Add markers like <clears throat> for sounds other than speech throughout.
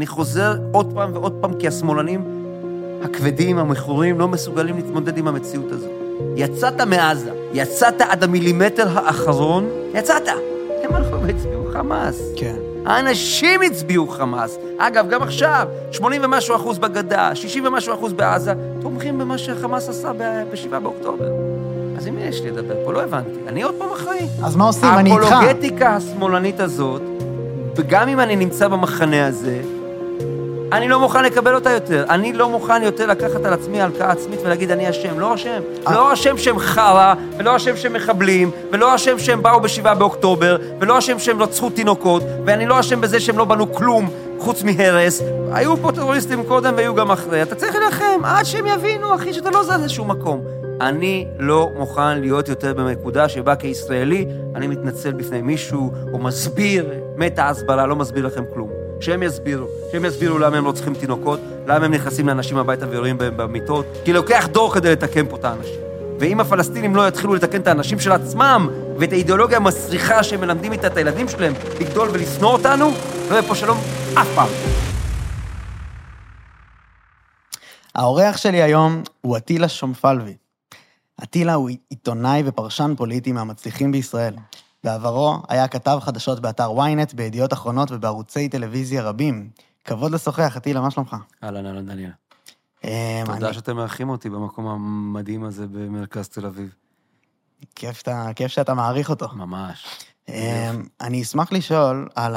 אני חוזר עוד פעם ועוד פעם, כי השמאלנים הכבדים, המכורים, לא מסוגלים להתמודד עם המציאות הזו. יצאת מעזה, יצאת עד המילימטר האחרון, יצאת. הם הלכו והצביעו חמאס. כן. האנשים הצביעו חמאס. אגב, גם עכשיו, 80 ומשהו אחוז בגדה, 60 ומשהו אחוז בעזה, תומכים במה שחמאס עשה ב-7 באוקטובר. אז עם מי יש לי לדבר פה? לא הבנתי. אני עוד פעם אחראי. אז מה עושים? אני איתך. האפולוגטיקה השמאלנית הזאת, וגם אם אני נמצא במחנה הזה, אני לא מוכן לקבל אותה יותר. אני לא מוכן יותר לקחת על עצמי הלקאה עצמית ולהגיד, אני אשם. לא אשם. אה. לא אשם שהם חרא, ולא אשם שהם מחבלים, ולא אשם שהם באו בשבעה באוקטובר, ולא אשם שהם רצחו תינוקות, ואני לא אשם בזה שהם לא בנו כלום חוץ מהרס. היו פה טרוריסטים קודם והיו גם אחרי. אתה צריך להילחם עד שהם יבינו, אחי, שאתה לא זז לשום מקום. אני לא מוכן להיות יותר בנקודה שבה כישראלי אני מתנצל בפני מישהו, או מסביר, מתה הסברה, לא מסביר לכם כלום. שהם יסבירו, שהם יסבירו למה הם לא צריכים תינוקות, למה הם נכנסים לאנשים הביתה ויורים בהם במיטות, כי לוקח דור כדי לתקן פה את האנשים. ואם הפלסטינים לא יתחילו לתקן את האנשים של עצמם, ואת האידיאולוגיה המסריחה שהם מלמדים איתה את הילדים שלהם לגדול ולשנוא אותנו, לא יהיה פה שלום אף פעם. האורח שלי היום הוא אטילה שומפלבי. אטילה הוא עיתונאי ופרשן פוליטי מהמצליחים בישראל. בעברו היה כתב חדשות באתר ynet, בידיעות אחרונות ובערוצי טלוויזיה רבים. כבוד לשוחח, אטילה, מה שלומך? אהלן, אהלן, דניאל. אה, תודה אני- שאתם מארחים אותי במקום המדהים הזה במרכז תל אביב. כיף שאתה- כיף שאתה מעריך אותו. ממש. אה, אני אשמח לשאול על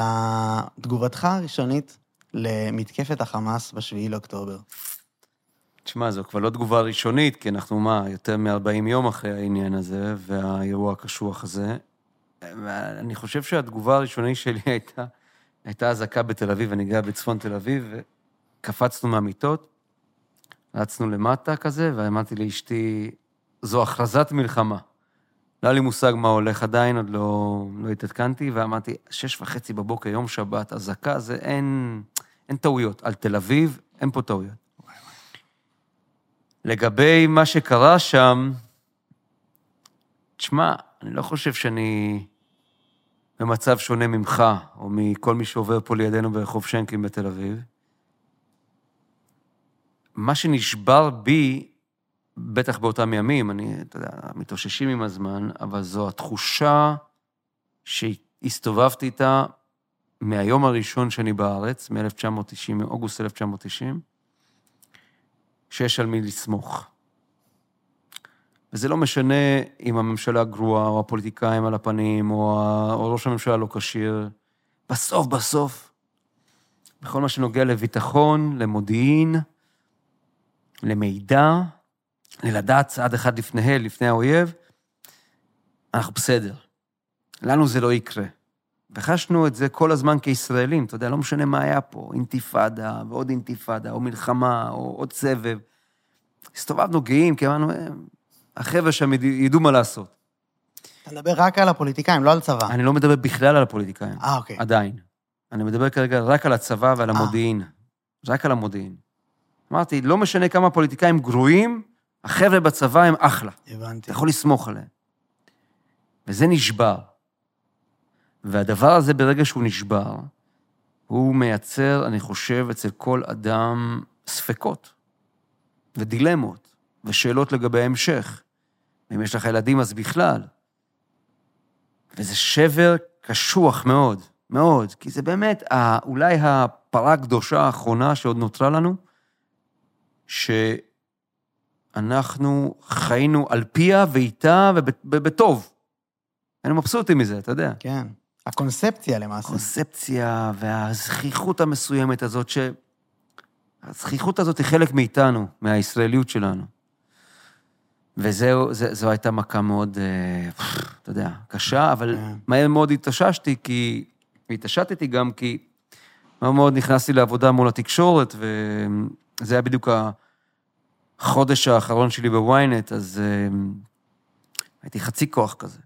תגובתך הראשונית למתקפת החמאס ב-7 לאוקטובר. תשמע, זו כבר לא תגובה ראשונית, כי אנחנו, מה, יותר מ-40 יום אחרי העניין הזה, והאירוע הקשוח הזה. אני חושב שהתגובה הראשונית שלי <laughs> הייתה, הייתה אזעקה בתל אביב, אני גר בצפון תל אביב, וקפצנו מהמיטות, רצנו למטה כזה, ואמרתי לאשתי, זו הכרזת מלחמה. לא היה לי מושג מה הולך עדיין, עוד לא, לא התעדכנתי, ואמרתי, שש וחצי בבוקר, יום שבת, אזעקה, זה אין, אין טעויות. על תל אביב, אין פה טעויות. לגבי מה שקרה שם, תשמע, אני לא חושב שאני במצב שונה ממך, או מכל מי שעובר פה לידינו ברחוב שנקין בתל אביב. מה שנשבר בי, בטח באותם ימים, אני, אתה יודע, מתאוששים עם הזמן, אבל זו התחושה שהסתובבתי איתה מהיום הראשון שאני בארץ, מ-1990, מאוגוסט 1990, שיש על מי לסמוך. וזה לא משנה אם הממשלה גרועה, או הפוליטיקאים על הפנים, או, ה... או ראש הממשלה לא כשיר. בסוף, בסוף, בכל מה שנוגע לביטחון, למודיעין, למידע, ללדעת צעד אחד לפני, לפני האויב, אנחנו בסדר. לנו זה לא יקרה. וחשנו את זה כל הזמן כישראלים, אתה יודע, לא משנה מה היה פה, אינתיפאדה ועוד אינתיפאדה, או מלחמה, או עוד סבב. הסתובבנו גאים, כי אמרנו, "אה, החבר'ה שם יד- ידעו מה לעשות. אתה מדבר רק על הפוליטיקאים, לא על צבא. אני לא מדבר בכלל על הפוליטיקאים, אה, אוקיי. עדיין. אני מדבר כרגע רק על הצבא ועל המודיעין. רק על המודיעין. אמרתי, לא משנה כמה פוליטיקאים גרועים, החבר'ה בצבא הם אחלה. הבנתי. אתה יכול לסמוך עליהם. וזה נשבר. והדבר הזה, ברגע שהוא נשבר, הוא מייצר, אני חושב, אצל כל אדם ספקות ודילמות ושאלות לגבי ההמשך. ואם יש לך ילדים, אז בכלל. וזה שבר קשוח מאוד, מאוד, כי זה באמת אולי הפרה הקדושה האחרונה שעוד נותרה לנו, שאנחנו חיינו על פיה ואיתה ובטוב. היינו מבסוטים מזה, אתה יודע. כן. הקונספציה למעשה. הקונספציה והזכיחות המסוימת הזאת, ש... הזכיחות הזאת היא חלק מאיתנו, מהישראליות שלנו. וזהו, זה- זו הייתה מכה מאוד, אה, אתה יודע, קשה, אבל כן. מהר מאוד התאוששתי, כי... והתעשתתי גם כי מהר מאוד נכנסתי לעבודה מול התקשורת, וזה היה בדיוק החודש האחרון שלי בוויינט, אז אה, הייתי חצי כוח כזה.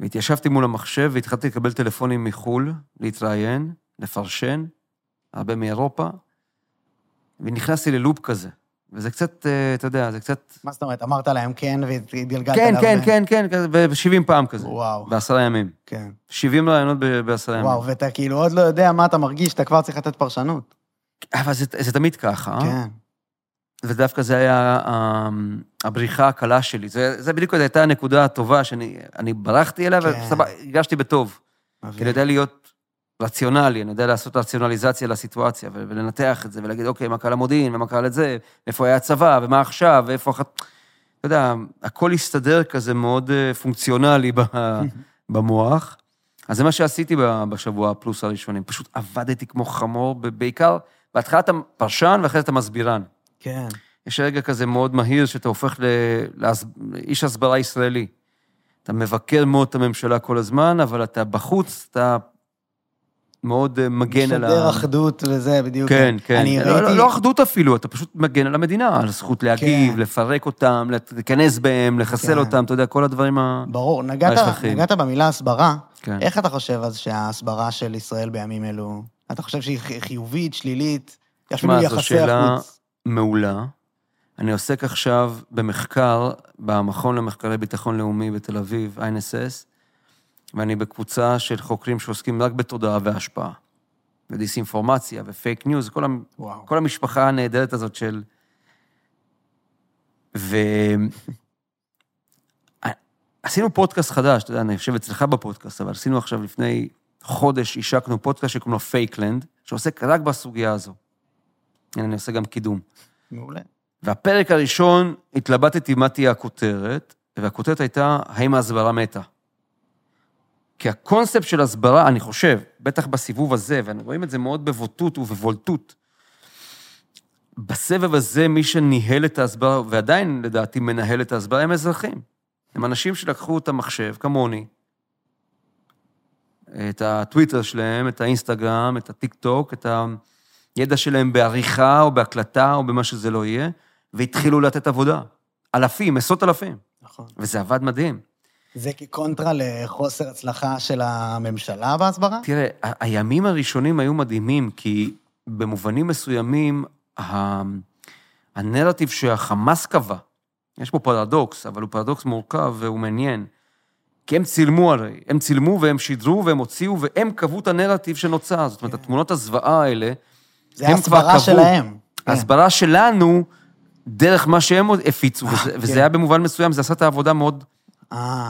והתיישבתי מול המחשב והתחלתי לקבל טלפונים מחו"ל, להתראיין, לפרשן, הרבה מאירופה, ונכנסתי ללופ כזה. וזה קצת, אה, אתה יודע, זה קצת... מה זאת אומרת, אמרת להם כן והתגלגלת כן, כן, ב- כן, כן, כזה, ו-70 פעם כזה. וואו, בעשרה ימים. כן. 70 רעיונות בעשרה ימים. וואו, ואתה כאילו עוד לא יודע מה אתה מרגיש, אתה כבר צריך לתת פרשנות. אבל זה, זה תמיד ככה. כן. ודווקא זה היה אה, הבריחה הקלה שלי. זה, זה בדיוק הייתה הנקודה הטובה שאני אני ברחתי אליה, כן. וסבבה, הרגשתי בטוב. כי מבין. אני יודע להיות רציונלי, אני יודע לעשות רציונליזציה לסיטואציה, ולנתח את זה, ולהגיד, אוקיי, מה קרה למודיעין, ומה קרה לזה, איפה היה הצבא, ומה עכשיו, ואיפה. אתה יודע, הכל הסתדר כזה מאוד אה, פונקציונלי <laughs> במוח. אז זה מה שעשיתי בשבוע הפלוס הראשונים. פשוט עבדתי כמו חמור, בעיקר, בהתחלה אתה פרשן ואחרי זה אתה מסבירן. כן. יש רגע כזה מאוד מהיר שאתה הופך לאיש הסברה ישראלי. אתה מבקר מאוד את הממשלה כל הזמן, אבל אתה בחוץ, אתה מאוד אה, מגן על ה... משדר אחדות וזה, בדיוק. כן, כן. אני לא, ראיתי... לא, לא אחדות אפילו, אתה פשוט מגן על המדינה, על הזכות להגיב, כן. לפרק אותם, להיכנס בהם, לחסל כן. אותם, אתה יודע, כל הדברים ה... ברור, נגעת. נגעת במילה הסברה. כן. איך אתה חושב אז שההסברה של ישראל בימים אלו, אתה חושב שהיא חיובית, שלילית? אפילו שמע, זו יחסי שאלה- החוץ. מעולה. אני עוסק עכשיו במחקר במכון למחקרי ביטחון לאומי בתל אביב, INSS, ואני בקבוצה של חוקרים שעוסקים רק בתודעה והשפעה, ודיסאינפורמציה ו fake news, כל, המ... וואו. כל המשפחה הנהדרת הזאת של... ו... <laughs> עשינו פודקאסט חדש, אתה יודע, אני יושב אצלך בפודקאסט, אבל עשינו עכשיו לפני חודש, השקנו פודקאסט שקוראים לו פייקלנד, שעוסק רק בסוגיה הזו. הנה, אני עושה גם קידום. מעולה. והפרק הראשון, התלבטתי מה תהיה הכותרת, והכותרת הייתה, האם ההסברה מתה? כי הקונספט של הסברה, אני חושב, בטח בסיבוב הזה, ורואים את זה מאוד בבוטות ובבולטות, בסבב הזה, מי שניהל את ההסברה, ועדיין, לדעתי, מנהל את ההסברה, הם אזרחים. הם אנשים שלקחו את המחשב, כמוני, את הטוויטר שלהם, את האינסטגרם, את הטיק טוק, את הידע שלהם בעריכה או בהקלטה או במה שזה לא יהיה, והתחילו לתת עבודה. אלפים, עשרות אלפים. נכון. וזה עבד מדהים. זה כקונטרה לחוסר הצלחה של הממשלה בהסברה? תראה, הימים הראשונים היו מדהימים, כי במובנים מסוימים, ה- הנרטיב שהחמאס קבע, יש פה פרדוקס, אבל הוא פרדוקס מורכב והוא מעניין. כי הם צילמו הרי, הם צילמו והם שידרו והם הוציאו, והם קבעו את הנרטיב שנוצר. זאת אומרת, התמונות הזוועה האלה, זה הם כבר ההסברה קבעו. שלהם. כן. ההסברה שלנו, דרך מה שהם הפיצו, וזה, כן. וזה היה במובן מסוים, זה עשה את העבודה מאוד אה,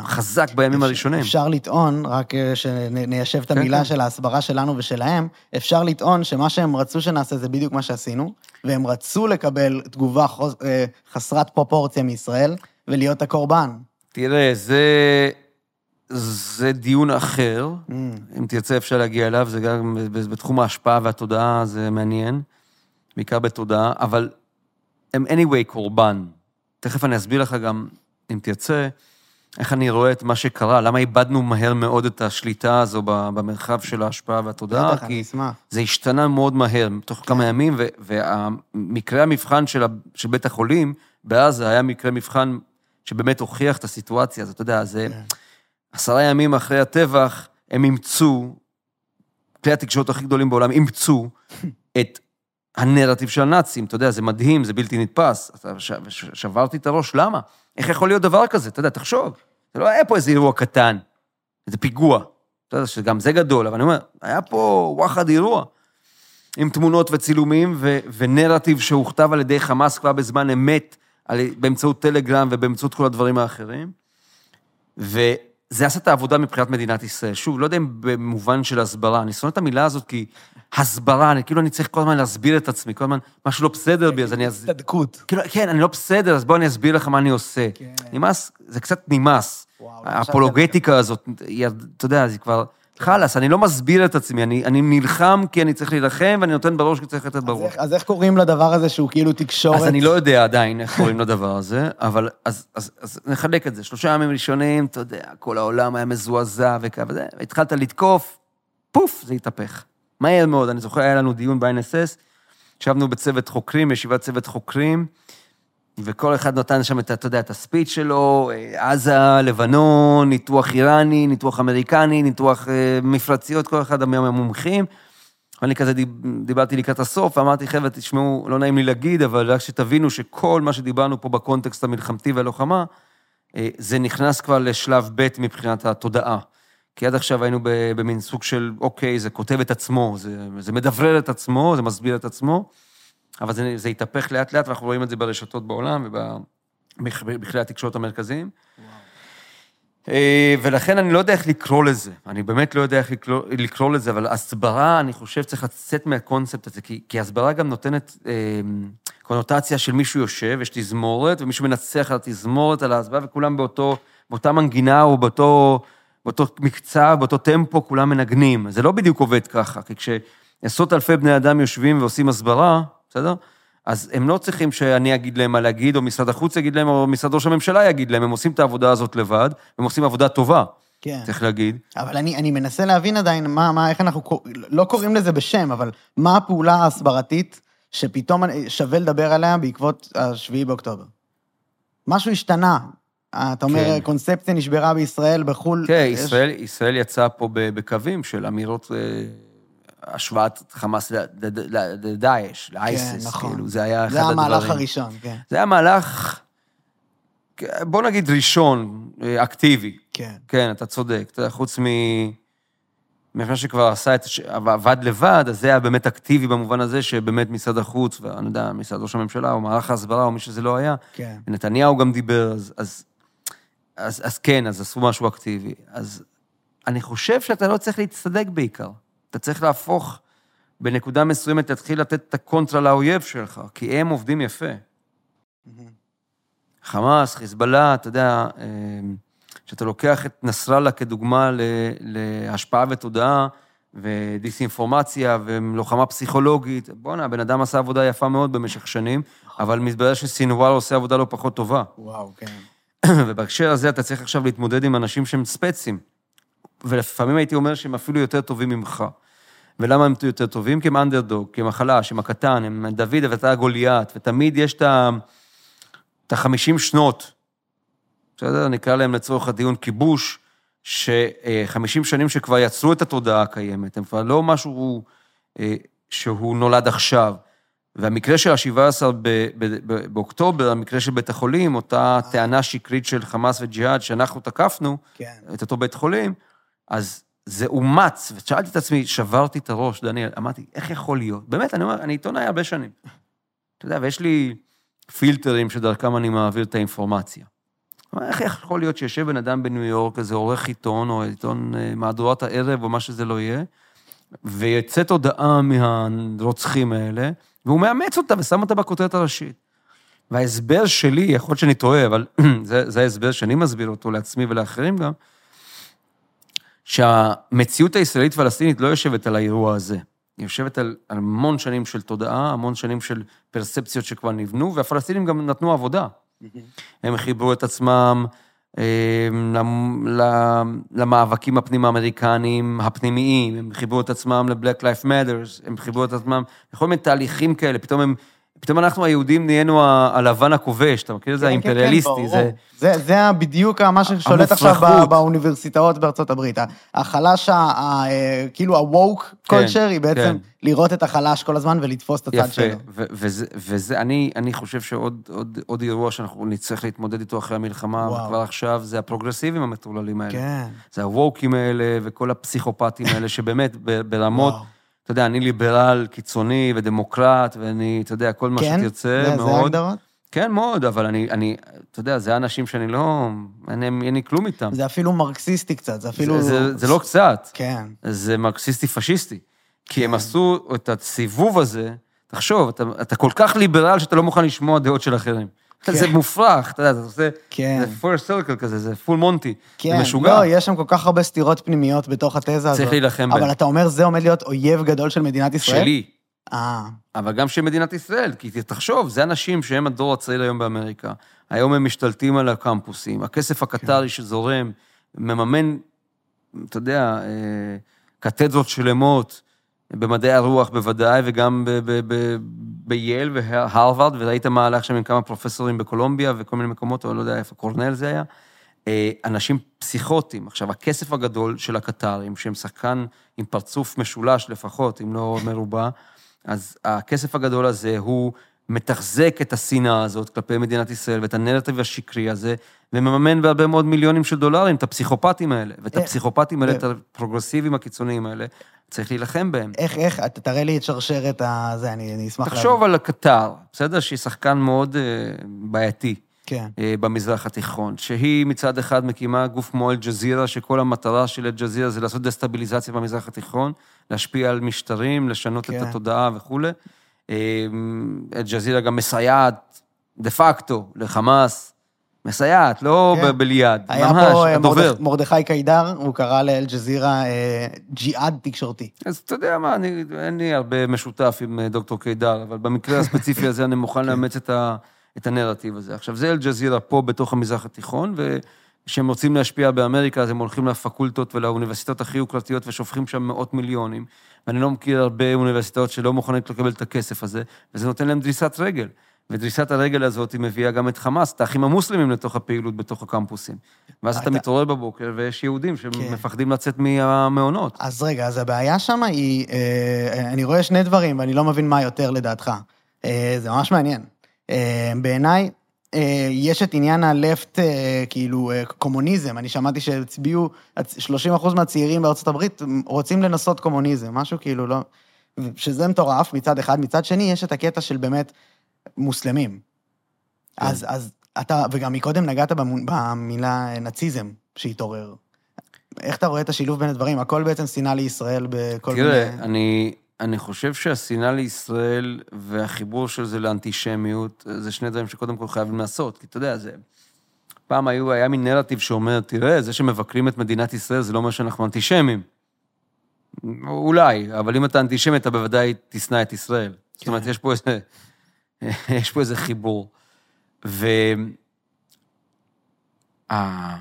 חזק בימים הראשונים. אפשר לטעון, רק אה, שניישב את כן, המילה כן. של ההסברה שלנו ושלהם, אפשר לטעון שמה שהם רצו שנעשה זה בדיוק מה שעשינו, והם רצו לקבל תגובה חוס- אה, חסרת פרופורציה מישראל, ולהיות הקורבן. תראה, זה, זה דיון אחר. Mm, אם תרצה, אפשר להגיע אליו, זה גם בתחום ההשפעה והתודעה, זה מעניין, בעיקר בתודעה, אבל הם anyway קורבן. תכף אני אסביר לך גם, אם תרצה, איך אני רואה את מה שקרה, למה איבדנו מהר מאוד את השליטה הזו במרחב של ההשפעה והתודעה, בטח, אני כי אשמח. זה השתנה מאוד מהר, תוך כמה ימים, ו- והמקרה המבחן של, של בית החולים בעזה היה מקרה מבחן שבאמת הוכיח את הסיטואציה הזאת, אתה יודע, זה כן. עשרה ימים אחרי הטבח, הם אימצו, כלי התקשורת הכי גדולים בעולם אימצו את <laughs> הנרטיב של הנאצים, אתה יודע, זה מדהים, זה בלתי נתפס. ש- שברתי את הראש, למה? איך יכול להיות דבר כזה? אתה יודע, תחשוב, זה לא היה פה איזה אירוע קטן, איזה פיגוע. אתה יודע, שגם זה גדול, אבל אני אומר, היה פה וואחד אירוע. עם תמונות וצילומים ו- ונרטיב שהוכתב על ידי חמאס כבר בזמן אמת, על, באמצעות טלגרם ובאמצעות כל הדברים האחרים. וזה עשה את העבודה מבחינת מדינת ישראל. שוב, לא יודע אם במובן של הסברה, אני שונא את המילה הזאת כי הסברה, אני כאילו אני צריך כל הזמן להסביר את עצמי, כל הזמן משהו לא בסדר בי, אז אני. הצטדקות. כאילו, כן, אני לא בסדר, אז בוא אני אסביר לך מה אני עושה. כן. נמאס, זה קצת נמאס. וואו, זה. האפולוגטיקה הזאת, היא- אתה יודע, זה כבר... חלאס, אני לא מסביר את עצמי, אני, אני נלחם כי אני צריך להילחם, ואני נותן בראש כי צריך לתת אז בראש. איך- אז איך קוראים לדבר הזה שהוא כאילו תקשורת? אז אני לא יודע עדיין איך קוראים לדבר הזה, אבל אז, אז, אז נחלק את זה. שלושה ימים ראשונים, אתה יודע, כל העולם היה מזועזע וכזה, והתחלת לתקוף, פוף, זה התהפך. מהר מאוד, אני זוכר, היה לנו דיון ב-NSS, ישבנו בצוות חוקרים, ישיבת צוות חוקרים, וכל אחד נתן שם את, אתה יודע, את הספיץ' שלו, אה, עזה, לבנון, ניתוח איראני, ניתוח אמריקני, ניתוח אה, מפרציות, כל אחד מהמומחים. אני כזה דיב- דיברתי לקראת הסוף, ואמרתי, חבר'ה, תשמעו, לא נעים לי להגיד, אבל רק שתבינו שכל מה שדיברנו פה בקונטקסט המלחמתי והלוחמה, אה, זה נכנס כבר לשלב ב' מבחינת התודעה. כי עד עכשיו היינו במין סוג של, אוקיי, זה כותב את עצמו, זה, זה מדברר את עצמו, זה מסביר את עצמו, אבל זה, זה התהפך לאט-לאט, ואנחנו רואים את זה ברשתות בעולם ובכלי התקשורת המרכזיים. אה, ולכן אני לא יודע איך לקרוא לזה, אני באמת לא יודע איך לקרוא, לקרוא לזה, אבל הסברה, אני חושב, צריך לצאת מהקונספט הזה, כי, כי הסברה גם נותנת אה, קונוטציה של מישהו יושב, יש תזמורת, ומישהו מנצח על התזמורת, על ההסברה, וכולם באותו, באותה מנגינה או באותו, באותו מקצב, באותו טמפו, כולם מנגנים. זה לא בדיוק עובד ככה, כי כשעשרות אלפי בני אדם יושבים ועושים הסברה, בסדר? אז הם לא צריכים שאני אגיד להם מה להגיד, או משרד החוץ יגיד להם, או משרד ראש הממשלה יגיד להם, הם עושים את העבודה הזאת לבד, הם עושים עבודה טובה, כן. צריך להגיד. אבל אני, אני מנסה להבין עדיין מה, מה, איך אנחנו, לא קוראים לזה בשם, אבל מה הפעולה ההסברתית שפתאום שווה לדבר עליה בעקבות השביעי באוקטובר? משהו השתנה. אתה אומר, כן. קונספציה נשברה בישראל, בחו"ל. כן, יש- ישראל, ישראל יצאה פה בקווים של אמירות, אה, השוואת חמאס לדאעש, לאייסיס, נכון. כאילו, זה היה אחד זה הדברים. המהלך הראשון, כן. זה היה מהלך, בוא נגיד ראשון, אה, אקטיבי. כן. כן, אתה צודק. אתה יודע, חוץ מ... ממה שכבר עשה את... עבד לבד, אז זה היה באמת אקטיבי במובן הזה שבאמת משרד החוץ, ואני יודע, משרד ראש הממשלה, או מערך ההסברה, או מי שזה לא היה, כן. נתניהו גם דיבר, אז, אז, אז, אז כן, אז עשו משהו אקטיבי. אז אני חושב שאתה לא צריך להצטדק בעיקר. אתה צריך להפוך, בנקודה מסוימת, להתחיל לתת את הקונטרה לאויב שלך, כי הם עובדים יפה. חמאס, חיזבאללה, אתה יודע, אה, כשאתה לוקח את נסראללה כדוגמה להשפעה ותודעה, ודיסאינפורמציה, ולוחמה פסיכולוגית, בואנה, הבן אדם עשה עבודה יפה מאוד במשך שנים, אבל מתברר שסינואר עושה עבודה לא פחות טובה. וואו, כן. <clears throat> ובהקשר הזה אתה צריך עכשיו להתמודד עם אנשים שהם ספצים. ולפעמים הייתי אומר שהם אפילו יותר טובים ממך. ולמה הם יותר טובים? כי הם אנדרדוג, כי הם החלש, הם הקטן, הם דוד ואתה הגוליית, ותמיד יש את החמישים שנות, בסדר? נקרא להם לצורך הדיון כיבוש, שחמישים שנים שכבר יצרו את התודעה הקיימת, הם כבר לא משהו אה, שהוא נולד עכשיו. והמקרה של ה-17 באוקטובר, המקרה של בית החולים, אותה טענה שקרית של חמאס וג'יהאד, שאנחנו תקפנו כן. את אותו בית חולים, אז זה אומץ, ושאלתי את עצמי, שברתי את הראש, דניאל, אמרתי, איך יכול להיות? באמת, אני אומר, אני עיתונאי הרבה שנים. אתה יודע, ויש לי פילטרים שדרכם אני מעביר את האינפורמציה. איך יכול להיות שיושב בן אדם בניו יורק, איזה עורך עיתון, או עיתון אה, מהדורת הערב, או מה שזה לא יהיה, ויוצאת הודעה מהרוצחים האלה, והוא מאמץ אותה ושם אותה בכותרת הראשית. וההסבר שלי, יכול להיות שאני טועה, אבל <clears throat> זה, זה ההסבר שאני מסביר אותו לעצמי ולאחרים גם, שהמציאות הישראלית-פלסטינית לא יושבת על האירוע הזה. היא יושבת על, המון שנים של תודעה, המון שנים של פרספציות שכבר נבנו, והפלסטינים גם נתנו עבודה. הם חיברו את עצמם אה, למאבקים הפנים-האמריקניים, הפנימיים, הם חיברו את עצמם ל-Black Life Matters, הם חיברו את עצמם לכל מיני תהליכים כאלה, פתאום הם... פתאום אנחנו היהודים נהיינו הלבן הכובש, אתה מכיר את זה? כן, כן, כן, האימפריאליסטי. זה... בדיוק מה ששולט עכשיו. באוניברסיטאות בארצות הברית. החלש, אה, כאילו ה-woke culture, היא בעצם. לראות את החלש כל הזמן ולתפוס את הצד יפה, שלו. ו- וזה, אני, חושב שעוד עוד, עוד אירוע שאנחנו נצטרך להתמודד איתו אחרי המלחמה. וכבר עכשיו, זה הפרוגרסיבים המטורללים האלה. כן. זה הווקים האלה וכל הפסיכופטים האלה, שבאמת ברמות. אתה יודע, אני ליברל קיצוני ודמוקרט, ואני, אתה יודע, כל מה כן? שתרצה, זה- זה מאוד. ההגדרות? כן, מאוד, אבל אני, אני, אתה יודע, זה אנשים שאני לא, אין, אין לי כלום איתם. זה אפילו מרקסיסטי קצת, זה אפילו... זה, זה, זה לא קצת. כן. זה מרקסיסטי-פשיסטי. כי הם עשו את הסיבוב הזה, תחשוב, אתה, אתה כל כך ליברל שאתה לא מוכן לשמוע דעות של אחרים. כן. זה מופרך, אתה יודע, אתה עושה... כן. זה פור סרקל כזה, זה פול מונטי. כן, זה משוגע. לא, יש שם כל כך הרבה סתירות פנימיות בתוך התזה הזאת. צריך להילחם בהן. אבל אתה אומר, זה עומד להיות אויב גדול של מדינת ישראל? שלי, אה, אבל גם של מדינת ישראל, כי תחשוב, זה אנשים שהם הדור הצעיר היום באמריקה. היום הם משתלטים על הקמפוסים, הכסף הקטרי שזורם, מממן, אתה יודע, אה, קתדרות שלמות, במדעי הרוח בוודאי, וגם בייל והרווארד, וראית מהלך שם עם כמה פרופסורים בקולומביה וכל מיני מקומות, אבל לא יודע איפה, קורנל זה היה. אה, אנשים פסיכוטיים. עכשיו, הכסף הגדול של הקטרים, שהם שחקן עם פרצוף משולש לפחות, אם לא מרובע, אז הכסף הגדול הזה הוא מתחזק את השנאה הזאת כלפי מדינת ישראל ואת הנרטיב השקרי הזה, ומממן בהרבה מאוד מיליונים של דולרים את הפסיכופטים האלה. ואת איך? הפסיכופטים האלה, איך? את הפרוגרסיביים הקיצוניים האלה, צריך להילחם בהם. איך, איך, תראה לי את שרשרת הזה, אני, אני אשמח תחשוב על קטר, בסדר? שהיא שחקן מאוד אה, בעייתי. כן, אה, במזרח התיכון, שהיא מצד אחד מקימה גוף כמו אל-ג'זירה, שכל המטרה של אל-ג'זירה זה לעשות דסטביליזציה במזרח התיכון, להשפיע על משטרים, לשנות כן. את התודעה וכולי. אה, אל-ג'זירה גם מסייעת דה פקטו לחמאס, מסייעת, לא כן. בליד, היה ממש, פה אה, הדובר. מרדכ- מרדכי קידר, הוא קרא לאל-ג'זירה אה, ג'יהאד תקשורתי. אז אתה יודע מה, אני, אין לי הרבה משותף עם אה, דוקטור קידר, אבל במקרה הספציפי הזה אני מוכן <laughs> לאמץ את, ה, את הנרטיב הזה. עכשיו, זה אל-ג'זירה פה בתוך המזרח התיכון, וכשהם רוצים להשפיע באמריקה, אז הם הולכים לפקולטות ולאוניברסיטאות הכי יוקרתיות ושופכים שם מאות מיליונים. ואני לא מכיר הרבה אוניברסיטאות שלא מוכנות לקבל את הכסף הזה, וזה נותן להם דריסת רגל. ודריסת הרגל הזאת מביאה גם את חמאס, את האחים המוסלמים לתוך הפעילות בתוך הקמפוסים. ואז אתה מתעורר בבוקר ויש יהודים כן. שמפחדים לצאת מהמעונות. אז רגע, אז הבעיה שם היא, אה, אני רואה שני דברים, ואני לא מבין מה יותר לדעתך. אה, זה ממש מעניין. אה, בעיניי, יש את עניין הלפט, כאילו, קומוניזם. אני שמעתי שהצביעו, 30% מהצעירים בארצות הברית רוצים לנסות קומוניזם, משהו כאילו לא... שזה מטורף מצד אחד, מצד שני יש את הקטע של באמת מוסלמים. כן. אז, אז אתה, וגם מקודם נגעת במילה נאציזם שהתעורר. איך אתה רואה את השילוב בין הדברים? הכל בעצם שנאה לישראל בכל תראה, מיני... אני, אני חושב שהשנאה לישראל והחיבור של זה לאנטישמיות, זה שני דברים שקודם כל חייבים לעשות, כי אתה יודע, זה... פעם היו, היה מין נרטיב שאומר, תראה, זה שמבקרים את מדינת ישראל זה לא אומר שאנחנו אנטישמים. אולי, אבל אם אתה אנטישמי, אתה בוודאי תשנא את ישראל. זאת אומרת, יש פה איזה, <laughs> יש פה איזה חיבור. ו... ה-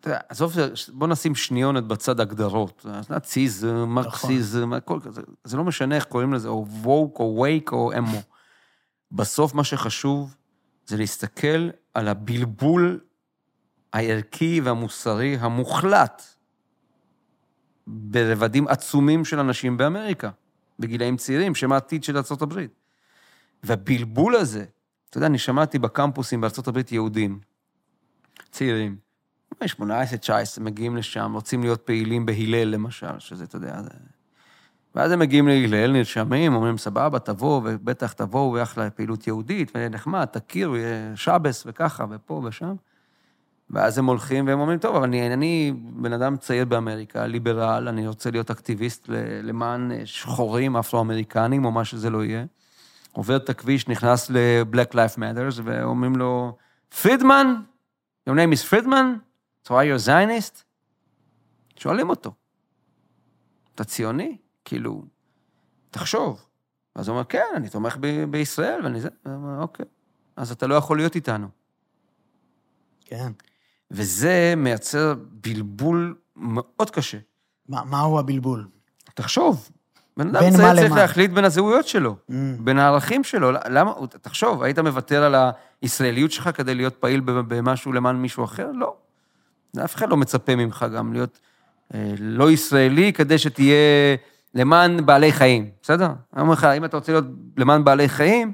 אתה יודע, עזוב, בוא נשים שניונת בצד הגדרות. נאציזם, מרקסיזם, הכל כזה. זה לא משנה איך קוראים לזה, או ווק, או וייק, או אמו. בסוף מה שחשוב זה להסתכל על הבלבול הערכי והמוסרי המוחלט ברבדים עצומים של אנשים באמריקה, בגילאים צעירים, שהם העתיד של ארה"ב. והבלבול הזה, אתה יודע, אני שמעתי בקמפוסים הברית יהודים, צעירים, בני 18, 19, מגיעים לשם, רוצים להיות פעילים בהלל, למשל, שזה, אתה יודע, זה... ואז הם מגיעים להלל, נרשמים, אומרים, סבבה, תבואו, ובטח תבואו יחד לפעילות יהודית, ויהיה נחמד, תכירו, שבס וככה, ופה ושם. ואז הם הולכים והם אומרים, טוב, אבל אני, אני בן אדם צעיר באמריקה, ליברל, אני רוצה להיות אקטיביסט למען שחורים, אפרו-אמריקנים, או מה שזה לא יהיה. עובר את הכביש, נכנס ל-Black Life Matters, ואומרים לו, פרידמן, your name is פרידמן? So are you a Zionist? שואלים אותו, אתה ציוני? כאילו, תחשוב. אז הוא אומר, כן, אני תומך ב- בישראל, ואני זה, אומר, אוקיי. אז אתה לא יכול להיות איתנו. כן. וזה מייצר בלבול מאוד קשה. מה, מהו הבלבול? תחשוב, בן אדם צעיר צריך למה? להחליט בין הזהויות שלו, Mm. בין הערכים שלו. למה, תחשוב, היית מוותר על הישראליות שלך כדי להיות פעיל במשהו למען מישהו אחר? לא. אף אחד לא מצפה ממך גם להיות אה, לא ישראלי כדי שתהיה למען בעלי חיים, בסדר? אני אומר לך, אם אתה רוצה להיות למען בעלי חיים,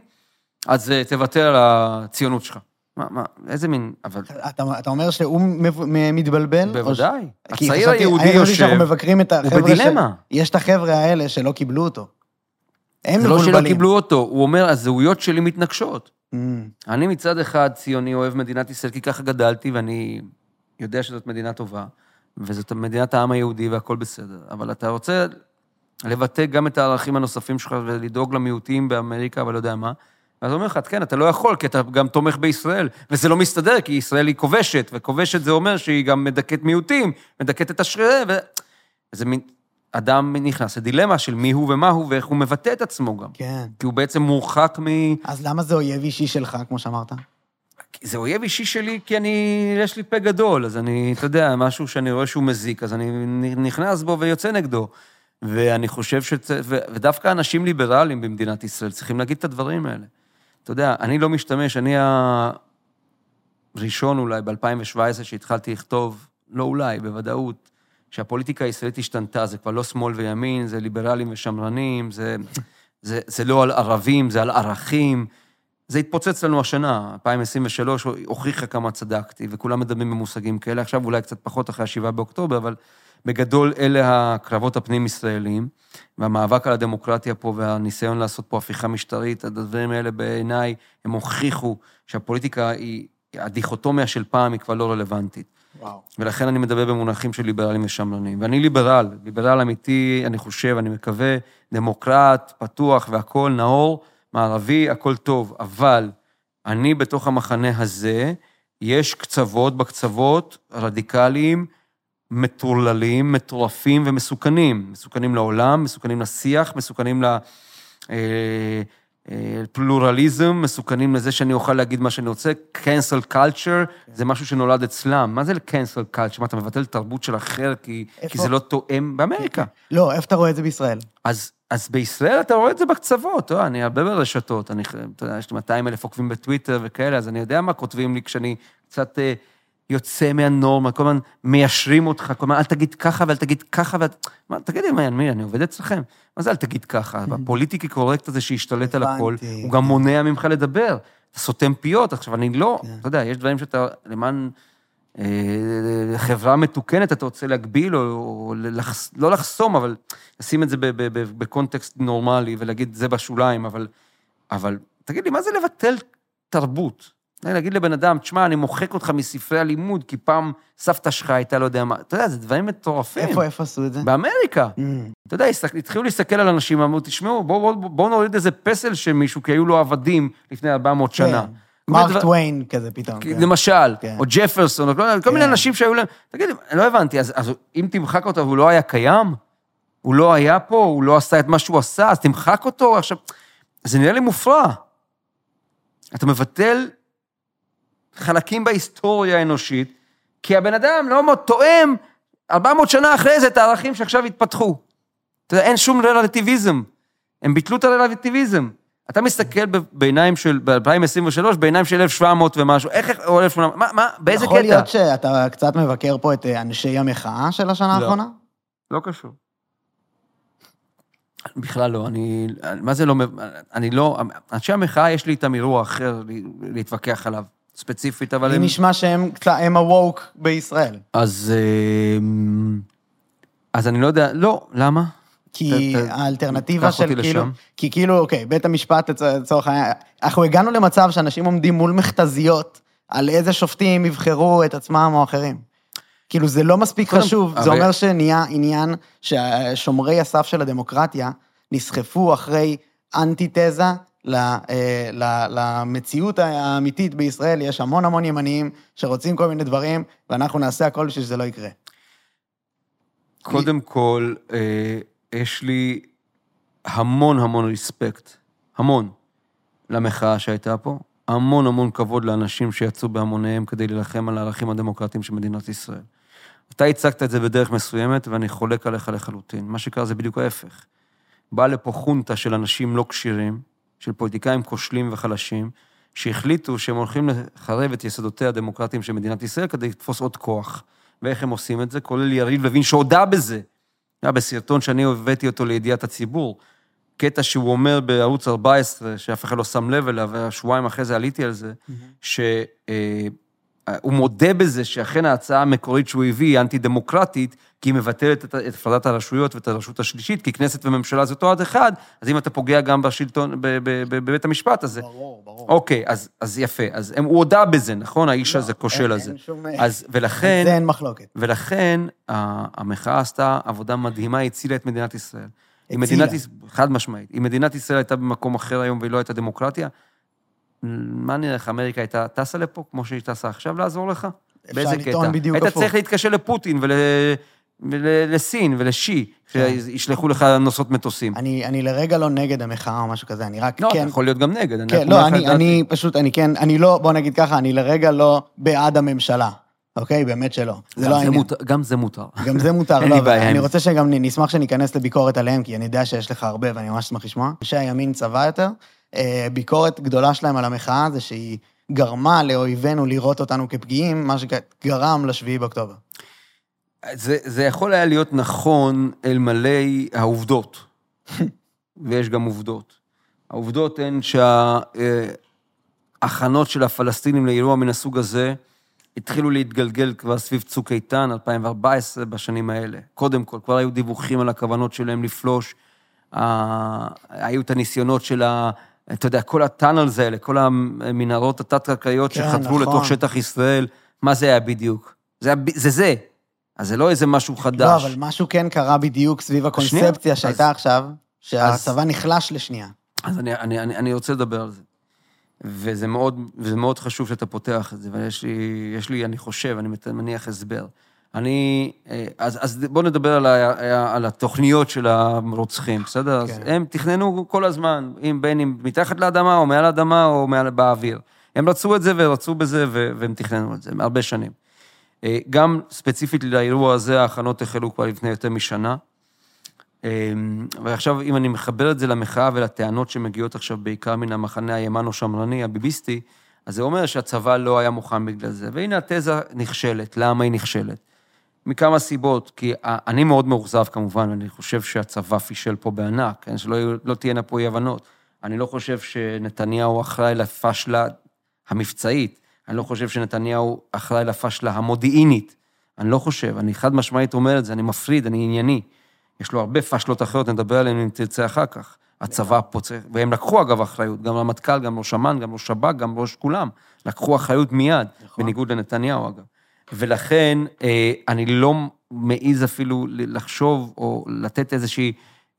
אז אה, תוותר על הציונות שלך. מה, מה, איזה מין, אבל אתה, אתה אומר שהוא מתבלבל? ש- בוודאי. כי הצעיר היהודי אני חשבתי יושב, שאנחנו מבקרים את הוא החבר'ה בדילמה. יש את החבר'ה האלה שלא קיבלו אותו. הם זה לא מבולבלים. שלא קיבלו אותו, הוא אומר, הזהויות שלי מתנגשות. Mm, אני מצד אחד ציוני, אוהב מדינת ישראל, כי ככה גדלתי, ואני יודע שזאת מדינה טובה, וזאת מדינת העם היהודי והכל בסדר. אבל אתה רוצה לבטא גם את הערכים הנוספים שלך ולדאוג למיעוטים באמריקה, אבל לא יודע מה. הוא אומר לך, כן, אתה לא יכול, כי אתה גם תומך בישראל, וזה לא מסתדר, כי ישראל היא כובשת, וכובשת זה אומר שהיא גם מדכאת מיעוטים, מדכאת את השרירי, ו... זה מין... אדם נכנס לדילמה של מי הוא ומה הוא, ואיך הוא מבטא את עצמו גם. כן. כי הוא בעצם מורחק מ... אז למה זה אויב אישי שלך, כמו שאמרת? זה אויב אישי שלי, כי אני, יש לי פה גדול, אז אני, אתה יודע, משהו שאני רואה שהוא מזיק, אז אני נכנס בו ויוצא נגדו. ואני חושב ש... ודווקא אנשים ליברליים במדינת ישראל צריכים להגיד את הדברים האלה. אתה יודע, אני לא משתמש, אני ה... ראשון אולי ב-2017, שהתחלתי לכתוב, לא אולי, בוודאות, שהפוליטיקה הישראלית השתנתה, זה כבר לא שמאל וימין, זה ליברלים ושמרנים, זה, זה, זה לא על ערבים, זה על ערכים. זה התפוצץ לנו השנה, 2023 הוכיחה כמה צדקתי, וכולם מדברים במושגים כאלה, עכשיו אולי קצת פחות אחרי ה-7 באוקטובר, אבל בגדול אלה הקרבות הפנים-ישראלים, והמאבק על הדמוקרטיה פה והניסיון לעשות פה הפיכה משטרית, הדברים האלה בעיניי, הם הוכיחו שהפוליטיקה היא, הדיכוטומיה של פעם היא כבר לא רלוונטית. וואו. ולכן אני מדבר במונחים של ליברלים ושמרנים. ואני ליברל, ליברל אמיתי, אני חושב, אני מקווה, דמוקרט, פתוח והכול, נאור, מערבי, הכל טוב. אבל אני בתוך המחנה הזה, יש קצוות בקצוות רדיקליים, מטורללים, מטורפים ומסוכנים. מסוכנים לעולם, מסוכנים לשיח, מסוכנים ל... אה, אה, פלורליזם, מסוכנים לזה שאני אוכל להגיד מה שאני רוצה, cancel culture, זה משהו שנולד אצלם. מה זה cancel culture? מה, אתה מבטל תרבות של אחר כי, איפה? כי זה לא תואם? באמריקה. לא, איפה אתה רואה את זה בישראל? אז, אז בישראל אתה רואה את זה בקצוות, לא, אני הרבה ברשתות, אני, אתה יודע, יש לי 200 אלף עוקבים בטוויטר וכאלה, אז אני יודע מה כותבים לי כשאני קצת אה, יוצא מהנורמה, כל הזמן מיישרים אותך, כל הזמן, אל תגיד ככה ואל תגיד ככה, ואל... מה, תגיד לי, מה, מי, אני עובד אצלכם? מה זה אל תגיד ככה? הפוליטיקי קורקט הזה שהשתלט על הכל, הוא גם כן. מונע ממך לדבר. אתה סותם פיות, עכשיו, אני לא, כן. אתה יודע, יש דברים שאתה, למען אה, חברה מתוקנת, אתה רוצה להגביל, או, לא לחסום, אבל לשים את זה בקונטקסט נורמלי ולהגיד, זה בשוליים, אבל תגיד לי, מה זה לבטל תרבות? להגיד לבן אדם, תשמע, אני מוחק אותך מספרי הלימוד, כי פעם סבתא שלך הייתה לא יודע מה, אתה יודע, זה דברים מטורפים. איפה, איפה עשו את זה? באמריקה. Mm. אתה יודע, התחילו להסתכל על אנשים, אמרו, תשמעו, בואו בוא, בוא נוריד איזה פסל של מישהו, כי היו לו עבדים לפני 400 שנה. כן. מיני מרק טוויין כזה פתאום. כן. למשל, כן. או ג'פרסון, כל מיני. אנשים שהיו להם... תגיד, לא הבנתי, אז אם תמחק אותו והוא לא היה קיים, הוא לא היה פה, הוא לא עשה את מה שהוא עשה, אז תמחק אותו עכשיו... זה נראה לי מופרע. אתה מבטל חלקים בהיסטוריה האנושית, כי הבן אדם לא תואם 400 שנה אחרי זה את הערכים שעכשיו התפתחו. אתה יודע, אין שום רלטיביזם. הם ביטלו את הרלטיביזם. אתה מסתכל בעיניים של, ב-2023, בעיניים של 1700 ומשהו, איך, או 1800, מה, מה, באיזה יכול קטע? להיות שאתה קצת מבקר פה את אה, אנשי המחאה של השנה לא. האחרונה? לא קשור. בכלל לא, אני, מה זה לא, אני לא, אנשי המחאה יש לי איתם אירוע אחר להתווכח עליו, ספציפית, אבל לי הם... נשמע שהם הם הווק בישראל. אז, אמ, אז אני לא יודע, לא, למה? כי ת- ת- האלטרנטיבה של כאילו, לשם. כי כאילו, אוקיי, בית המשפט לצ- לצורך העניין, אנחנו הגענו למצב שאנשים עומדים מול מכתזיות על איזה שופטים יבחרו את עצמם או אחרים. כאילו, זה לא מספיק חשוב, זה אומר שנהיה עניין ששומרי הסף של הדמוקרטיה נסחפו אחרי אנטיתזה למציאות האמיתית בישראל, יש המון המון ימניים שרוצים כל מיני דברים, ואנחנו נעשה הכל בשביל שזה לא יקרה. קודם כל, אה, יש לי המון המון ריספקט, המון, למחאה שהייתה פה, המון המון כבוד לאנשים שיצאו בהמוניהם כדי להילחם על הערכים הדמוקרטיים של מדינת ישראל. אתה הצגת את זה בדרך מסוימת, ואני חולק עליך לחלוטין. מה שקרה זה בדיוק ההפך. באה לפה חונטה של אנשים לא כשירים, של פוליטיקאים כושלים וחלשים, שהחליטו שהם הולכים לחרב את יסודותיה הדמוקרטיים של מדינת ישראל כדי לתפוס עוד כוח. ואיך הם עושים את זה? כולל יריב לוין שהודה בזה. היה בסרטון שאני הבאתי אותו לידיעת הציבור. קטע שהוא אומר בערוץ 14, שאף אחד לא שם לב אליו, ושבועיים אחרי זה עליתי על זה, שהוא מודה בזה שאכן ההצעה המקורית שהוא הביא היא אנטי-דמוקרטית, כי היא מבטלת את הפרדת הרשויות ואת הרשות השלישית, כי כנסת וממשלה זה אותו עד אחד, אז אם אתה פוגע גם בשלטון, בבית המשפט, אז זה... ברור, ברור. אוקיי, אז, אז יפה. אז הם, הוא הודה בזה, נכון? האיש הזה כושל הזה. אז, ולכן... זה אין מחלוקת. ולכן המחאה עשתה עבודה מדהימה, הצילה את מדינת ישראל. הצילה. מדינת, חד משמעית. אם מדינת ישראל הייתה במקום אחר היום והיא לא הייתה דמוקרטיה, מה נראה לך, אמריקה הייתה טסה לפה כמו שהיא טסה עכשיו לעזור לך? באיזה קטע? היית הפוך. צריך להתקשר לפוטין ול... ולסין ולשי, כן. שישלחו לך נוסעות מטוסים. אני, אני לרגע לא נגד המחאה או משהו כזה, אני רק לא, כן... אתה יכול להיות גם נגד. אני כן, לא, אני. אני פשוט, אני כן, אני לא, בוא נגיד ככה, אני לרגע לא בעד הממשלה, אוקיי? באמת שלא. זה לא העניין. גם זה מותר. גם זה מותר, לא, אני רוצה שגם נשמח שניכנס לביקורת עליהם, כי אני יודע שיש לך הרבה ואני ממש אשמח לשמוע. אנשי הימין צבא יותר, ביקורת גדולה שלהם על המחאה זה שהיא גרמה לאויבינו לראות אותנו כפגיעים, מה שגרם לשביעי באוקטובר. זה, זה יכול היה להיות נכון אלמלא העובדות, <laughs> ויש גם עובדות. העובדות הן שההכנות של הפלסטינים לאירוע מן הסוג הזה התחילו להתגלגל כבר סביב צוק איתן, 2014, בשנים האלה. קודם כל, כבר היו דיווחים על הכוונות שלהם לפלוש, היו את הניסיונות של. אתה יודע, כל הטאנלס האלה, כל המנהרות התת-קרקעיות כן, שחדרו נכון. לתוך שטח ישראל, מה זה היה בדיוק? זה, זה זה. אז זה לא איזה משהו חדש. לא, אבל משהו כן קרה בדיוק סביב הקונספציה שנייה, שהייתה אז- עכשיו, שהצבא נחלש לשנייה. אז אני, אני, אני, אני רוצה לדבר על זה. וזה מאוד, וזה מאוד חשוב שאתה פותח את זה, ויש לי, יש לי, אני חושב, אני מניח הסבר. אני, אה, אז, אז בואו נדבר על, ה, על התוכניות של הרוצחים, בסדר? כן. אז הם תכננו כל הזמן, אם בין אם מתחת לאדמה, או מעל האדמה, או מעל, באוויר. הם רצו את זה ורצו בזה, ו- והם תכננו את זה, הרבה שנים. אה, גם ספציפית לאירוע הזה, ההכנות החלו כבר לפני יותר משנה. ועכשיו, אם אני מחבר את זה למחאה ולטענות שמגיעות עכשיו בעיקר מן המחנה הימנו-שמרני, הביביסטי, אז זה אומר שהצבא לא היה מוכן בגלל זה. והנה התזה נכשלת. למה היא נכשלת? מכמה סיבות, כי אני מאוד מאוכזב כמובן, אני חושב שהצבא פישל פה בענק, כן? שלא לא תהיינה פה אי-הבנות. אני לא חושב שנתניהו אחראי לפשלה המבצעית, אני לא חושב שנתניהו אחראי לפשלה המודיעינית. אני לא חושב, אני חד משמעית אומר את זה, אני מפריד, אני ענייני. יש לו הרבה פשלות אחרות, נדבר עליהן אם תרצה אחר כך. הצבא פה צריך, והם לקחו אגב אחריות, גם רמטכ"ל, גם ראש אמ"ן, גם ראש שב"כ, גם ראש כולם. לקחו אחריות מיד, נכון. בניגוד לנתניהו אגב. ולכן אה, אני לא מעז אפילו לחשוב או לתת איזושהי,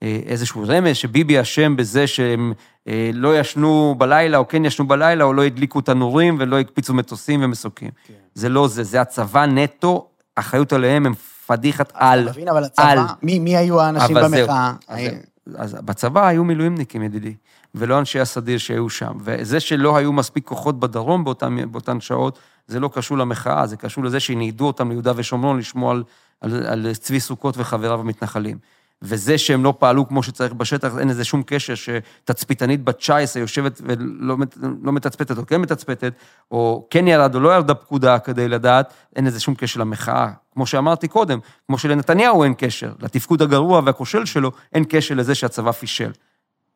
אה, איזשהו רמז שביבי אשם בזה שהם אה, לא ישנו בלילה, או כן ישנו בלילה, או לא הדליקו תנורים ולא הקפיצו מטוסים ומסוקים. כן. זה לא זה, זה הצבא נטו, אחריות עליהם הם פדיחת על. אתה מבין, אבל על. הצבא, מי מי היו האנשים. במחאה? אז זהו. אז בצבא היו מילואימניקים, ידידי, ולא אנשי הסדיר שהיו שם. וזה שלא היו מספיק כוחות בדרום באותן, באותן שעות, זה לא קשור למחאה, זה קשור לזה שניידו אותם ליהודה ושומרון לשמוע על, על, על צבי סוכות וחבריו המתנחלים. וזה שהם לא פעלו כמו שצריך בשטח, אין לזה שום קשר שתצפיתנית בת 19 יושבת ולא לא מתצפתת או כן מתצפתת, או כן ירד או לא ירדה פקודה כדי לדעת, אין לזה שום קשר למחאה. כמו שאמרתי קודם, כמו שלנתניהו אין קשר, לתפקוד הגרוע והכושל שלו, אין קשר לזה שהצבא פישל.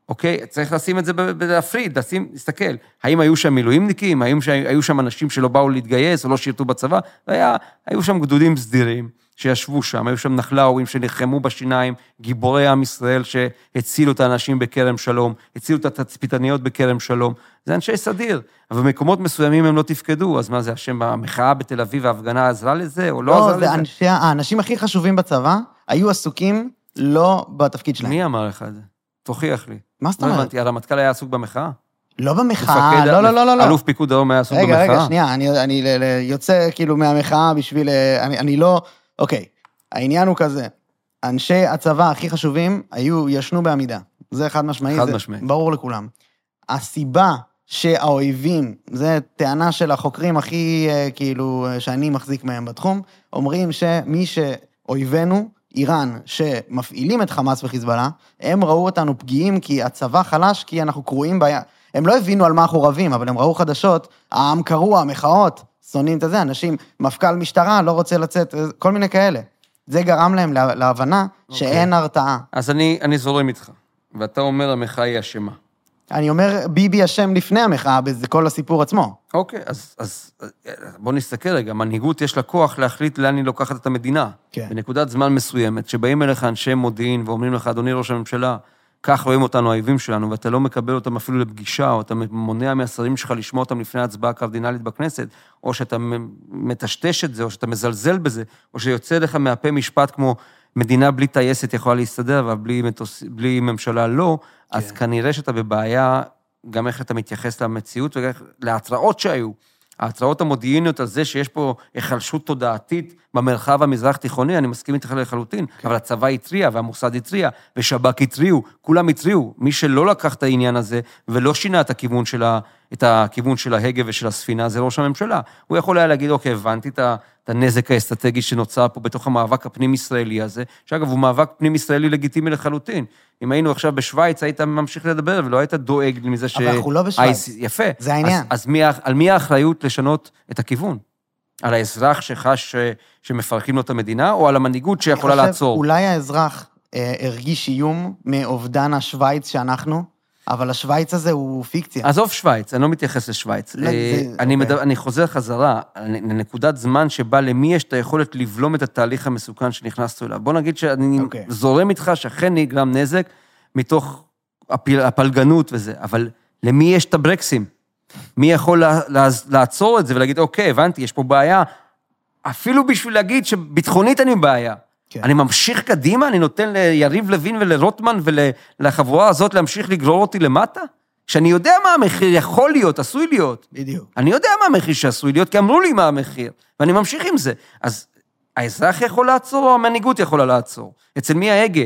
אוקיי? צריך לשים את זה, ב- ב- להפריד, לשים, להסתכל. האם היו שם מילואימניקים? האם ש- היו שם אנשים שלא באו להתגייס או לא שירתו בצבא? היה, היו שם גדודים סדירים שישבו שם, היו שם נחלאורים שנלחמו בשיניים, גיבורי עם ישראל שהצילו את האנשים בכרם שלום, הצילו את התצפיתניות בכרם שלום. זה אנשי סדיר, אבל במקומות מסוימים הם לא תפקדו, אז מה זה, השם המחאה בתל אביב, ההפגנה עזרה לזה או לא לא, עזרה זה לזה? אנשי, האנשים הכי חשובים בצבא היו עסוקים לא בתפקיד שלהם. מי אמר לך את זה? תוכיח לי. מה זאת לא אומרת? הבנתי, הרמטכ"ל היה עסוק במחאה? לא במחאה, לא, לא, לא, לא, לא. אלוף פיקוד דרום היה עסוק במחאה? רגע, רגע, שנייה, אני, יוצא כאילו מהמחאה בשביל... אה, אני, אני לא... אוקיי, העניין הוא כזה, אנשי הצבא הכי חשובים היו, ישנו בעמידה. זה חד משמעי. חד זה. ברור לכולם. הסיבה שהאויבים, זו טענה של החוקרים הכי, אה, כאילו, אה, שאני מחזיק מהם בתחום, אומרים שמי שאויבינו, איראן, שמפעילים את חמאס וחיזבאללה, הם ראו אותנו פגיעים כי הצבא חלש, כי אנחנו קרועים ב... הם לא הבינו על מה אנחנו רבים, אבל הם ראו חדשות, העם קרוע, המחאות, שונאים את הזה, אנשים, מפכ"ל משטרה לא רוצה לצאת, כל מיני כאלה. זה גרם להם לה- להבנה שאין הרתעה. אז אני, אני זורם איתך, ואתה אומר המחאה היא אשמה. אני אומר, ביבי אשם לפני המחאה, בזה כל הסיפור עצמו. אוקיי, אז, אז בוא נסתכל רגע, מנהיגות יש לה כוח להחליט לאן היא לוקחת את המדינה. כן. בנקודת זמן מסוימת, שבאים אליך אנשי מודיעין ואומרים לך, אדוני ראש הממשלה, כך רואים אותנו האויבים שלנו, ואתה לא מקבל אותם אפילו לפגישה, או אתה מונע מהשרים שלך לשמוע אותם לפני ההצבעה הקרדינלית בכנסת, או שאתה מטשטש את זה, או שאתה מזלזל בזה, או שיוצא לך מהפה משפט כמו, מדינה בלי טייסת יכולה להסתדר, אבל בלי, מטוס, בלי ממשלה לא. אז כנראה שאתה בבעיה, גם איך אתה מתייחס למציאות ולהתראות שהיו. ההתראות המודיעיניות על זה שיש פה היחלשות תודעתית במרחב המזרח-תיכוני, אני מסכים איתך לחלוטין, כן. אבל הצבא התריע, והמוסד התריע, ושב"כ התריעו, כולם התריעו. מי שלא לקח את העניין הזה ולא שינה את הכיוון של, ה, את הכיוון של ההגה ושל הספינה, זה ראש הממשלה. הוא יכול היה להגיד, אוקיי, הבנתי את ה- את הנזק האסטרטגי שנוצר פה בתוך המאבק הפנים-ישראלי הזה, שאגב, הוא מאבק פנים-ישראלי לגיטימי לחלוטין. אם היינו עכשיו בשוויץ, היית ממשיך לדבר ולא היית דואג מזה ש... אבל אנחנו לא בשוויץ. יפה. זה העניין. אז, אז מי, על מי האחריות לשנות את הכיוון? על האזרח שחש ש, שמפרקים לו את המדינה, או על המנהיגות שיכולה אני חושב, לעצור? אולי האזרח אה, הרגיש איום מאובדן השוויץ שאנחנו, אבל השוויץ הזה הוא פיקציה. עזוב שווייץ, אני לא מתייחס לשווייץ. לא, אה, זה- אני, אוקיי. מדבר, אני חוזר חזרה לנקודת זמן שבה למי יש את היכולת לבלום את התהליך המסוכן שנכנסנו אליו. בוא נגיד שאני אוקיי. זורם איתך שאכן נגרם נזק מתוך הפל, הפלגנות וזה, אבל למי יש את הברקסים? מי יכול לעצור את זה ולהגיד, אוקיי, הבנתי, יש פה בעיה, אפילו בשביל להגיד שביטחונית אני בבעיה. כן. אני ממשיך קדימה, אני נותן ליריב לוין ולרוטמן ולחבורה הזאת להמשיך לגרור אותי למטה? שאני יודע מה המחיר יכול להיות, עשוי להיות. בדיוק. אני יודע מה המחיר שעשוי להיות, כי אמרו לי מה המחיר, ואני ממשיך עם זה. אז האזרח יכול לעצור, או המנהיגות יכולה לעצור? אצל מי ההגה?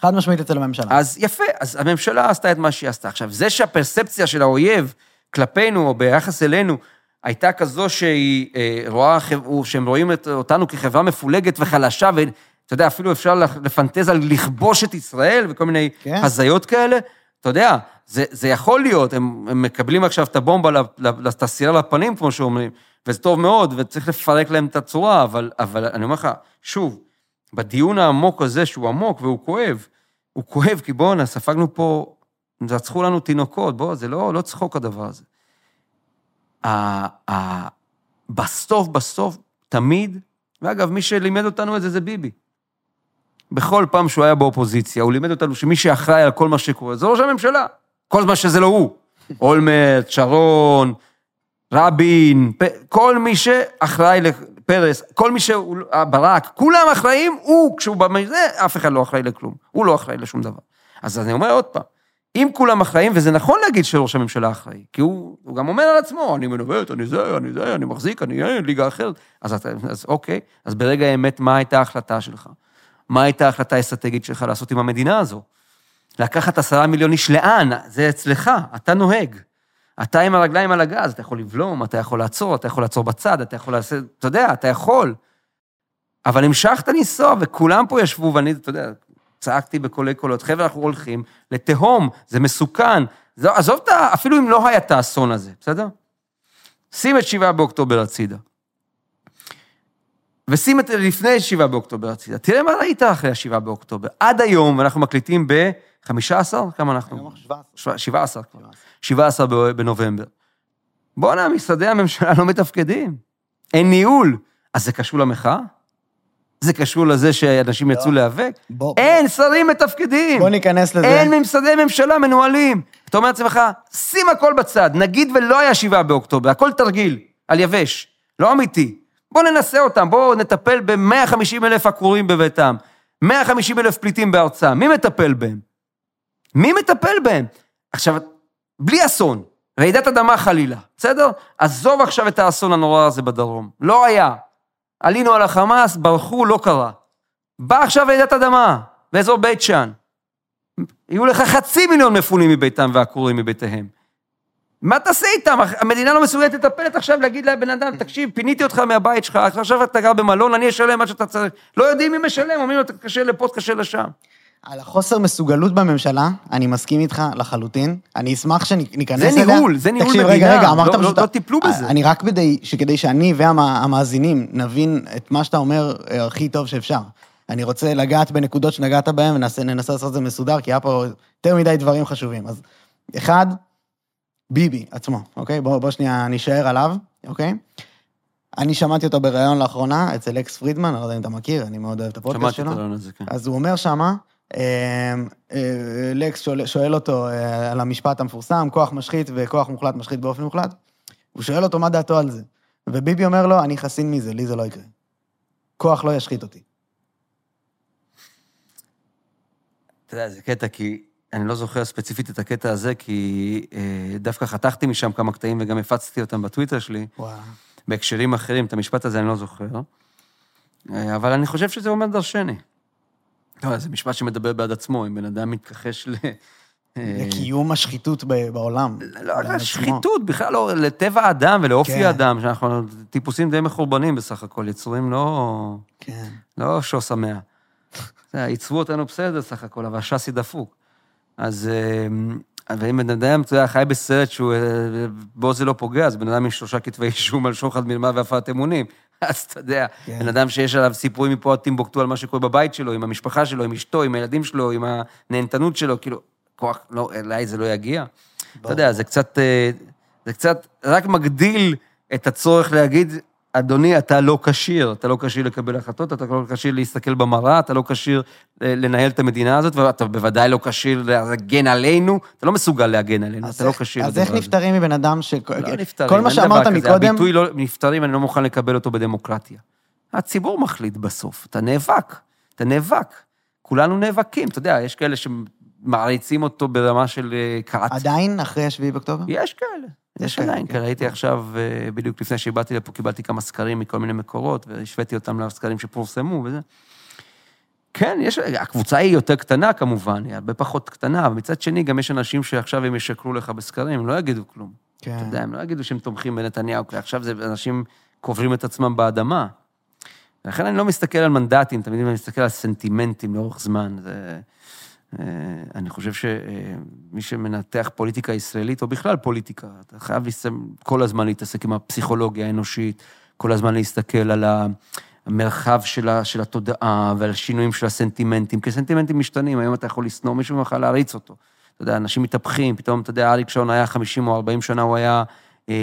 חד משמעית אצל הממשלה. אז יפה, אז הממשלה עשתה את מה שהיא עשתה. עכשיו, זה שהפרספציה של האויב כלפינו, או ביחס אלינו, הייתה כזו שהיא אה, רואה, שהם רואים את, אותנו כחברה מפולגת וחלשה, ואתה יודע, אפילו אפשר לפנטז על לכבוש את ישראל וכל מיני כן. הזיות כאלה. אתה יודע, זה, זה יכול להיות, הם, הם מקבלים עכשיו את הבומבה, את הסירה לפנים, כמו שאומרים, וזה טוב מאוד, וצריך לפרק להם את הצורה, אבל, אבל אני אומר לך, שוב, בדיון העמוק הזה, שהוא עמוק והוא כואב, הוא כואב, כי בואנה, ספגנו פה, רצחו לנו תינוקות, בוא, זה לא, לא צחוק הדבר הזה. ה- ה- בסוף, בסוף, תמיד, ואגב, מי שלימד אותנו את זה זה ביבי. בכל פעם שהוא היה באופוזיציה, הוא לימד אותנו שמי שאחראי על כל מה שקורה זה ראש הממשלה. כל זמן שזה לא הוא. <laughs> אולמרט, שרון, רבין, פ... כל מי שאחראי לפרס, כל מי שהוא, ברק, כולם אחראים, הוא, כשהוא בא מזה, אף אחד לא אחראי לכלום. הוא לא אחראי לשום דבר. אז אני אומר עוד פעם, אם כולם אחראים, וזה נכון להגיד שראש הממשלה אחראי, כי הוא, הוא גם אומר על עצמו, אני מנווט, אני זה, אני זה, אני מחזיק, אני אה, ליגה אחרת. אז, אתה, אז אוקיי, אז ברגע האמת, מה הייתה ההחלטה שלך? מה הייתה ההחלטה האסטרטגית שלך לעשות עם המדינה הזו? לקחת עשרה מיליון איש לאן? זה אצלך, אתה נוהג. אתה עם הרגליים על הגז, אתה יכול לבלום, אתה יכול לעצור, אתה יכול לעצור בצד, אתה יכול לעשות, אתה יודע, אתה יכול. אבל המשכת לנסוע, וכולם פה ישבו, ואני, אתה יודע, צעקתי בקולי קולות, חבר'ה, אנחנו הולכים לתהום, זה מסוכן. זה, עזוב את ה... אפילו אם לא היה את האסון הזה, בסדר? שים את שבעה באוקטובר הצידה. ושים את לפני שבעה באוקטובר הצידה. תראה מה ראית אחרי השבעה באוקטובר. עד היום, אנחנו מקליטים ב-15? כמה אנחנו? היום אנחנו 17. שבע- 17 כבר. 17 ב- בנובמבר. בואנה, משרדי הממשלה לא מתפקדים. אין ניהול. אז זה קשור למחאה? זה קשור לזה שאנשים לא. יצאו להיאבק? אין שרים מתפקדים. בוא ניכנס לזה. אין משרדי ממשלה מנוהלים. אתה אומר לעצמך, שים הכל בצד, נגיד ולא היה שבעה באוקטובר, הכל תרגיל, על יבש, לא אמיתי. בוא ננסה אותם, בוא נטפל ב-150 אלף עקורים בביתם, 150 אלף פליטים בארצם, מי מטפל בהם? מי מטפל בהם? עכשיו, בלי אסון, רעידת אדמה חלילה, בסדר? עזוב עכשיו את האסון הנורא הזה בדרום, לא היה. עלינו על החמאס, ברחו, לא קרה. בא עכשיו רעידת אדמה, באזור בית שאן. יהיו לך חצי מיליון מפונים מביתם ועקורים מבתיהם. מה תעשה איתם? המדינה לא מסוגלת לטפל עכשיו, להגיד לבן אדם, תקשיב, פיניתי אותך מהבית שלך, עכשיו אתה גר במלון, אני אשלם מה שאתה צריך. לא יודעים מי משלם, אומרים לו, תתקשר לפה, תתקשר לשם. על החוסר מסוגלות בממשלה, אני מסכים איתך לחלוטין. אני אשמח שניכנס זה אליה. ניהול, זה ניהול תקשיב, מדינה. רגע, רגע, אמרת לא- פשוט... לא- לא טיפלו בזה. אני רק כדי, שכדי שאני והמאזינים נבין את מה שאתה אומר אה, הכי טוב שאפשר. אני רוצה לגעת בנקודות שנגעת בהן, וננסה לעשות את זה מסודר, כי היה פה יותר מדי דברים חשובים. אז אחד, ביבי עצמו, אוקיי? בוא, בוא שנייה נישאר עליו, אוקיי? אני שמעתי אותו בריאיון לאחרונה אצל אקס פרידמן, אני לא יודע אם אתה מכיר, אני מאוד אוהב את הפודקאסט שמעתי שלו. את הרעיון הזה, כן. אז הוא אומר שמה, אה, אה, לקס שואל, שואל אותו אה, על המשפט המפורסם, כוח משחית וכוח מוחלט משחית באופן מוחלט. הוא שואל אותו מה דעתו על זה. וביבי אומר לו, אני חסין מזה, לי זה לא יקרה. כוח לא ישחית אותי. אתה יודע, זה קטע, כי אני לא זוכר ספציפית את הקטע הזה, כי אה, דווקא חתכתי משם כמה קטעים וגם הפצתי אותם בטוויטר שלי, וואו. בהקשרים אחרים, את המשפט הזה אני לא זוכר. אה, אבל אני חושב שזה אומר דרשני. לא, זה משפט שמדבר בעד עצמו, אם בן אדם מתכחש ל... לקיום השחיתות בעולם. לא רק בעצמו. השחיתות, בכלל לא, לטבע האדם ולאופי כן. האדם, שאנחנו טיפוסים די מחורבנים בסך הכל, יצורים לא... כן. לא שוס המאה. ייצרו אותנו בסדר סך הכל, אבל השאסי דפוק. אז... ואם בן אדם, אתה יודע, חי בסרט שהוא... אה, בו זה לא פוגע, אז בן אדם עם שלושה כתבי אישום על שוחד, מרמה והפרת אמונים. אז אתה יודע, כן. בן אדם שיש עליו סיפורים מפה עד טימבוקטו על מה שקורה בבית שלו, עם המשפחה שלו, עם אשתו, עם הילדים שלו, עם הנהנתנות שלו, כאילו, כוח, לא, אליי זה לא יגיע. אתה יודע, זה קצת, אה, זה קצת רק מגדיל את הצורך להגיד, אדוני, אתה לא כשיר, אתה לא כשיר לקבל החלטות, אתה לא כשיר להסתכל במראה, אתה לא כשיר אה, לנהל את המדינה הזאת, ואתה בוודאי לא כשיר להגן עלינו, אתה לא מסוגל להגן עלינו, אתה לא איך- כשיר אז איך. נפטרים מבן אדם ש... לא נפטרים, כל מה שאמרת. מקודם... הביטוי לא, נפטרים, אני לא מוכן לקבל אותו בדמוקרטיה. הציבור מחליט בסוף, אתה נאבק, אתה נאבק. כולנו נאבקים, אתה יודע, יש כאלה שמעריצים אותו ברמה של אה, קרץ. עדיין, אחרי השביעי באוקטובר? יש כאלה, יש עדיין כן. כאלה. הייתי עכשיו, אה, בדיוק לפני שבאתי לפה, קיבלתי כמה סקרים מכל מיני מקורות, והשוויתי אותם לסקרים שפורסמו וזה. כן, יש, הקבוצה היא יותר קטנה כמובן, היא הרבה פחות קטנה, אבל מצד שני, גם יש אנשים שעכשיו הם ישקרו לך בסקרים, הם לא יגידו כלום. כן. אתה יודע, הם לא יגידו שהם תומכים בנתניהו, כי עכשיו זה אנשים קוברים את עצמם באדמה. לכן אני לא מסתכל על מנדטים, תמיד אני מסתכל על סנטימנטים לאורך זמן. זה, אני חושב שמי שמנתח פוליטיקה ישראלית, או בכלל פוליטיקה, אתה חייב כל הזמן להתעסק עם הפסיכולוגיה האנושית, כל הזמן להסתכל על המרחב של, ה, של התודעה ועל השינויים של הסנטימנטים, כי סנטימנטים משתנים, היום אתה יכול לשנוא מישהו ומחר להריץ אותו. אתה יודע, אנשים מתהפכים, פתאום, אתה יודע, אריק שרון היה 50 או 40 שנה, הוא היה אה,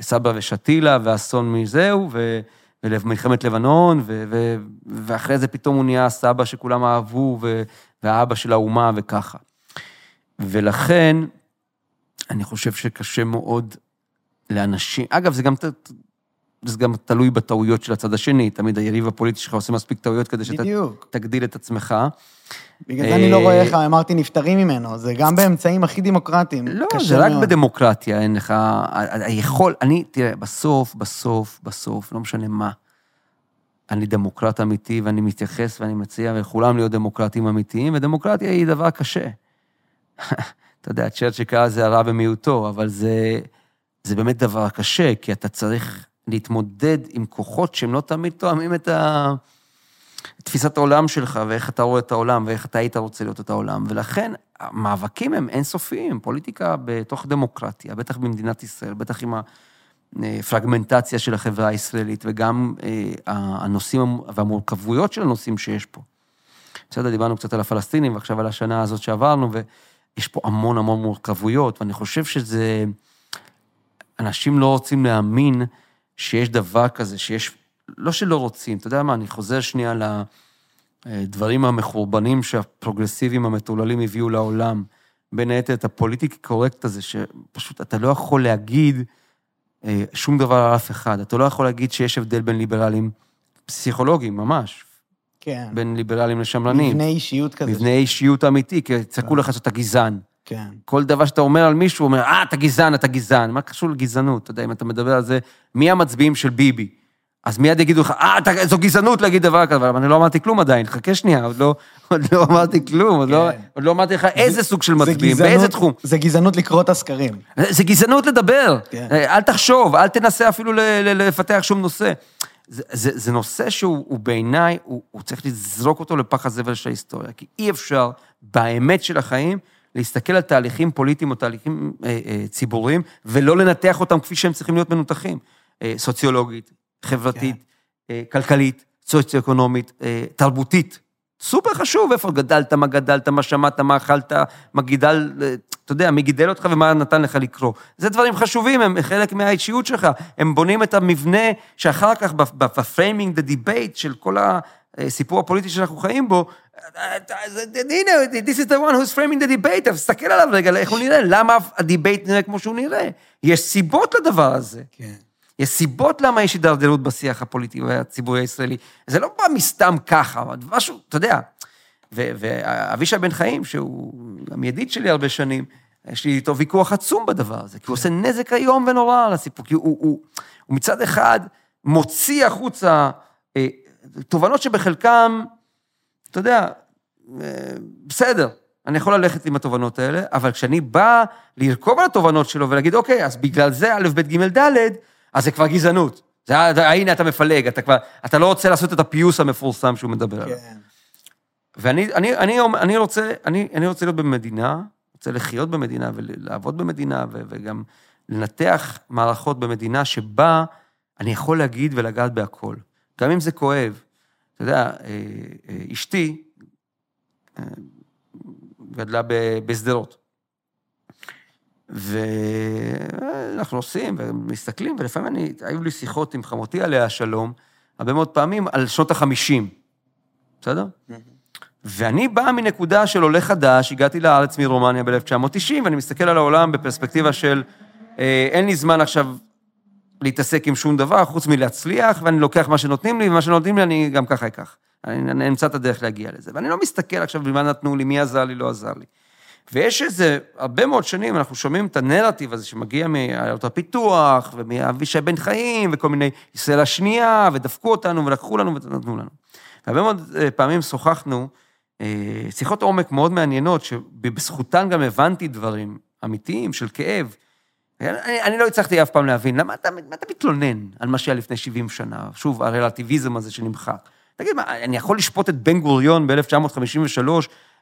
סבא ושתילה, ואסון מזהו, ו... ומלחמת לבנון, ו- ו- ואחרי זה פתאום הוא נהיה הסבא שכולם אהבו, ו- והאבא של האומה וככה. ולכן, אני חושב שקשה מאוד לאנשים, אגב, זה גם, זה גם תלוי בטעויות של הצד השני, תמיד היריב הפוליטי שלך עושה מספיק טעויות כדי שאתה. תגדיל את עצמך. בגלל זה אני לא אה, רואה איך אמרתי נפטרים ממנו, זה גם באמצעים הכי דמוקרטיים. לא, זה רק מאוד. בדמוקרטיה, אין לך... היכול, אני, תראה, בסוף, בסוף, בסוף, לא משנה מה, אני דמוקרט אמיתי ואני מתייחס ואני מציע לכולם להיות דמוקרטים אמיתיים, ודמוקרטיה היא דבר קשה. <laughs> אתה יודע, צ'רצ'י קרא לזה הרע במיעוטו, אבל זה, זה באמת דבר קשה, כי אתה צריך להתמודד עם כוחות שהם לא תמיד תואמים את ה... תפיסת העולם שלך, ואיך אתה רואה את העולם, ואיך אתה היית רוצה לראות את העולם. ולכן, המאבקים הם אינסופיים. פוליטיקה בתוך דמוקרטיה, בטח במדינת ישראל, בטח עם הפרגמנטציה של החברה הישראלית, וגם אה, הנושאים והמורכבויות של הנושאים שיש פה. בסדר, דיברנו קצת על הפלסטינים, ועכשיו על השנה הזאת שעברנו, ויש פה המון המון מורכבויות, ואני חושב שזה... אנשים לא רוצים להאמין שיש דבר כזה, שיש... לא שלא רוצים, אתה יודע מה, אני חוזר שנייה לדברים המחורבנים שהפרוגרסיבים המטורללים הביאו לעולם. בין היתר את הפוליטיקי קורקט הזה, שפשוט אתה לא יכול להגיד אה, שום דבר על אף אחד. אתה לא יכול להגיד שיש הבדל בין ליברלים פסיכולוגיים, ממש, כן. בין ליברלים לשמרנים. מבנה אישיות כזה. מבנה אישיות אמיתי, כי צעקו לך שאתה גזען. כן. כל דבר שאתה אומר על מישהו, הוא אומר, אה, אתה גזען, אתה גזען. מה קשור לגזענות? אתה יודע, אם אתה מדבר על זה, מי המצביעים של ביבי? אז מיד יגידו לך, אה, זו גזענות להגיד דבר כזה, אבל אני לא אמרתי כלום עדיין, חכה שנייה, עוד לא, עוד לא אמרתי כלום, עוד, לא, כן. עוד לא אמרתי לך איזה סוג של מצביעים, באיזה תחום. זה גזענות לקרוא את הסקרים. זה גזענות לדבר, כן. אל תחשוב, אל תנסה אפילו ל- ל- לפתח שום נושא. זה, זה, זה נושא שהוא הוא בעיניי, הוא, הוא צריך לזרוק אותו לפח הזבל של ההיסטוריה, כי אי אפשר באמת של החיים להסתכל על תהליכים פוליטיים או תהליכים אה, אה, ציבוריים, ולא לנתח אותם כפי שהם צריכים להיות מנותחים. אה, סוציולוגית, חברתית, אה, כלכלית, סוציו-אקונומית, אה, תרבותית. סופר חשוב, איפה גדלת, מה גדלת, מה שמעת, מה אכלת, מה גידל, אה, אתה יודע, מי גידל אותך ומה נתן לך לקרוא. זה דברים חשובים, הם חלק מהאישיות שלך. הם בונים את המבנה שאחר כך, ב framing, the debate של כל הסיפור הפוליטי שאנחנו חיים בו, הנה, this is the one who's framing the debate, תסתכל עליו רגע, איך הוא נראה, למה ה debate נראה כמו שהוא נראה. יש סיבות לדבר הזה. כן. יש סיבות למה יש הידרדרות בשיח הפוליטי והציבורי הישראלי. זה לא בא מסתם ככה, אבל משהו, אתה יודע. ואבישי בן חיים, שהוא גם ידיד שלי הרבה שנים, יש לי איתו ויכוח עצום בדבר הזה, כי הוא עושה נזק איום ונורא על הסיפור, כי הוא, הוא, הוא מצד אחד מוציא החוצה אה, תובנות שבחלקם, אתה יודע, אה, בסדר, אני יכול ללכת עם התובנות האלה, אבל כשאני בא לרכוב על התובנות שלו ולהגיד, אוקיי, אז בגלל זה א', ב', ג', ד', אז זה כבר גזענות. זה, הנה אתה מפלג, אתה כבר, אתה לא רוצה לעשות את הפיוס המפורסם שהוא מדבר עליו. כן. ואני אני, אני, אני רוצה, אני, אני רוצה להיות במדינה, רוצה לחיות במדינה ולעבוד במדינה, ו, וגם לנתח מערכות במדינה שבה אני יכול להגיד ולגעת בהכל. גם אם זה כואב. אתה יודע, אה, אה, אשתי אה, גדלה בשדרות. ואנחנו עושים ומסתכלים, ולפעמים אני, היו לי שיחות עם חמותי עליה השלום, הרבה מאוד פעמים על שנות החמישים, בסדר? ואני בא מנקודה של עולה חדש, הגעתי לארץ מרומניה ב-1990, ואני מסתכל על העולם בפרספקטיבה של אה, אין לי זמן עכשיו להתעסק עם שום דבר, חוץ מלהצליח, ואני לוקח מה שנותנים לי, ומה שנותנים לי אני גם ככה אקח. אני, אני אמצא את הדרך להגיע לזה. ואני לא מסתכל עכשיו במה נתנו לי, מי עזר לי, לא עזר לי. ויש איזה, הרבה מאוד שנים אנחנו שומעים את הנרטיב הזה שמגיע מעיירות הפיתוח, ומאבישי בן חיים, וכל מיני, ישראל השנייה, ודפקו אותנו, ולקחו לנו ונתנו לנו. והרבה מאוד אה, פעמים שוחחנו, אה, שיחות עומק מאוד מעניינות, שבזכותן גם הבנתי דברים אמיתיים של כאב. אני, אני לא הצלחתי אף פעם להבין, למה אתה, מה אתה מתלונן על מה שהיה לפני 70 שנה? שוב, הרלטיביזם הזה שנמחק. תגיד, מה, אני יכול לשפוט את בן גוריון ב-1953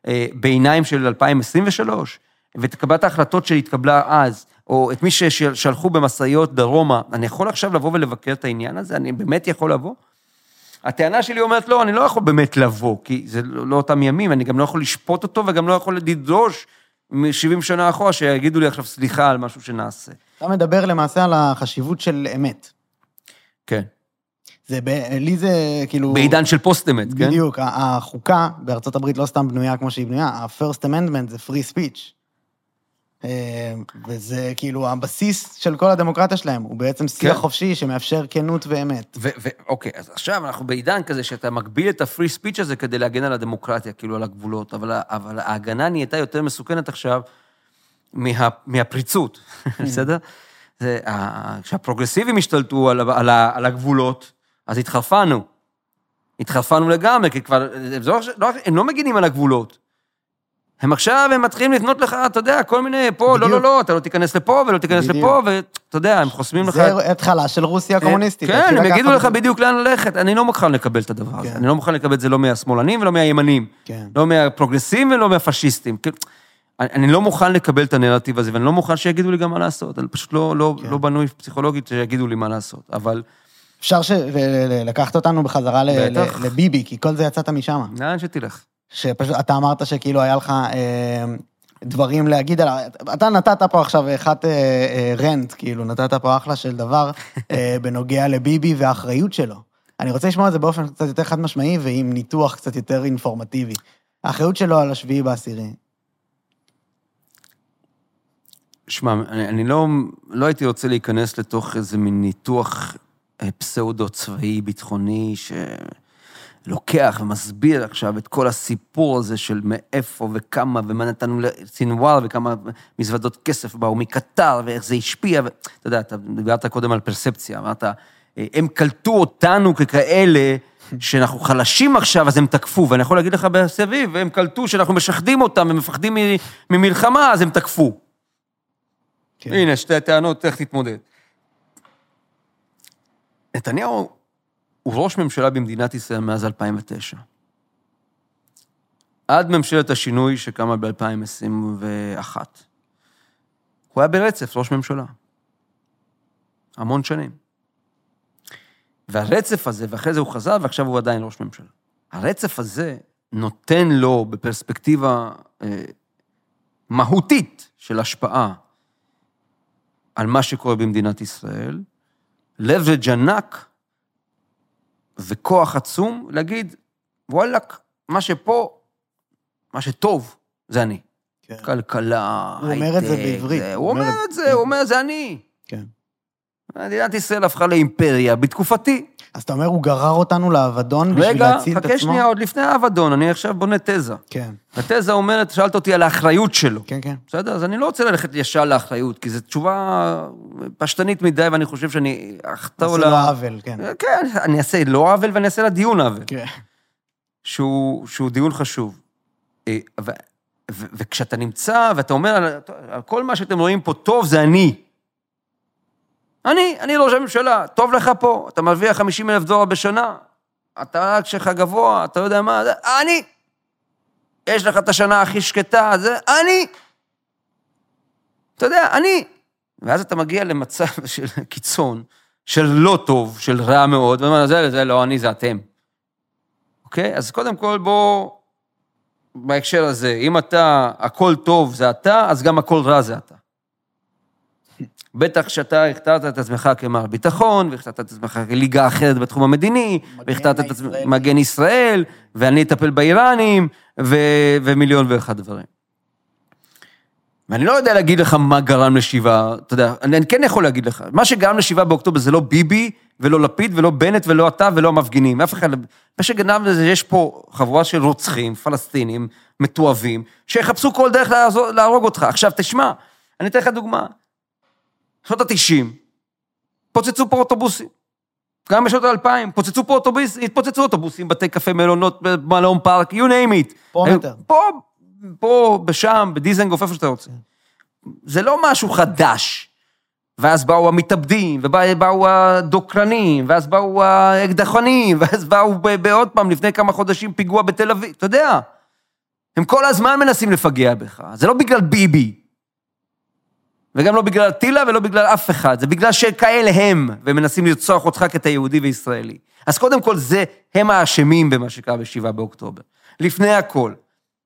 אה, בעיניים של 2023, ואת קבלת ההחלטות שהתקבלה אז, או את מי ששלחו במשאיות דרומה, אני יכול עכשיו לבוא ולבקר את העניין הזה? אני באמת יכול לבוא? הטענה שלי אומרת, לא, אני לא יכול באמת לבוא, כי זה לא, לא אותם ימים, אני גם לא יכול לשפוט אותו וגם לא יכול לדרוש מ-70 שנה אחורה שיגידו לי עכשיו סליחה על משהו שנעשה. אתה מדבר למעשה על החשיבות של אמת. כן. זה, ב... לי זה כאילו... בעידן של פוסט-אמת, כן? בדיוק, החוקה בארצות הברית לא סתם בנויה כמו שהיא בנויה, ה-first amendment זה free speech. אה, וזה כאילו הבסיס של כל הדמוקרטיה שלהם, הוא בעצם שיח כן. חופשי שמאפשר כנות ואמת. ואוקיי, אז עכשיו אנחנו בעידן כזה שאתה מגביל את הפרי ספיץ' הזה כדי להגן על הדמוקרטיה, כאילו על הגבולות, אבל, אבל ההגנה נהייתה יותר מסוכנת עכשיו מה, מהפריצות, <laughs> בסדר? זה, כשהפרוגרסיבים השתלטו על, על, על הגבולות, אז התחרפנו. התחרפנו לגמרי, כי כבר, זה לא, לא, הם לא מגינים על הגבולות. הם עכשיו, הם מתחילים לבנות לך, אתה יודע, כל מיני, פה, לא, לא, בדיוק. לא, אתה לא תיכנס לפה ולא תיכנס בדיוק. לפה, ואתה יודע, הם חוסמים לך... זה התחלה של רוסיה הקומוניסטית. כן, הם יגידו לך בדיוק לאן ללכת. אני לא מוכן לקבל את הדבר הזה. כן. אני לא מוכן לקבל את זה לא מהשמאלנים ולא מהימנים. כן. לא מהפרוגרסיבים ולא מהפשיסטים. אני אני לא מוכן לקבל את הנרטיב הזה, ואני לא מוכן שיגידו לי גם מה לעשות. אני פשוט לא, לא, כן. לא בנוי פסיכולוגית שיגידו לי מה לעשות. אבל אפשר ש... לקחת אותנו בחזרה ל- לביבי, כי כל זה יצאת משם. לאן שתלך. שפשוט, אתה אמרת שכאילו היה לך אה, דברים להגיד עליו. אתה נתת פה עכשיו אחד אה, אה, רנט, כאילו, נתת פה אחלה של דבר <laughs> אה, בנוגע לביבי והאחריות שלו. אני רוצה לשמוע את זה באופן קצת יותר חד משמעי ועם ניתוח קצת יותר אינפורמטיבי. האחריות שלו על השביעי בעשירי. שמע, אני, אני לא, לא הייתי רוצה להיכנס לתוך איזה מין ניתוח אה, פסאודו-צבאי, ביטחוני, שלוקח ומסביר עכשיו את כל הסיפור הזה של מאיפה וכמה, ומה נתנו לסינואר, וכמה מזוודות כסף באו מקטר, ואיך זה השפיע, ואתה יודע, אתה דיברת קודם על פרספציה, אמרת, אה, הם קלטו אותנו ככאלה, שאנחנו חלשים עכשיו, אז הם תקפו, ואני יכול להגיד לך בסביב, הם קלטו שאנחנו משחדים אותם ומפחדים ממלחמה, אז הם תקפו. כן. הנה, שתי הטענות, איך תתמודד. נתניהו הוא ראש ממשלה במדינת ישראל מאז 2009. עד ממשלת השינוי שקמה ב-2021. הוא היה ברצף ראש ממשלה. המון שנים. והרצף הזה, ואחרי זה הוא חזר, ועכשיו הוא עדיין ראש ממשלה. הרצף הזה נותן לו, בפרספקטיבה אה, מהותית של השפעה על מה שקורה במדינת ישראל, leverage ענק וכוח עצום להגיד, וואלכ, מה שפה, מה שטוב, זה אני. כן. כלכלה, הוא אומר את זה הייטק, בעברית. זה- הוא אומר את זה, הוא אומר, זה אני. כן. מדינת ישראל הפכה לאימפריה בתקופתי. אז אתה אומר, הוא גרר אותנו לאבדון בשביל רגע, להציל את עצמו? חכה שנייה, עוד לפני האבדון, אני עכשיו בונה תזה. כן, התזה אומרת, שאלת אותי על האחריות שלו. כן, כן. בסדר? אז אני לא רוצה ללכת ישר לאחריות, כי זו תשובה פשטנית מדי, ואני חושב שאני אחטוא עושה לו עוול, כן. כן, אני אעשה לא עוול ואני אעשה לה דיון עוול, כן. שהוא, שהוא דיון חשוב. אה, ו, ו, וכשאתה נמצא ואתה אומר, על, על כל מה שאתם רואים פה טוב זה אני. אני, אני ראש הממשלה, טוב לך פה, אתה מרוויח 50 אלף דולר בשנה, אתה רק שלך גבוה, אתה יודע מה, זה אני. יש לך את השנה הכי שקטה, זה אני. אתה יודע, אני. ואז אתה מגיע למצב <laughs> של קיצון, של לא טוב, של רע מאוד, ואומר, זה, זה לא אני, זה אתם. אוקיי? אז קודם כל, בוא, בהקשר הזה, אם אתה, הכל טוב זה אתה, אז גם הכל רע זה אתה. בטח שאתה הכתרת את עצמך כמר ביטחון, והכתרת את עצמך כליגה אחרת בתחום המדיני, והכתרת את עצמך. מגן ישראל, ואני אטפל באיראנים, ו, ומיליון ואחד דברים. ואני לא יודע להגיד לך מה גרם לשיבה, אתה יודע, אני, אני כן יכול להגיד לך, מה שגרם לשיבה באוקטובר זה לא ביבי, ולא לפיד, ולא בנט, ולא אתה, ולא המפגינים, אף אחד, מה שגנב לזה, יש פה חבורה של רוצחים, פלסטינים, מתועבים, שיחפשו כל דרך להרוג אותך. עכשיו, תשמע, אני אתן לך דוגמה. בשנות ה-90, פוצצו פה אוטובוסים. גם בשנות ה-2000, פוצצו פה אוטובוסים, התפוצצו אוטובוסים, בתי קפה, מלונות, מלון פארק, you name it. פה מטר. פה, פה, בשם, בדיזנגוף, איפה שאתה רוצה. זה לא משהו חדש. ואז באו המתאבדים, ובאו הדוקרנים, ואז באו האקדחונים, <laughs> ואז באו בעוד פעם, לפני כמה חודשים, פיגוע בתל אביב, אתה יודע. הם כל הזמן מנסים לפגע בך, זה לא בגלל ביבי. וגם לא בגלל טילה ולא בגלל אף אחד, זה בגלל שכאלה הם, והם מנסים לרצוח אותך כי אתה יהודי וישראלי. אז קודם כל זה, הם האשמים במה שקרה ב-7 באוקטובר. לפני הכל.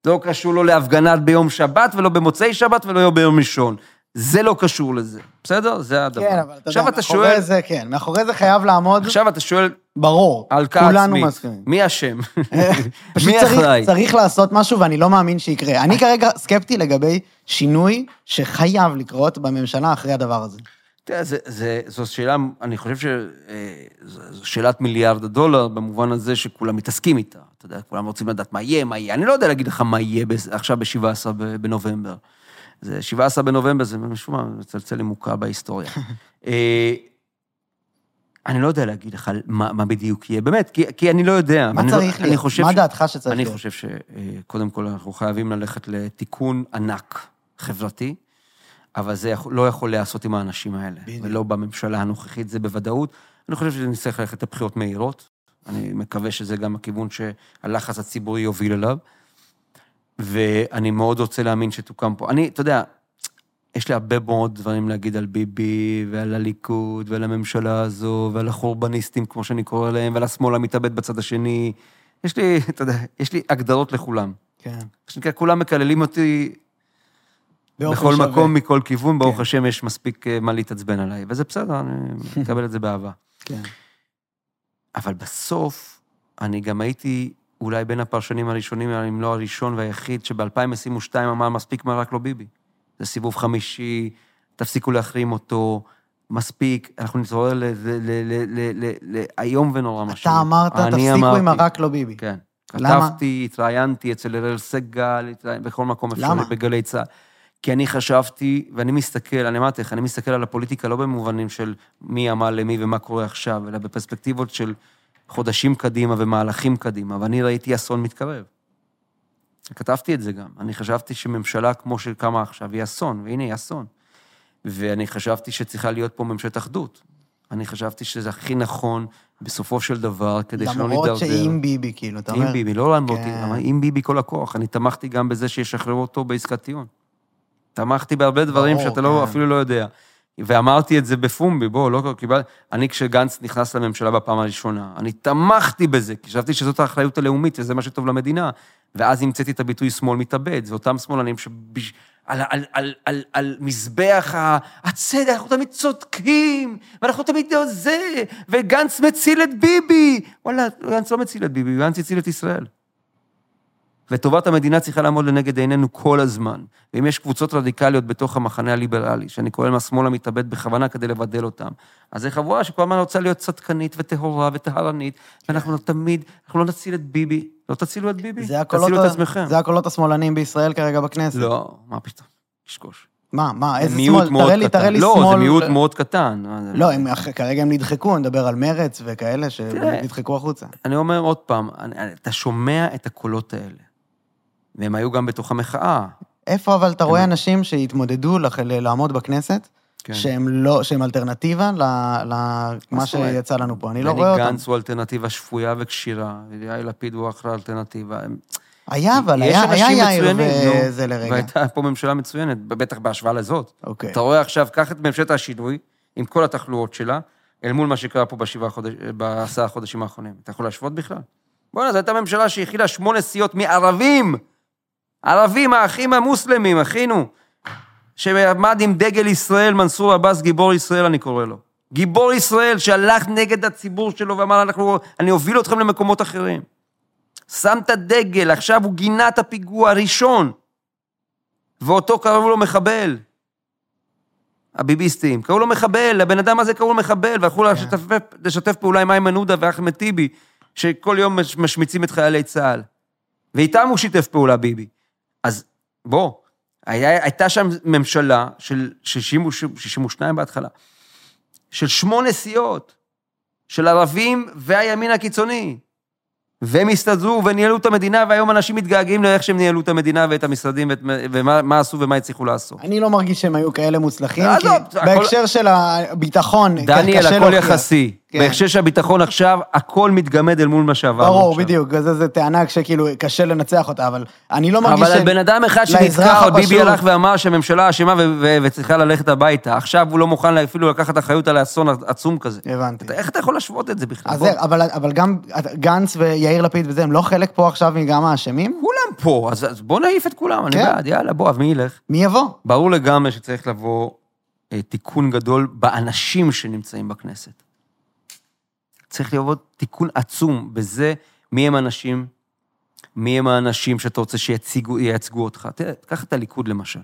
לא קשור לא להפגנת ביום שבת ולא במוצאי שבת ולא ביום ראשון. זה לא קשור לזה, בסדר? זה הדבר. כן, אבל אתה יודע, מאחורי שואל, זה, כן, מאחורי זה חייב לעמוד, עכשיו אתה שואל ברור. על כעס כולנו מי? מסכימים. מי אשם? <laughs> פשוט מי צריך, אחראי? צריך לעשות משהו, ואני לא מאמין שיקרה. אני כרגע סקפטי לגבי שינוי שחייב לקרות בממשלה אחרי הדבר הזה. תראה, זה, זה, זו שאלה, אני חושב שזו שאלת מיליארד הדולר, במובן הזה שכולם מתעסקים איתה. אתה יודע, כולם רוצים לדעת מה יהיה, מה יהיה. אני לא יודע להגיד לך מה יהיה עכשיו ב-17 בנובמבר. זה 17 בנובמבר, זה משום מה מצלצל לי מוכר בהיסטוריה. <laughs> אה, אני לא יודע להגיד לך מה, מה בדיוק יהיה, באמת, כי, כי אני לא יודע. מה אני צריך לא, אני להיות? מה דעתך שצריך אני להיות? חושב שקודם כל אנחנו חייבים ללכת לתיקון ענק חברתי, אבל זה לא יכול להיעשות עם האנשים האלה, בדיוק. ולא בממשלה הנוכחית, זה בוודאות. אני חושב שנצטרך ללכת לבחירות מהירות, אני מקווה שזה גם הכיוון שהלחץ הציבורי יוביל אליו, ואני מאוד רוצה להאמין שתוקם פה. אני, אתה יודע, יש לי הרבה מאוד דברים להגיד על ביבי, ועל הליכוד, ועל הממשלה הזו, ועל החורבניסטים, כמו שאני קורא להם, ועל השמאל המתאבד בצד השני. יש לי, אתה יודע, יש לי הגדרות לכולם. כן. מה שנקרא, כולם מקללים אותי בכל שווה. מקום, מכל כיוון, ברוך כן. השם, יש מספיק אה, מה להתעצבן עליי, וזה בסדר, אני <laughs> מקבל את זה באהבה. כן. אבל בסוף, אני גם הייתי אולי בין הפרשנים הראשונים, אם לא הראשון והיחיד, שב-2022 אמר, מספיק מה רק לא ביבי. זה סיבוב חמישי, תפסיקו להחרים אותו, מספיק, אנחנו נתעורר ל- ל- ל- ל- ל- ל- איום ונורא מה אתה אמרת, תפסיקו עם. הרק לא ביבי. כן. למה? כתבתי, התראיינתי אצל אראל סגל, בכל מקום אפשרי? בגלי צה"ל. כי אני חשבתי, ואני מסתכל, אני אמרתי לך, אני מסתכל על הפוליטיקה לא במובנים של מי אמר למי ומה קורה עכשיו, אלא בפרספקטיבות של חודשים קדימה ומהלכים קדימה, ואני ראיתי אסון מתקרב. כתבתי את זה גם. אני חשבתי שממשלה כמו שקמה עכשיו היא אסון, והנה היא אסון. ואני חשבתי שצריכה להיות פה ממשלת אחדות. אני חשבתי שזה הכי נכון בסופו של דבר, כדי שלא נידרדר. למרות שעם ביבי, כאילו, אתה אומר... עם ביבי, לא למרות, כן. עם ביבי כל הכוח. אני תמכתי גם בזה שישחררו אותו בעסקת טיעון. תמכתי בהרבה דברים ברור, שאתה לא, כן. אפילו לא יודע. ואמרתי את זה בפומבי, בוא, לא קיבל... אני, כשגנץ נכנס לממשלה בפעם הראשונה, אני תמכתי בזה, כי חשבתי שזאת האחריות הלאומית וזה מה שטוב למדינה. ואז המצאתי את הביטוי שמאל מתאבד, זה אותם שמאלנים שבש... על, על, על, על, על מזבח ה- הצדק, אנחנו תמיד צודקים, ואנחנו תמיד זה, וגנץ מציל את ביבי. וואלה, גנץ לא מציל את ביבי, גנץ הציל את ישראל. וטובת המדינה צריכה לעמוד לנגד עינינו כל הזמן. ואם יש קבוצות רדיקליות בתוך המחנה הליברלי, שאני קורא להם השמאל המתאבד בכוונה כדי לבדל אותם, אז זו חבורה שכל הזמן רוצה להיות צדקנית וטהורה וטהרנית, ואנחנו תמיד, אנחנו לא נציל את ביבי. לא תצילו את ביבי, תצילו את עצמכם. זה הקולות השמאלנים בישראל כרגע בכנסת. לא, מה פתאום, קשקוש. מה, מה, איזה שמאל? תראה לי. תראה לי לא, שמאל. זה מיעוט מאוד קטן. לא, הם, כרגע הם נדחקו, נדבר על מרץ וכאלה. שנדחקו החוצה. אני אומר עוד פעם, אני- אתה שומע את הקולות האלה, והם היו גם בתוך המחאה. איפה אבל אתה רואה. אנשים שהתמודדו לעמוד בכנסת, כן. שהם לא, שהם אלטרנטיבה למה? שיצא לנו פה? אני לא בני רואה אותם. גנץ הוא אלטרנטיבה שפויה וכשירה, ויאיר לפיד הוא אחלה אלטרנטיבה. היה, אבל היה, היה יאיר וזה לרגע. והייתה פה ממשלה מצוינת, בטח בהשוואה לזאת. אוקיי. אתה רואה עכשיו, קח את ממשלת השינוי, עם כל התחלואות שלה, אל מול מה שקרה פה בשבעה חודש, בעשרה החודשים האחרונים. אתה יכול להשוות בכלל? בוא'נה, זו הייתה ממשלה שהכילה שמונה סיעות מערבים. ערבים, האחים המוסלמים, אחינו. שעמד עם דגל ישראל, מנסור עבאס, גיבור ישראל, אני קורא לו. גיבור ישראל שהלך נגד הציבור שלו ואמר, אנחנו, אני אוביל אתכם למקומות אחרים. שם את הדגל, עכשיו הוא גינה את הפיגוע הראשון. ואותו קראו לו מחבל. הביביסטים, קראו לו מחבל, הבן אדם הזה קראו לו מחבל, והלכו לשתף, לשתף פעולה עם איימן עודה ואחמד טיבי, שכל יום מש- משמיצים את חיילי צה"ל. ואיתם הוא שיתף פעולה, ביבי. אז בוא, היה, הייתה שם ממשלה של 60, 62 בהתחלה, של שמונה סיעות, של ערבים והימין הקיצוני. והם הסתדרו וניהלו את המדינה, והיום אנשים מתגעגעים לאיך שהם ניהלו את המדינה ואת המשרדים, ואת, ומה מה עשו ומה הצליחו לעשות. אני לא מרגיש שהם היו כאלה מוצלחים, כי הכל- בהקשר של הביטחון, דניאל, הכל. יחסי. כן. בהקשר של הביטחון עכשיו, הכל מתגמד אל מול מה שעברנו ברור, עכשיו. בדיוק, זו זו טענה שכאילו קשה לנצח אותה, אבל אני לא מרגיש אבל על בן אדם אחד שנתקע, ביבי הפשוט- הלך ואמר שהממשלה אשמה וצריכה ללכת הביתה. עכשיו הוא לא מוכן אפילו לקחת אחריות על האסון עצום כזה. הבנתי. אתה- איך אתה יכול להשוות את זה בכלל? אז בוא. אבל, אבל גם גנץ ויאיר לפיד וזה, הם לא חלק פה עכשיו מגם האשמים? כולם פה, אז אז בוא נעיף את כולם, אני כן. בעד, יאללה, בוא, אז מי ילך? מי יבוא? ברור לגמרי שצריך לבוא אה, תיקון גדול באנשים שנמצאים בכנסת. צריך לבוא תיקון עצום בזה מי הם האנשים, מי הם האנשים שאתה רוצה שייצגו אותך. תראה, קח את הליכוד למשל.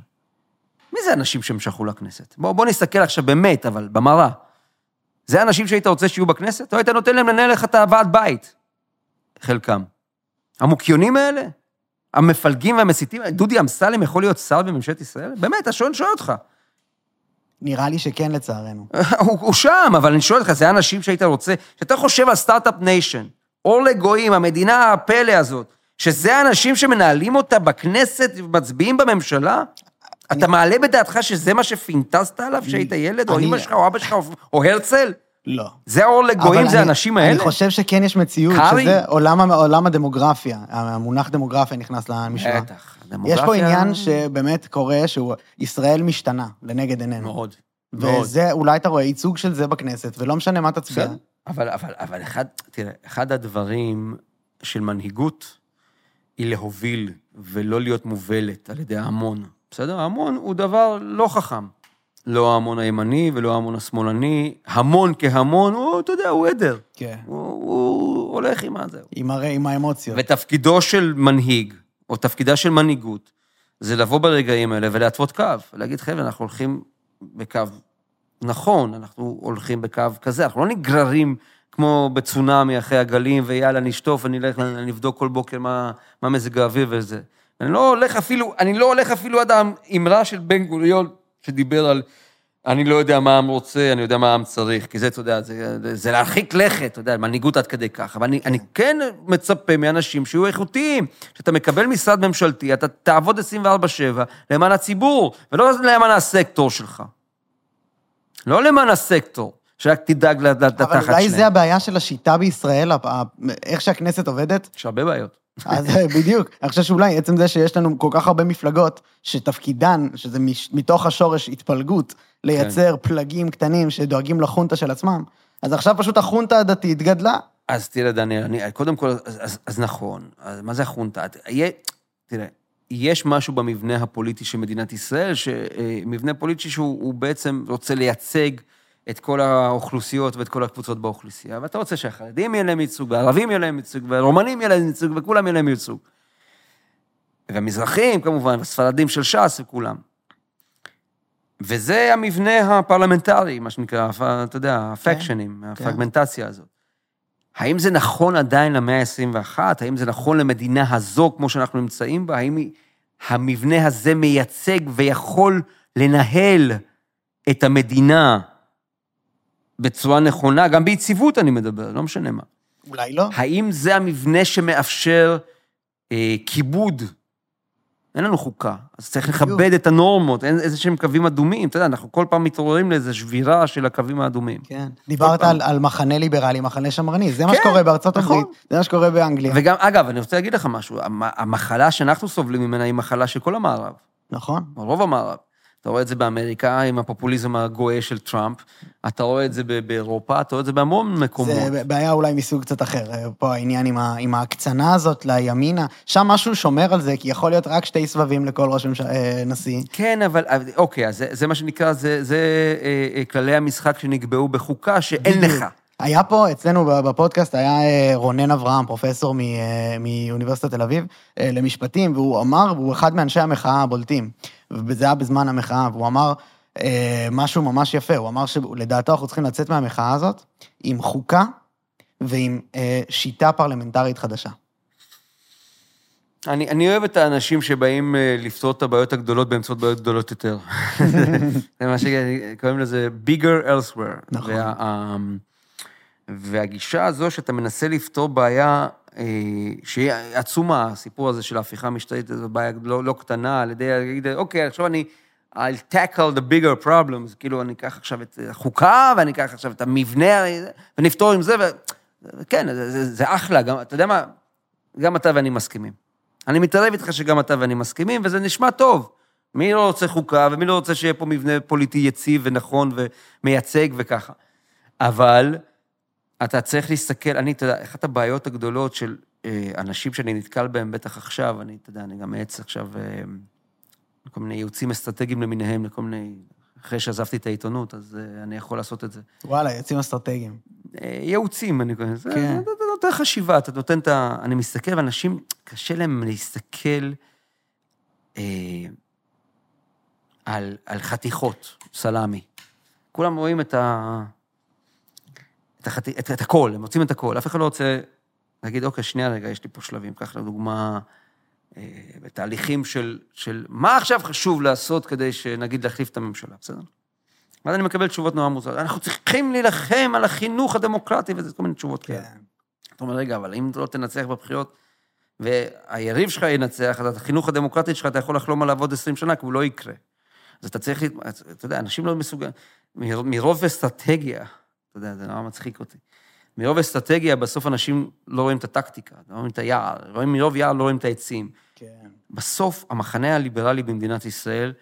מי זה האנשים שהם שלחו לכנסת? בוא, בוא נסתכל עכשיו באמת, אבל במראה. זה האנשים שהיית רוצה שיהיו בכנסת? או היית נותן להם לנהל לך את הוועד בית? חלקם. המוקיונים האלה? המפלגים והמסיתים? דודי אמסלם יכול להיות שר בממשלת ישראל? באמת, השואל שואל אותך. נראה לי שכן לצערנו. <laughs> הוא, הוא שם, אבל אני שואל אותך, זה האנשים שהיית רוצה, שאתה חושב על start-up nation, אור לגויים, המדינה הפלא הזאת, שזה האנשים שמנהלים אותה בכנסת ומצביעים בממשלה? אתה מעלה בדעתך שזה מה שפינטזת עליו כשהיית ילד, או אני- אמא שלך, או אבא שלך, או- או הרצל? לא. זה האור לגויים, זה האנשים האלה? אני חושב שכן יש מציאות, קרעי? שזה עולם, עולם הדמוגרפיה, המונח דמוגרפיה נכנס למשוואה. בטח. יש הדמוגרפיה- פה עניין שבאמת קורה, שהוא, ישראל משתנה לנגד עינינו. מאוד. מאוד. וזה, אולי אתה רואה ייצוג של זה בכנסת, ולא משנה מה תצביע. אבל, אבל, אבל אחד, תראה, אחד הדברים של מנהיגות היא להוביל ולא להיות מובלת על ידי ההמון. בסדר? ההמון הוא דבר לא חכם. לא ההמון הימני ולא ההמון השמאלני. המון כהמון, הוא, אתה יודע, הוא עדר. כן. הוא, הוא הולך עם הזה. עם, הרי, עם האמוציות. ותפקידו של מנהיג, או תפקידה של מנהיגות, זה לבוא ברגעים האלה ולהתוות קו, ולהגיד, חבר'ה, אנחנו הולכים בקו נכון, אנחנו הולכים בקו כזה, אנחנו לא נגררים כמו בצונאמי אחרי הגלים, ויאללה, נשטוף ונלך, נבדוק כל בוקר מה, מה מזג האוויר וזה. אני לא הולך אפילו, אני לא הולך אפילו עד האמרה של בן גוריון, שדיבר על אני לא יודע מה העם רוצה, אני יודע מה העם צריך, כי זה, אתה יודע, זה, זה, להרחיק לכת, אתה יודע, מנהיגות עד כדי כך. אבל אני, אני כן מצפה מאנשים שיהיו איכותיים. שאתה מקבל משרד ממשלתי, אתה תעבוד 24-7 למען הציבור, ולא למען הסקטור שלך. לא למען הסקטור, שרק תדאג לתחת אבל שלהם. אולי זה הבעיה של השיטה בישראל, איך שהכנסת עובדת. יש הרבה בעיות. אז בדיוק, אני חושב שאולי עצם זה שיש לנו כל כך הרבה מפלגות, שתפקידן, שזה מש- מתוך השורש התפלגות, לייצר פלגים קטנים שדואגים לחונטה של עצמם, אז עכשיו פשוט החונטה הדתית גדלה. אז תראה, דניאל, אני, קודם כל, אז, אז, אז נכון, אז מה זה החונטה? תראה, יש משהו במבנה הפוליטי של מדינת ישראל, שמבנה פוליטי שהוא הוא בעצם רוצה לייצג את כל האוכלוסיות ואת כל הקבוצות באוכלוסייה, ואתה רוצה שהחרדים יהיה להם ייצוג, והערבים יהיה להם ייצוג, והרומנים יהיה להם ייצוג, וכולם יהיה להם ייצוג. והמזרחים כמובן, והספרדים של ש"ס וכולם. וזה המבנה הפרלמנטרי, מה שנקרא, אתה יודע, הפקשנים, כן. הפרגמנטציה הזאת. האם זה נכון עדיין למאה ה-21? האם זה נכון למדינה הזו, כמו שאנחנו נמצאים בה? האם המבנה הזה מייצג ויכול לנהל את המדינה בצורה נכונה, גם ביציבות אני מדבר, לא משנה מה. אולי לא. האם זה המבנה שמאפשר אה, כיבוד? אין לנו חוקה, אז צריך. לכבד את הנורמות, אין איזה שהם קווים אדומים. אתה יודע, אנחנו כל פעם מתעוררים לאיזו שבירה של הקווים האדומים. כן. דיברת. על, על מחנה ליברלי, מחנה שמרני, זה מה כן, שקורה בארצות נכון. הברית, זה מה שקורה באנגליה. וגם, אגב, אני רוצה להגיד לך משהו, המ- המחלה שאנחנו סובלים ממנה היא מחלה של כל המערב, נכון. רוב המערב. אתה רואה את זה באמריקה עם הפופוליזם הגואה של טראמפ, אתה רואה את זה באירופה, אתה רואה את זה בהמון מקומות. זה בעיה אולי מסוג קצת אחר. אה, פה העניין עם, ה, עם ההקצנה הזאת לימינה, שם משהו שומר על זה, כי יכול להיות רק שתי סבבים לכל ראש ממשלה, אה, נשיא. כן, אבל, אבל- אוקיי, אז זה, זה מה שנקרא, זה, זה אה, אה, כללי המשחק שנקבעו בחוקה שאין בדיוק. לך. היה פה, אצלנו בפודקאסט, היה אה, רונן אברהם, פרופסור אה, מאוניברסיטת תל אביב, אה, למשפטים, והוא אמר, והוא אחד מאנשי המחאה הבולטים, וזה היה בזמן המחאה, והוא אמר משהו ממש יפה, הוא אמר שלדעתו אנחנו צריכים לצאת מהמחאה הזאת עם חוקה ועם שיטה פרלמנטרית חדשה. אני, אני אוהב את האנשים שבאים לפתור את הבעיות הגדולות באמצעות בעיות גדולות יותר. <laughs> זה מה שקוראים לזה bigger elsewhere. נכון. וה, והגישה הזו שאתה מנסה לפתור בעיה אה, שהיא עצומה, הסיפור הזה של ההפיכה המשטרית, זו בעיה לא, לא קטנה, על ידי, להגיד, אוקיי, עכשיו אני... I'll tackle the bigger problems, כאילו אני אקח עכשיו את החוקה, ואני אקח עכשיו את המבנה, ונפתור עם זה, ו... כן, זה, זה, זה אחלה, גם, אתה יודע מה, גם אתה ואני מסכימים. אני מתערב איתך שגם אתה ואני מסכימים, וזה נשמע טוב. מי לא רוצה חוקה, ומי לא רוצה שיהיה פה מבנה פוליטי יציב ונכון ומייצג וככה. אבל אתה צריך להסתכל, אני, אתה יודע, אחת הבעיות הגדולות של אה, אנשים שאני נתקל בהם, בטח עכשיו, אני, אתה יודע, אני גם מעץ עכשיו אה, כל מיני ייעוצים אסטרטגיים למיניהם, לכל מיני... אחרי שעזבתי את העיתונות, אז אה, אני יכול לעשות את זה. וואלה, יוצאים אסטרטגיים. אה, ייעוצים, אני קורא לזה. כן. אתה נותן חשיבה, אתה נותן את ה... אני מסתכל, ואנשים, קשה להם להסתכל אה, על, על חתיכות, סלאמי. כולם רואים את ה... את, החתי... את, את הכל, הם רוצים את הכל. אף אחד לא רוצה להגיד, אוקיי, שנייה רגע, יש לי פה שלבים. קח לדוגמה, אה, בתהליכים של, של מה עכשיו חשוב לעשות כדי שנגיד להחליף את הממשלה, בסדר? ואז אני מקבל תשובות נורא מוזרות. אנחנו צריכים להילחם על החינוך הדמוקרטי, וזה כל מיני תשובות כאלה. כן. אתה אומר, רגע, אבל אם אתה לא תנצח בבחירות, והיריב שלך ינצח, אז החינוך הדמוקרטי שלך, אתה יכול לחלום עליו עוד 20 שנה, כי הוא לא יקרה. אז אתה צריך, אתה יודע, אנשים לא מסוגלים, מר- מרוב אסטרטגיה, אתה יודע, זה נורא מצחיק אותי. מרוב אסטרטגיה, בסוף אנשים לא רואים את הטקטיקה, לא רואים את היער, רואים מרוב יער, לא רואים את העצים. כן. בסוף, המחנה הליברלי במדינת ישראל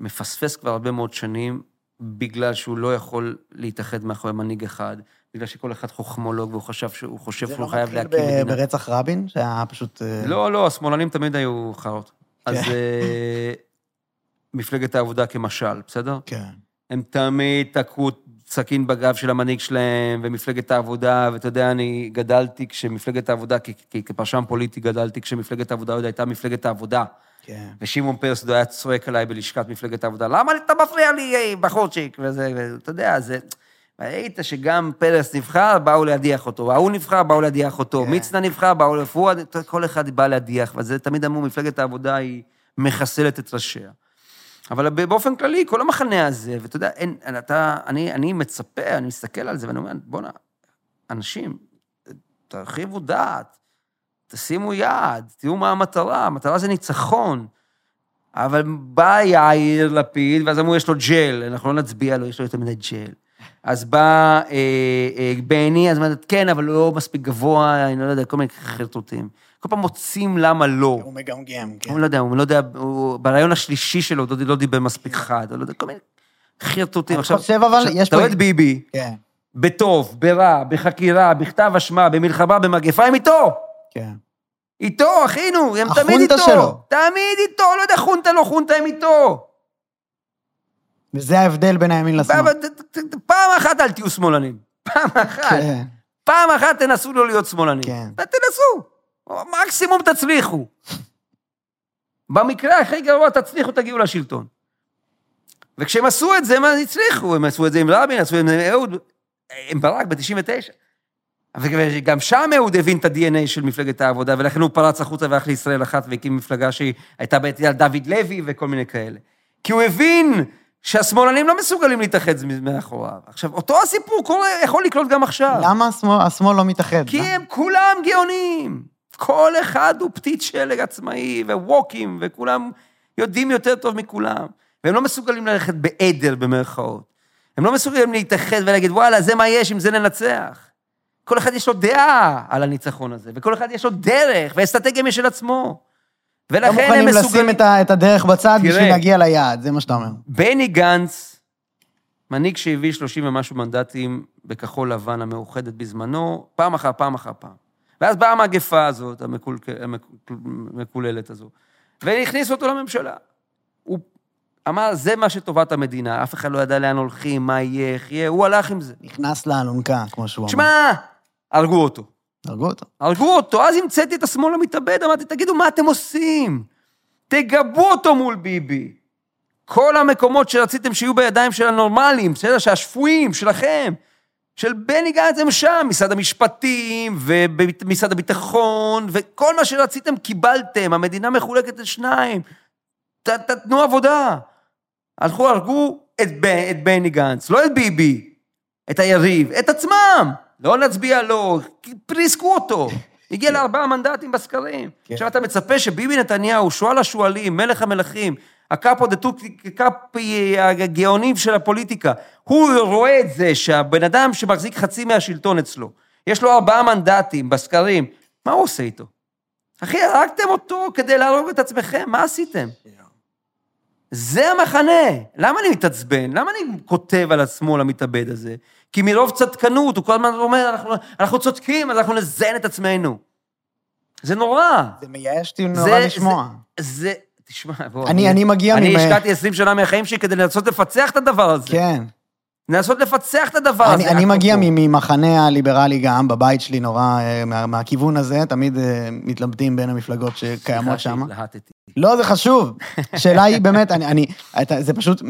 מפספס כבר הרבה מאוד שנים, בגלל שהוא לא יכול להתאחד מאחורי מנהיג אחד, בגלל שכל אחד חוכמולוג, והוא חשב שהוא חושב זה שהוא לא חייב מתחיל להקים מדינה. ברצח רבין, שהיה פשוט... אה, לא, לא, השמאלנים תמיד היו חארות. אז כן. אה, מפלגת העבודה כמשל, בסדר? כן. הם תמיד תקעו סכין בגב של המנהיג שלהם, ומפלגת העבודה, ואתה יודע, אני גדלתי כשמפלגת העבודה, כפרשן פוליטי גדלתי כשמפלגת העבודה עוד הייתה מפלגת העבודה. כן. ושמעון פרס עוד היה צועק עליי בלשכת מפלגת העבודה, למה אתה מפריע לי, אה, בחורצ'יק? וזה, ואתה יודע, זה... ראית שגם פרס נבחר, באו להדיח אותו, ההוא נבחר, באו להדיח אותו, כן. מצנע נבחר, באו לפואד, כל אחד בא להדיח, וזה תמיד אמרו, מפלגת העבודה היא מחסלת את ראשיה. אבל באופן כללי, כל המחנה הזה, ואתה יודע, אין, אתה, אני, אני מצפה, אני מסתכל על זה, ואני אומר, בואנה, אנשים, תרחיבו דעת, תשימו יעד, תראו מה המטרה, המטרה זה ניצחון. אבל בא יאיר לפיד, ואז אמרו, יש לו ג'ל, אנחנו לא נצביע לו, יש לו יותר מדי ג'ל. אז בא אה, אה, בני, אז אמרת, כן, אבל לא מספיק גבוה, אני לא יודע, כל מיני חרטוטים. כל פעם מוצאים למה לא. הוא מגמגם, כן. הוא לא יודע, הוא לא יודע, הוא ברעיון השלישי שלו הוא לא דיבר מספיק חד, הוא לא יודע, כל מיני חרטוטים. אני חושב, אבל יש אתה פה- רואה את ביבי, כן, בטוב, ברע, בחקירה, בכתב אשמה, במלחמה, במגפה, הם איתו. כן. איתו, אחינו, הם תמיד החונטה איתו. שלו. תמיד איתו, לא יודע, חונטה לא חונטה, הם איתו. וזה ההבדל בין הימין לשמאל. פעם אחת אל תהיו שמאלנים. פעם אחת. כן, פעם אחת תנסו לא להיות שמאלנים. כן. תנסו. מקסימום תצליחו. במקרה הכי גרוע תצליחו, תגיעו לשלטון. וכשהם עשו את זה, הם הצליחו, הם עשו את זה עם רבין, עשו את זה עם אהוד, עם ברק ב-99. וגם שם אהוד הבין את ה-DNA של מפלגת העבודה, ולכן הוא פרץ החוצה והלך לישראל אחת והקים מפלגה שהיא הייתה בעצם על דוד לוי וכל מיני כאלה. כי הוא הבין שהשמאלנים לא מסוגלים להתאחד מאחוריו. עכשיו, אותו הסיפור יכול לקרות גם עכשיו. למה השמאל, השמאל לא מתאחד? כי הם כולם גאונים. כל אחד הוא פתית שלג עצמאי, וווקים, וכולם יודעים יותר טוב מכולם. והם לא מסוגלים ללכת בעדר, במרכאות. הם לא מסוגלים להתאחד ולהגיד, וואלה, זה מה יש, עם זה ננצח. כל אחד יש לו דעה על הניצחון הזה, וכל אחד יש לו דרך ואסטרטגיה משל עצמו. ולכן הם מסוגלים... לא מוכנים לשים את, ה, את הדרך בצד תראה, בשביל להגיע ליעד, זה מה שאתה אומר. בני גנץ, מנהיג שהביא 30 ומשהו מנדטים בכחול לבן המאוחדת בזמנו, פעם אחר פעם אחר פעם. ואז באה המגפה הזאת, המקול, המקוללת הזו, והכניסו אותו לממשלה. הוא אמר, זה מה שטובת המדינה, אף אחד לא ידע לאן הולכים, מה יהיה, איך יהיה, הוא הלך עם זה. נכנס לאלונקה, כמו שהוא אמר. שמע, הרגו אותו. הרגו אותו. הרגו אותו, אז המצאתי את השמאל המתאבד, אמרתי, תגידו, מה אתם עושים? תגבו אותו מול ביבי. כל המקומות שרציתם שיהיו בידיים של הנורמלים, בסדר? שהשפויים, שלכם, של בני גנץ הם שם, משרד המשפטים, ומשרד הביטחון, וכל מה שרציתם קיבלתם, המדינה מחולקת לשניים. ת, תתנו עבודה. הלכו, הרגו את, את בני גנץ, לא את ביבי, את היריב, את עצמם. לא נצביע לו, פריסקו אותו. הגיע לארבעה מנדטים בסקרים. כן. עכשיו אתה מצפה שביבי נתניהו, שועל השועלים, מלך המלכים, הקאפו דה קאפי הגאונים של הפוליטיקה, הוא רואה את זה שהבן אדם שמחזיק חצי מהשלטון אצלו, יש לו ארבעה מנדטים בסקרים, מה הוא עושה איתו? אחי, הרגתם אותו כדי להרוג את עצמכם, מה עשיתם? זה המחנה. למה אני מתעצבן? למה אני כותב על השמאל המתאבד הזה? כי מרוב צדקנות, הוא כל הזמן אומר, אנחנו, אנחנו צודקים, אז אנחנו נזיין את עצמנו. זה נורא. זה מייאש אותי נורא לשמוע. זה, זה, תשמע, בוא. אני, אני מגיע אני השקעתי 20 שנה מהחיים שלי כדי לנסות לפצח את הדבר הזה. כן. לנסות לפצח את הדבר אני, הזה. אני מגיע ממחנה הליברלי גם, בבית שלי נורא, אה, מה, מהכיוון הזה, תמיד אה, מתלבטים בין המפלגות שקיימות שם. סליחה שהתלהטתי. לא, זה חשוב. השאלה היא באמת, אני, אני, זה פשוט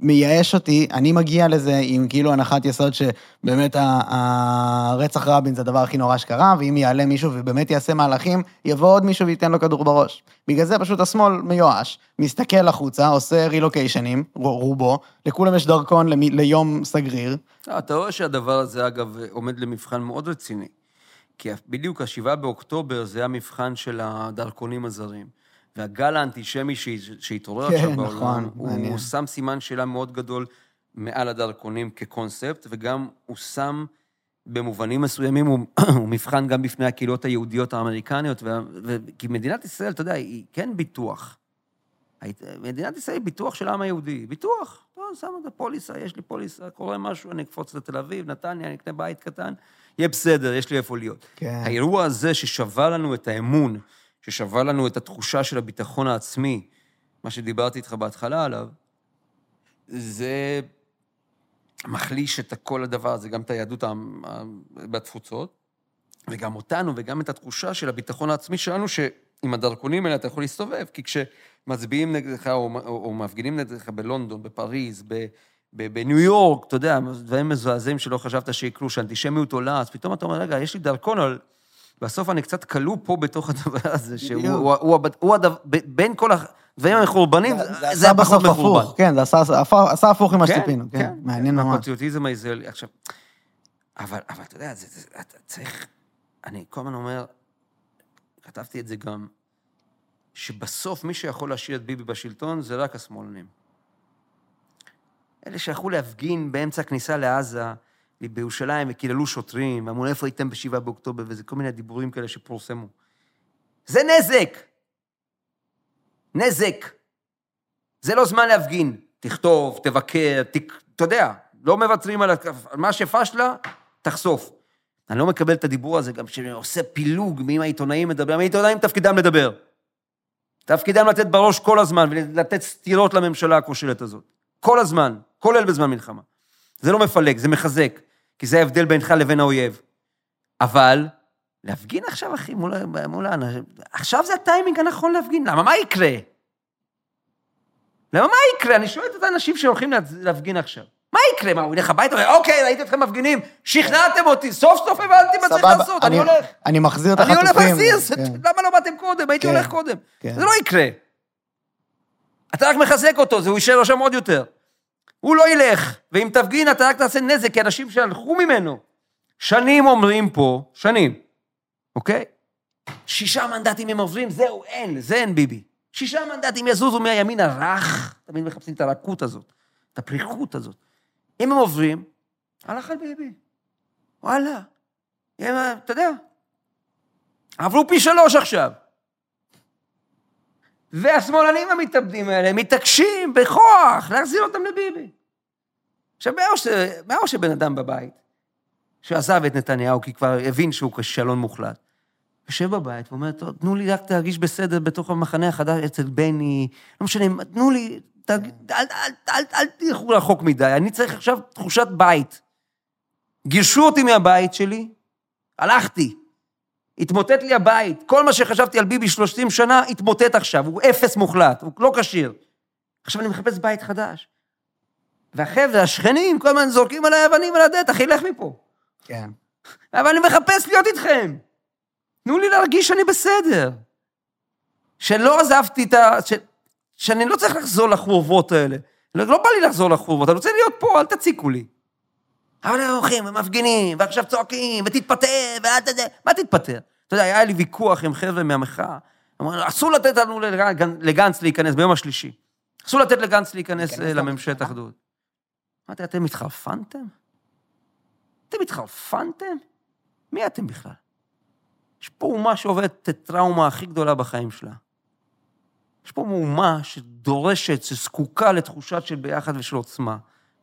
מייאש אותי, אני מגיע לזה עם כאילו הנחת יסוד שבאמת הרצח רבין זה הדבר הכי נורא שקרה, ואם יעלה מישהו ובאמת יעשה מהלכים, יבוא עוד מישהו וייתן לו כדור בראש. בגלל זה פשוט השמאל מיואש, מסתכל החוצה, עושה רילוקיישנים, רובו, לכולם יש דרכון ליום סגריר. אה, אתה רואה שהדבר הזה, אגב, עומד למבחן מאוד רציני. כי בדיוק השבעה באוקטובר זה המבחן של הדרכונים הזרים. והגל האנטישמי שהתעורר כן, עכשיו בעולם, נכון, הוא, הוא שם סימן שאלה מאוד גדול מעל הדרכונים כקונספט, וגם הוא שם, במובנים מסוימים, הוא, <coughs> הוא מבחן גם בפני הקהילות היהודיות האמריקניות, ו, ו, כי מדינת ישראל, אתה יודע, היא כן ביטוח. מדינת ישראל היא ביטוח של העם היהודי, ביטוח. לא, שם את הפוליסה, יש לי פוליסה, קורה משהו, אני אקפוץ לתל אביב, נתניה, אני אקנה בית קטן, יהיה בסדר, יש לי איפה להיות. כן. האירוע הזה ששבר לנו את האמון, ששווה לנו את התחושה של הביטחון העצמי, מה שדיברתי איתך בהתחלה עליו, זה מחליש את כל הדבר הזה, גם את היהדות בתפוצות, וגם אותנו, וגם את התחושה של הביטחון העצמי שלנו, שעם הדרכונים האלה אתה יכול להסתובב, כי כשמצביעים נגדך או, או, או מפגינים נגדך בלונדון, בפריז, ב... בניו יורק, אתה יודע, דברים מזועזעים שלא חשבת שיקרו, שאנטישמיות עולה, אז פתאום אתה אומר, רגע, יש לי דרכון, אבל בסוף אני קצת כלוא פה בתוך הדבר הזה, שהוא הוא, הוא, הוא הדבר, בין כל הדברים המחורבנים, זה היה פחות מחורבן. כן, זה עשה, עשה הפוך ממה שציפינו, כן, כן, מעניין ממש. הפטריוטיזם הישראלי, עכשיו, אבל, אבל אתה יודע, זה, זה, אתה צריך, אני כל הזמן אומר, כתבתי את זה גם, שבסוף מי שיכול להשאיר את ביבי בשלטון זה רק השמאלנים. אלה שיכולו להפגין באמצע הכניסה לעזה, בירושלים וקיללו שוטרים, ואמרו, איפה הייתם בשבעה באוקטובר, וזה כל מיני דיבורים כאלה שפורסמו. זה נזק. נזק. זה לא זמן להפגין. תכתוב, תבקר, תק... אתה יודע, לא מוותרים על מה שפשלה, תחשוף. אני לא מקבל את הדיבור הזה, גם שעושה פילוג מי העיתונאים מדברים, העיתונאים תפקידם לדבר. תפקידם לתת בראש כל הזמן ולתת סטירות לממשלה הכושלת הזאת. כל הזמן, כולל בזמן מלחמה. זה לא מפלג, זה מחזק. כי זה ההבדל בינך לבין האויב. אבל, להפגין עכשיו, אחי, מול, מול האנשים, עכשיו זה הטיימינג הנכון להפגין. למה? מה יקרה? למה מה יקרה? אני שואל את האנשים שהולכים לה- להפגין עכשיו. מה יקרה? מה, הוא ילך הביתה? אוקיי, ראיתי אתכם מפגינים, שכנעתם אותי, סוף סוף הבנתי מה צריך לעשות, אני הולך. אני מחזיר את אני החטופים. הולך להחזיר, כן. למה לא באתם קודם? הייתי כן. הולך קודם. כן. זה לא יקרה. אתה רק מחזק אותו, זה הוא יישאר שם עוד יותר. הוא לא ילך, ואם תפגין אתה רק תעשה נזק, כי אנשים שהלכו ממנו. שנים אומרים פה, שנים, אוקיי? שישה מנדטים הם עוברים, זהו, אין, זה אין ביבי. שישה מנדטים יזוזו מהימין הרך, תמיד מחפשים את הרכות הזאת, את הפריחות הזאת. אם הם עוברים, הלך על ביבי. וואלה. הם, אתה יודע, עברו פי שלוש עכשיו. והשמאלנים המתאבדים האלה מתעקשים בכוח להחזיר אותם לביבי. עכשיו, מה עושה, מה עושה בן אדם בבית שעזב את נתניהו כי כבר הבין שהוא כישלון מוחלט? יושב בבית ואומר, תנו לי רק להרגיש בסדר בתוך המחנה החדש אצל בני, לא משנה, תנו לי, ת, אל, אל, אל, אל, תלכו רחוק מדי, אני צריך עכשיו תחושת בית. גירשו אותי מהבית שלי, הלכתי. התמוטט לי הבית. כל מה שחשבתי על ביבי 30 שנה, התמוטט עכשיו. הוא אפס מוחלט, הוא לא כשיר. עכשיו אני מחפש בית חדש. והחבר'ה, השכנים, כל הזמן זורקים עליי אבנים על הדלת, אחי, לך מפה. כן. אבל אני מחפש להיות איתכם. תנו לי להרגיש שאני בסדר. שלא עזבתי את ה... שאני לא צריך לחזור לחורבות האלה. לא, לא בא לי לחזור לחורבות, אני רוצה להיות פה, אל תציקו לי. אבל הם הולכים, הם מפגינים, ועכשיו צועקים, ותתפטר, ואל תדע... מה תתפטר? אתה יודע, היה לי ויכוח עם חבר'ה מהמחאה. אמרו, אסור לתת לנו לגנ- לגנץ להיכנס ביום השלישי. אסור לתת לגנץ להיכנס אה, לממשלת? אחדות. אמרתי, אתם התחרפנתם? אתם התחרפנתם? מי אתם בכלל? יש פה אומה שעוברת את הטראומה הכי גדולה בחיים שלה. יש פה אומה שדורשת, שזקוקה לתחושה של ביחד ושל עוצמה.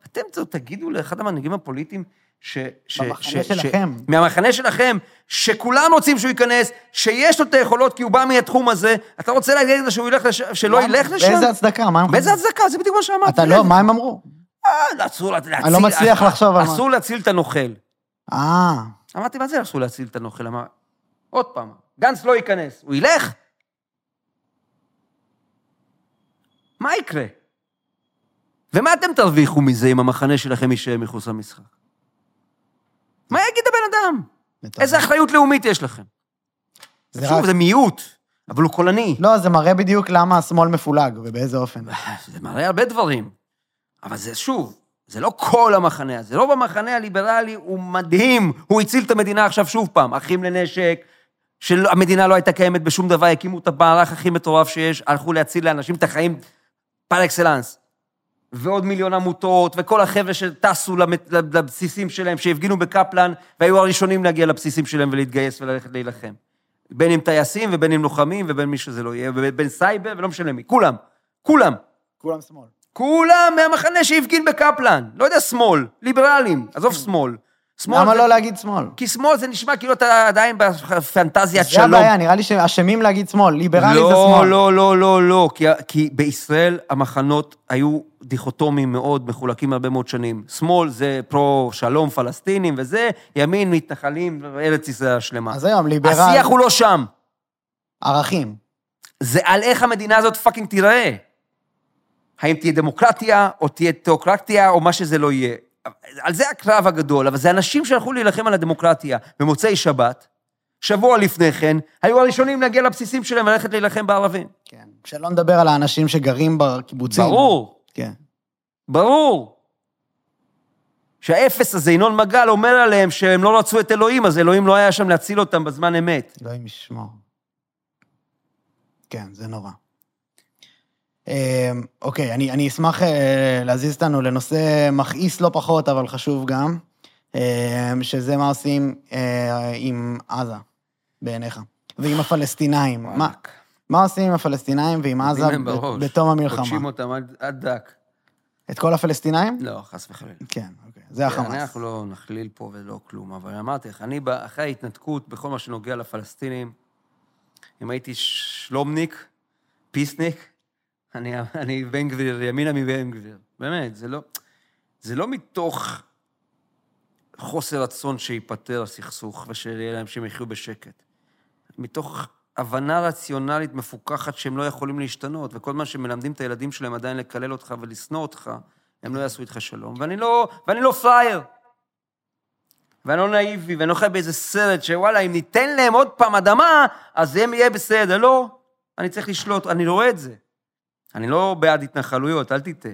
אתם תגידו לאחד המנהיגים הפוליטיים ש... ש במחנה ש- שלכם. ש, מהמחנה שלכם, שכולם רוצים שהוא ייכנס, שיש לו את היכולות כי הוא בא מהתחום הזה, אתה רוצה להגיד לו שהוא ילך לש... שלא ילך לשם? באיזה הצדקה? מה הם באיזה? הצדקה? זה בדיוק מה שאמרתי. אתה לא, מה הם אמרו? אה, אסור להציל... אני לא מצליח לחשוב על מה. אסור להציל את הנוכל. אה, אמרתי, מה זה אסור להציל את הנוכל? אמר, עוד פעם, גנץ לא ייכנס, הוא ילך? מה יקרה? ומה אתם תרוויחו מזה אם המחנה שלכם יישאר מחוץ למשחק? מה יגיד הבן אדם? איזה אחריות לאומית יש לכם? זה שוב, רק- זה מיעוט, אבל הוא קולני. לא, זה מראה בדיוק למה השמאל מפולג ובאיזה אופן. <laughs> זה מראה הרבה דברים. אבל זה שוב, זה לא כל המחנה הזה. רוב המחנה הליברלי הוא מדהים. הוא הציל את המדינה עכשיו שוב פעם. אחים לנשק, שהמדינה לא הייתה קיימת בשום דבר, הקימו את המערך הכי מטורף שיש, הלכו להציל לאנשים את החיים פר אקסלנס. ועוד מיליון עמותות, וכל החבר'ה שטסו לבסיסים שלהם, שהפגינו בקפלן, והיו הראשונים להגיע לבסיסים שלהם ולהתגייס וללכת להילחם. בין אם טייסים ובין אם לוחמים ובין מי שזה לא יהיה, ובין סייבר ולא משנה מי. כולם. כולם. כולם שמאל. כולם מהמחנה שהפגין בקפלן. לא יודע, שמאל, ליברלים, עזוב שמאל. שמאל למה זה... לא להגיד שמאל? כי שמאל זה נשמע כאילו אתה עדיין בפנטזיית זה שלום. הבעיה, נראה לי שאנשים להגיד שמאל, ליברלי זה לא, שמאל. לא, לא, לא, לא, כי, כי בישראל המחנות היו דיכוטומיים מאוד, מחולקים הרבה מאוד שנים. שמאל זה פרו שלום פלסטינים וזה, ימין מתנחלים, ארץ ישראל השלמה. אז היום ליברל, השיח הוא לא שם. ערכים. זה על איך המדינה הזאת פאקינג תיראה. האם תהיה דמוקרטיה, או תהיה תיאוקרטיה, או מה שזה לא יהיה. על זה הקרב הגדול, אבל זה אנשים שהלכו להילחם על הדמוקרטיה במוצאי שבת, שבוע לפני כן, היו הראשונים להגיע לבסיסים שלהם וללכת להילחם בערבים. כן. שלא נדבר על האנשים שגרים בקיבוצים. ברור, כן. ברור. שהאפס הזה, ינון מגל, אומר עליהם שהם לא רצו את אלוהים, אז אלוהים לא היה שם להציל אותם בזמן אמת. אלוהים ישמור. כן, זה נורא. אה, אוקיי, אני, אני אשמח אה, להזיז אותנו לנושא מכעיס לא פחות, אבל חשוב גם, אה, שזה מה עושים אה, עם עזה, בעיניך, ועם הפלסטינאים. מה. מה עושים עם הפלסטינאים ועם עזה. בתום פוגשים המלחמה? אותם עד- עד דק. את כל הפלסטינאים? לא, חס וחלילה. כן, אוקיי, זה החמאס. אנחנו לא נכליל פה ולא כלום, אבל אמרתי לך, אני, אחרי ההתנתקות, בכל מה שנוגע לפלסטינים, אם הייתי שלומניק, פיסניק, אני, אני בן גביר, ימינה מבן גביר. באמת, זה לא, זה לא מתוך חוסר רצון שייפתר הסכסוך ושיהיה להם שהם יחיו בשקט. מתוך הבנה רציונלית מפוקחת שהם לא יכולים להשתנות, וכל מה שמלמדים את הילדים שלהם עדיין לקלל אותך ולשנוא אותך, הם לא יעשו איתך שלום. ואני לא, ואני לא פראייר. ואני לא נאיבי, ואני לא חי באיזה סרט שוואלה, אם ניתן להם עוד פעם אדמה, אז זה יהיה בסדר. לא, אני צריך לשלוט, אני רואה את זה. אני לא בעד התנחלויות, אל תטעה.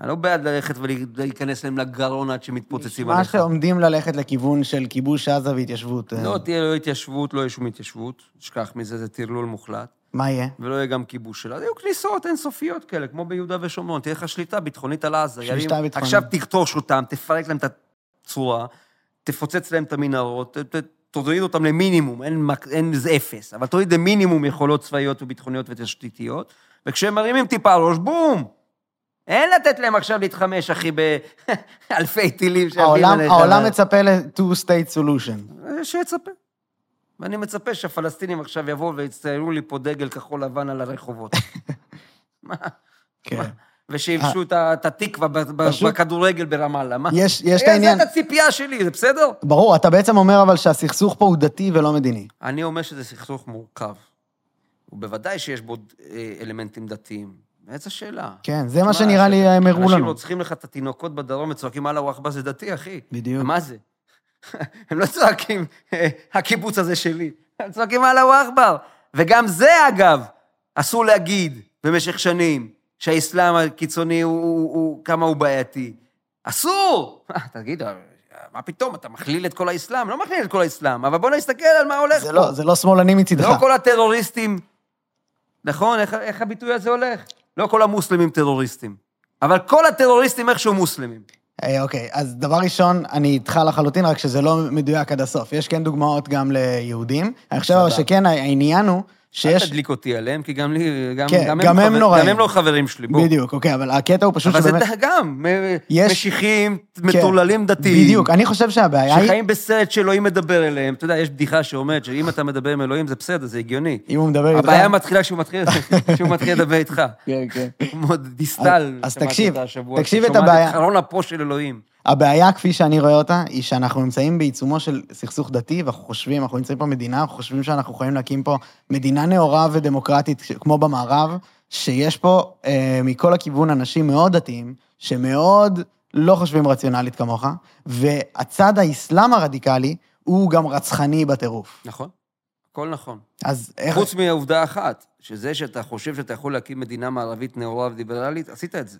אני לא בעד ללכת ולהיכנס להם לגרון עד שמתפוצצים עליך. שעומדים ללכת לכיוון של כיבוש עזה והתיישבות. אה, לא תהיה לא התיישבות, לא יהיה שום התיישבות. תשכח מזה, זה טרלול מוחלט. מה יהיה? ולא יהיה גם כיבוש שלה. יהיו כניסות אינסופיות כאלה, כמו ביהודה ושומרון. תהיה לך שליטה ביטחונית על עזה. שליטה ירים- ביטחונית. עכשיו תכתוש אותם, תפרק להם את הצורה, תפוצץ להם את המנהרות, ת- ת- תוריד אותם למינימום, אין, מק- אין זה אפס, אבל תוריד למינימום יכולות צבאיות וביטחוניות ותשתיתיות, וכשהם מרימים טיפה ראש, בום! אין לתת להם עכשיו להתחמש, אחי, באלפי <laughs> טילים העולם, עליך. העולם מצפה ל-two-state solution. אה, שיצפה. ואני מצפה שהפלסטינים עכשיו יבואו ויצטיירו לי פה דגל כחול לבן על הרחובות. <laughs> מה? כן. ושיבשו את התקווה בכדורגל ברמאללה. מה? יש, יש את העניין, זאת הציפייה שלי, זה בסדר? ברור, אתה בעצם אומר אבל שהסכסוך פה הוא דתי ולא מדיני. אני אומר שזה סכסוך מורכב. ובוודאי שיש בו אה, אלמנטים דתיים. איזה שאלה. כן, זה מה שנראה לי הם הראו אנשים לנו. רוצחים לך את התינוקות בדרום וצועקים אללה וואחבה זה דתי, אחי. בדיוק. מה זה? <laughs> הם לא צועקים, "אה, הקיבוץ הזה שלי. הם צועקים אללה וואחבר. וגם זה, אגב, אסור להגיד במשך שנים, שהאסלאם הקיצוני הוא, הוא, הוא כמה הוא בעייתי. אסור! תגיד, אה, מה פתאום, אתה מכליל את כל האסלאם? לא מכליל את כל האסלאם, אבל בוא נסתכל על מה הולך זה פה. לא, זה לא שמאלני מצידך. לא כל הטרוריסטים, נכון? איך, איך הביטוי הזה הולך? לא כל המוסלמים טרוריסטים. אבל כל הטרוריסטים איכשהו מוסלמים. אה, אוקיי, אז דבר ראשון, אני איתך לחלוטין, רק שזה לא מדויק עד הסוף. יש כן דוגמאות גם ליהודים. אני חושב. שכן, העניין הוא אל שיש... תדליק אותי עליהם, כי גם לי, גם, כן, גם, גם הם חבר- נוראים. גם הם לא חברים שלי, בוא. בדיוק, אוקיי, אבל הקטע הוא פשוט אבל זה שבאמת... ד- גם, מ- יש- משיחים, כן, מטורללים דתיים. בדיוק, אני חושב שהבעיה היא... שחיים בסרט שאלוהים מדבר אליהם. אתה יודע, יש בדיחה שאומרת שאם אתה מדבר עם אלוהים זה בסדר, זה הגיוני. אם הוא מדבר איתך... הבעיה מתחילה כשהוא מתחיל, <laughs> כשהוא מתחיל לדבר איתך. כן, כן. כמו דיסטל, אז תקשיב, תקשיב את הבעיה. את חרון אפו של אלוהים. הבעיה, כפי שאני רואה אותה, היא שאנחנו נמצאים בעיצומו של סכסוך דתי, ואנחנו חושבים, אנחנו נמצאים פה מדינה, אנחנו חושבים שאנחנו יכולים להקים פה מדינה נאורה ודמוקרטית, כמו במערב, שיש פה אה, מכל הכיוון אנשים מאוד דתיים, שמאוד לא חושבים רציונלית כמוך, והצד האסלאם הרדיקלי הוא גם רצחני בטירוף. נכון, הכל נכון. אז איך... חוץ מהעובדה אחת, שזה שאתה חושב שאתה יכול להקים מדינה מערבית נאורה וליברלית, עשית את זה.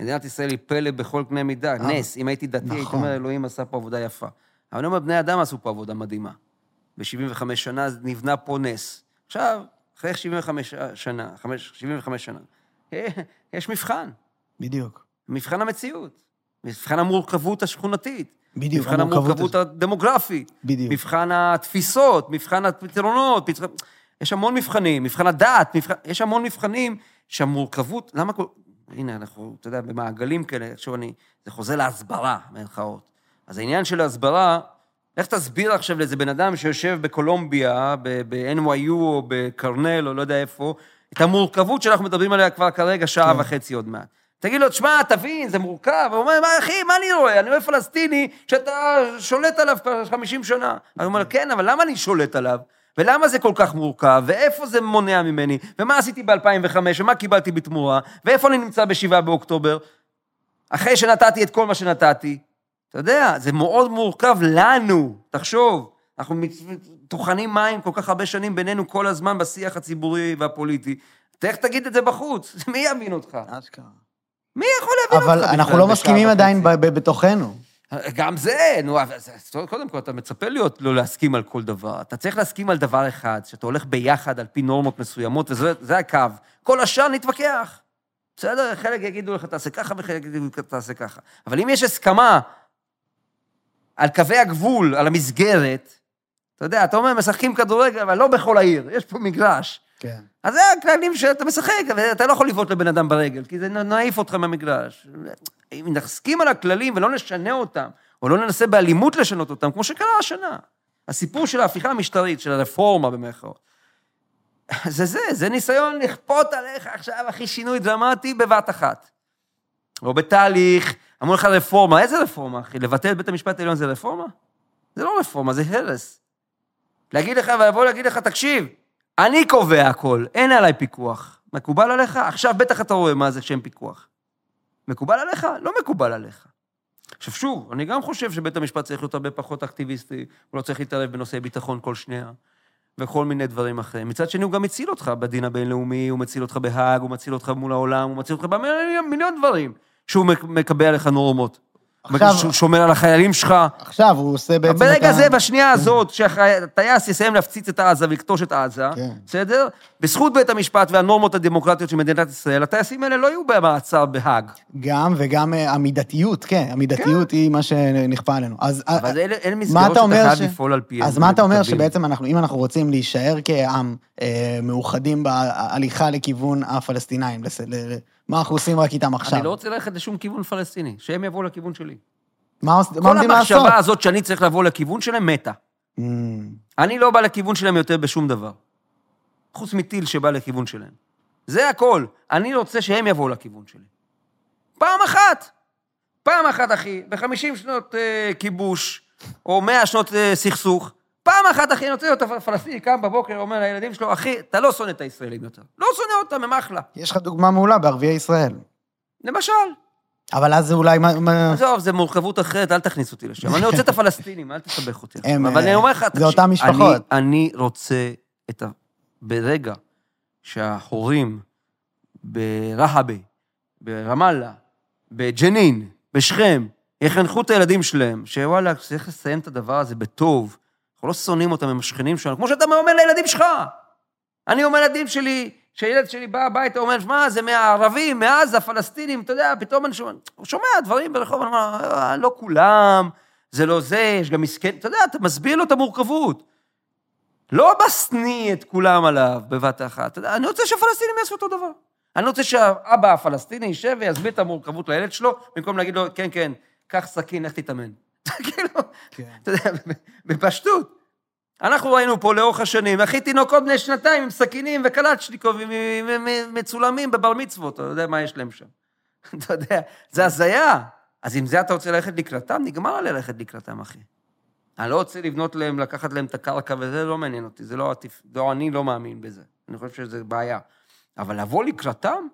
מדינת ישראל היא פלא בכל קנה מידה, אה, נס. אם הייתי דתי, הייתי נכון. אומר, אלוהים עשה פה עבודה יפה. אבל אני אומר, בני אדם עשו פה עבודה מדהימה. ב-75 שנה נבנה פה נס. עכשיו, אחרי 75 שנה, חמש- 75 שנה, אה, יש מבחן, בדיוק, מבחן המציאות, מבחן המורכבות השכונתית, בדיוק, מבחן המורכבות. הדמוגרפית, בדיוק. מבחן התפיסות, מבחן הפתרונות, מבחן... יש המון מבחנים, מבחן הדת, מבחן... יש המון מבחנים שהמורכבות, למה כל... הנה, אנחנו, אתה יודע, במעגלים כאלה, עכשיו אני... זה חוזר להסברה, במירכאות. אז העניין של ההסברה, איך תסביר עכשיו לאיזה בן אדם שיושב בקולומביה, ב-NYU או בקרנל או לא יודע איפה, את המורכבות שאנחנו מדברים עליה כבר כרגע שעה כן. וחצי עוד מעט. תגיד לו, תשמע, תבין, זה מורכב. הוא אומר, מה, אחי, מה אני רואה? אני רואה פלסטיני שאתה שולט עליו כבר 50 שנה. אני אומר, כן, אבל למה אני שולט עליו? ולמה זה כל כך מורכב? ואיפה זה מונע ממני? ומה עשיתי ב-2005? ומה קיבלתי בתמורה? ואיפה אני נמצא ב-7 באוקטובר? אחרי שנתתי את כל מה שנתתי. אתה יודע, זה מאוד מורכב לנו, תחשוב. אנחנו טוחנים מים כל כך הרבה שנים בינינו כל הזמן בשיח הציבורי והפוליטי. איך תגיד את זה בחוץ? <laughs> מי יבין אותך? אשכרה. מי יכול להבין אותך אבל אנחנו לא מסכימים? עדיין בתוכנו. גם זה, נו, קודם כל, אתה מצפה להיות, לא להסכים על כל דבר. אתה צריך להסכים על דבר אחד, שאתה הולך ביחד על פי נורמות מסוימות, וזה זה הקו. כל השאר נתווכח. בסדר? חלק יגידו לך, תעשה ככה, וחלק יגידו לך, תעשה ככה. אבל אם יש הסכמה על קווי הגבול, על המסגרת, אתה יודע, אתה אומר, משחקים כדורגל, אבל לא בכל העיר, יש פה מגרש. כן. אז זה הכללים שאתה משחק, אבל אתה לא יכול לבעוט לבן אדם ברגל, כי זה נעיף אותך מהמגרש. אם נסכים על הכללים ולא נשנה אותם, או לא ננסה באלימות לשנות אותם, כמו שקרה השנה. הסיפור של ההפיכה המשטרית, של הרפורמה במירכאות. <laughs> זה זה, זה ניסיון לכפות עליך עכשיו, אחי, שינוי דרמטי בבת אחת. או בתהליך, אמרו לך רפורמה, איזה רפורמה, אחי? לבטל את בית המשפט העליון זה רפורמה? זה לא רפורמה, זה הרס. להגיד לך, ולבוא להגיד לך, תקשיב, אני קובע הכל, אין עליי פיקוח. מקובל עליך? עכשיו בטח אתה רואה מה זה שאין פיקוח. מקובל עליך? לא מקובל עליך. עכשיו שוב, אני גם חושב שבית המשפט צריך להיות הרבה פחות אקטיביסטי, הוא לא צריך להתערב בנושאי ביטחון כל שנייה, וכל מיני דברים אחרים. מצד שני, הוא גם מציל אותך בדין הבינלאומי, הוא מציל אותך בהאג, הוא מציל אותך מול העולם, הוא מציל אותך במיליון דברים שהוא מק- מקבע עליך נורמות. עכשיו- שהוא שומר על החיילים שלך. עכשיו הוא עושה בעצם את ברגע ה- זה, בשנייה הזאת, שהטייס יסיים להפציץ את עזה ולכתוש את עזה, כן. בסדר? בזכות בית המשפט והנורמות הדמוקרטיות של מדינת ישראל, הטייסים האלה לא יהיו במעצר בהאג. גם, וגם אה, המידתיות, כן, המידתיות היא מה שנכפה עלינו. אז... אה, אבל אלה- אין מסגרות אתה שאתה חייב ש- לפעול על פיהן. אז מה אתה אומר. שבעצם אנחנו, אם אנחנו רוצים להישאר כעם אה, מאוחדים בהליכה לכיוון הפלסטינאים, לס- ל- ל- מה אנחנו עושים רק איתם עכשיו? אני לא רוצה ללכת לשום כיוון פלסטיני, שהם יבואו לכיוון שלי. מה כל עומדים לעשות? המחשבה הזאת שאני צריך לבוא לכיוון שלהם, מתה. Mm, אני לא בא לכיוון שלהם יותר בשום דבר. חוץ מטיל שבא לכיוון שלהם. זה הכל. אני רוצה שהם יבואו לכיוון שלי. פעם אחת. פעם אחת, אחי, ב-50 שנות אה, כיבוש, או 100 שנות אה, סכסוך, פעם אחת, אחי, אני רוצה להיות הפלסטיני, קם בבוקר, אומר לילדים שלו, אחי, אתה לא שונא את הישראלים יותר. לא שונא אותם, הם אחלה. יש לך דוגמה מעולה בערביי ישראל. למשל. אבל אז זה אולי... עזוב, זה מורכבות אחרת, אל תכניס אותי לשם. אני רוצה את הפלסטינים, אל תסבך אותי. הם, אבל אני אה, אומר לך, זה אותם משפחות. אני, אני רוצה את ה... ברגע שההורים ברהבה, ברמאללה, בג'נין, בשכם, יחנכו את הילדים שלהם, שוואלה, צריך לסיים את הדבר הזה בטוב. אנחנו לא שונאים אותם, הם השכנים שלנו, כמו שאתה אומר לילדים שלך. אני אומר לילדים שלי, כשילד שלי בא הביתה, אומר, שמע, זה מהערבים, מעזה, פלסטינים, אתה יודע, פתאום אני שומע, הוא שומע דברים ברחוב, אני אומר, "אה, לא כולם, זה לא זה, יש גם מסכן, אתה יודע, אתה מסביר לו את המורכבות. לא בשניא את כולם עליו בבת אחת. אתה יודע, אני רוצה שהפלסטינים יעשו אותו דבר. אני רוצה שהאבא הפלסטיני יישב ויסביר את המורכבות לילד שלו, במקום להגיד לו, כן, כן, קח סכין, לך תתאמן. <laughs> כאילו, כן. אתה יודע, בפשטות. אנחנו ראינו פה לאורך השנים, אחי תינוקות בני שנתיים עם סכינים וקלצ'ניקובים מצולמים בבר מצוות, אתה יודע מה יש להם שם. <laughs> אתה יודע, זה הזיה. אז אם זה אתה רוצה ללכת לקראתם, נגמר על ללכת לקראתם, אחי. אני לא רוצה לבנות להם, לקחת להם את הקרקע, וזה לא מעניין אותי, זה לא עטיף, לא, אני לא מאמין בזה. אני חושב שזה בעיה. אבל לבוא לקראתם?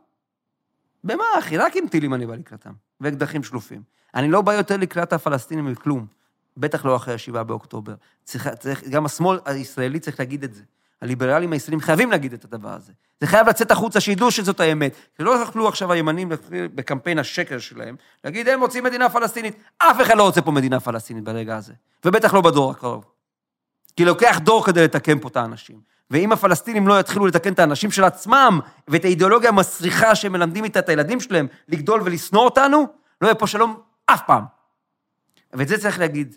במה, אחי? רק עם טילים אני בא לקראתם, ואקדחים שלופים. אני לא בא יותר לקראת הפלסטינים מכלום. בטח לא אחרי השבעה באוקטובר. צריך, צריך, גם השמאל הישראלי צריך להגיד את זה. הליברלים הישראלים חייבים להגיד את הדבר הזה. זה חייב לצאת החוצה, שידעו שזאת האמת. שלא יוכלו עכשיו הימנים בקמפיין השקר שלהם, להגיד, הם רוצים מדינה פלסטינית. אף אחד לא רוצה פה מדינה פלסטינית ברגע הזה. ובטח לא בדור הקרוב. כי לוקח דור כדי לתקן פה את האנשים. ואם הפלסטינים לא יתחילו לתקן את האנשים של עצמם, ואת האידיאולוגיה המסריחה שהם מלמדים איתה את הילדים שלהם, לגדול ולשנוא אותנו, לא יהיה פה שלום אף פעם. ואת זה צריך להגיד,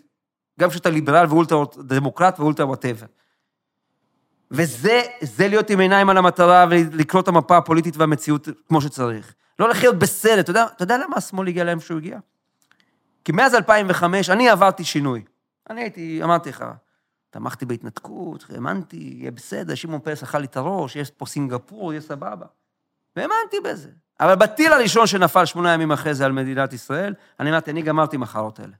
גם כשאתה ליברל ואולטרה דמוקרט ואולטרה whatever. וזה, זה להיות עם עיניים על המטרה ולקרוא את המפה הפוליטית והמציאות כמו שצריך. לא לחיות בסרט, אתה יודע, אתה יודע למה השמאל הגיע לאן שהוא הגיע? כי מאז 2005 אני עברתי שינוי. אני הייתי, אמרתי לך, תמכתי בהתנתקות, האמנתי, יהיה בסדר, שמעון פרס אכל לי את הראש, יש פה סינגפור, יהיה סבבה. והאמנתי בזה. אבל בטיל הראשון שנפל שמונה ימים אחרי זה על מדינת ישראל, אני אמרתי, אני גמרתי עם החארות האלה.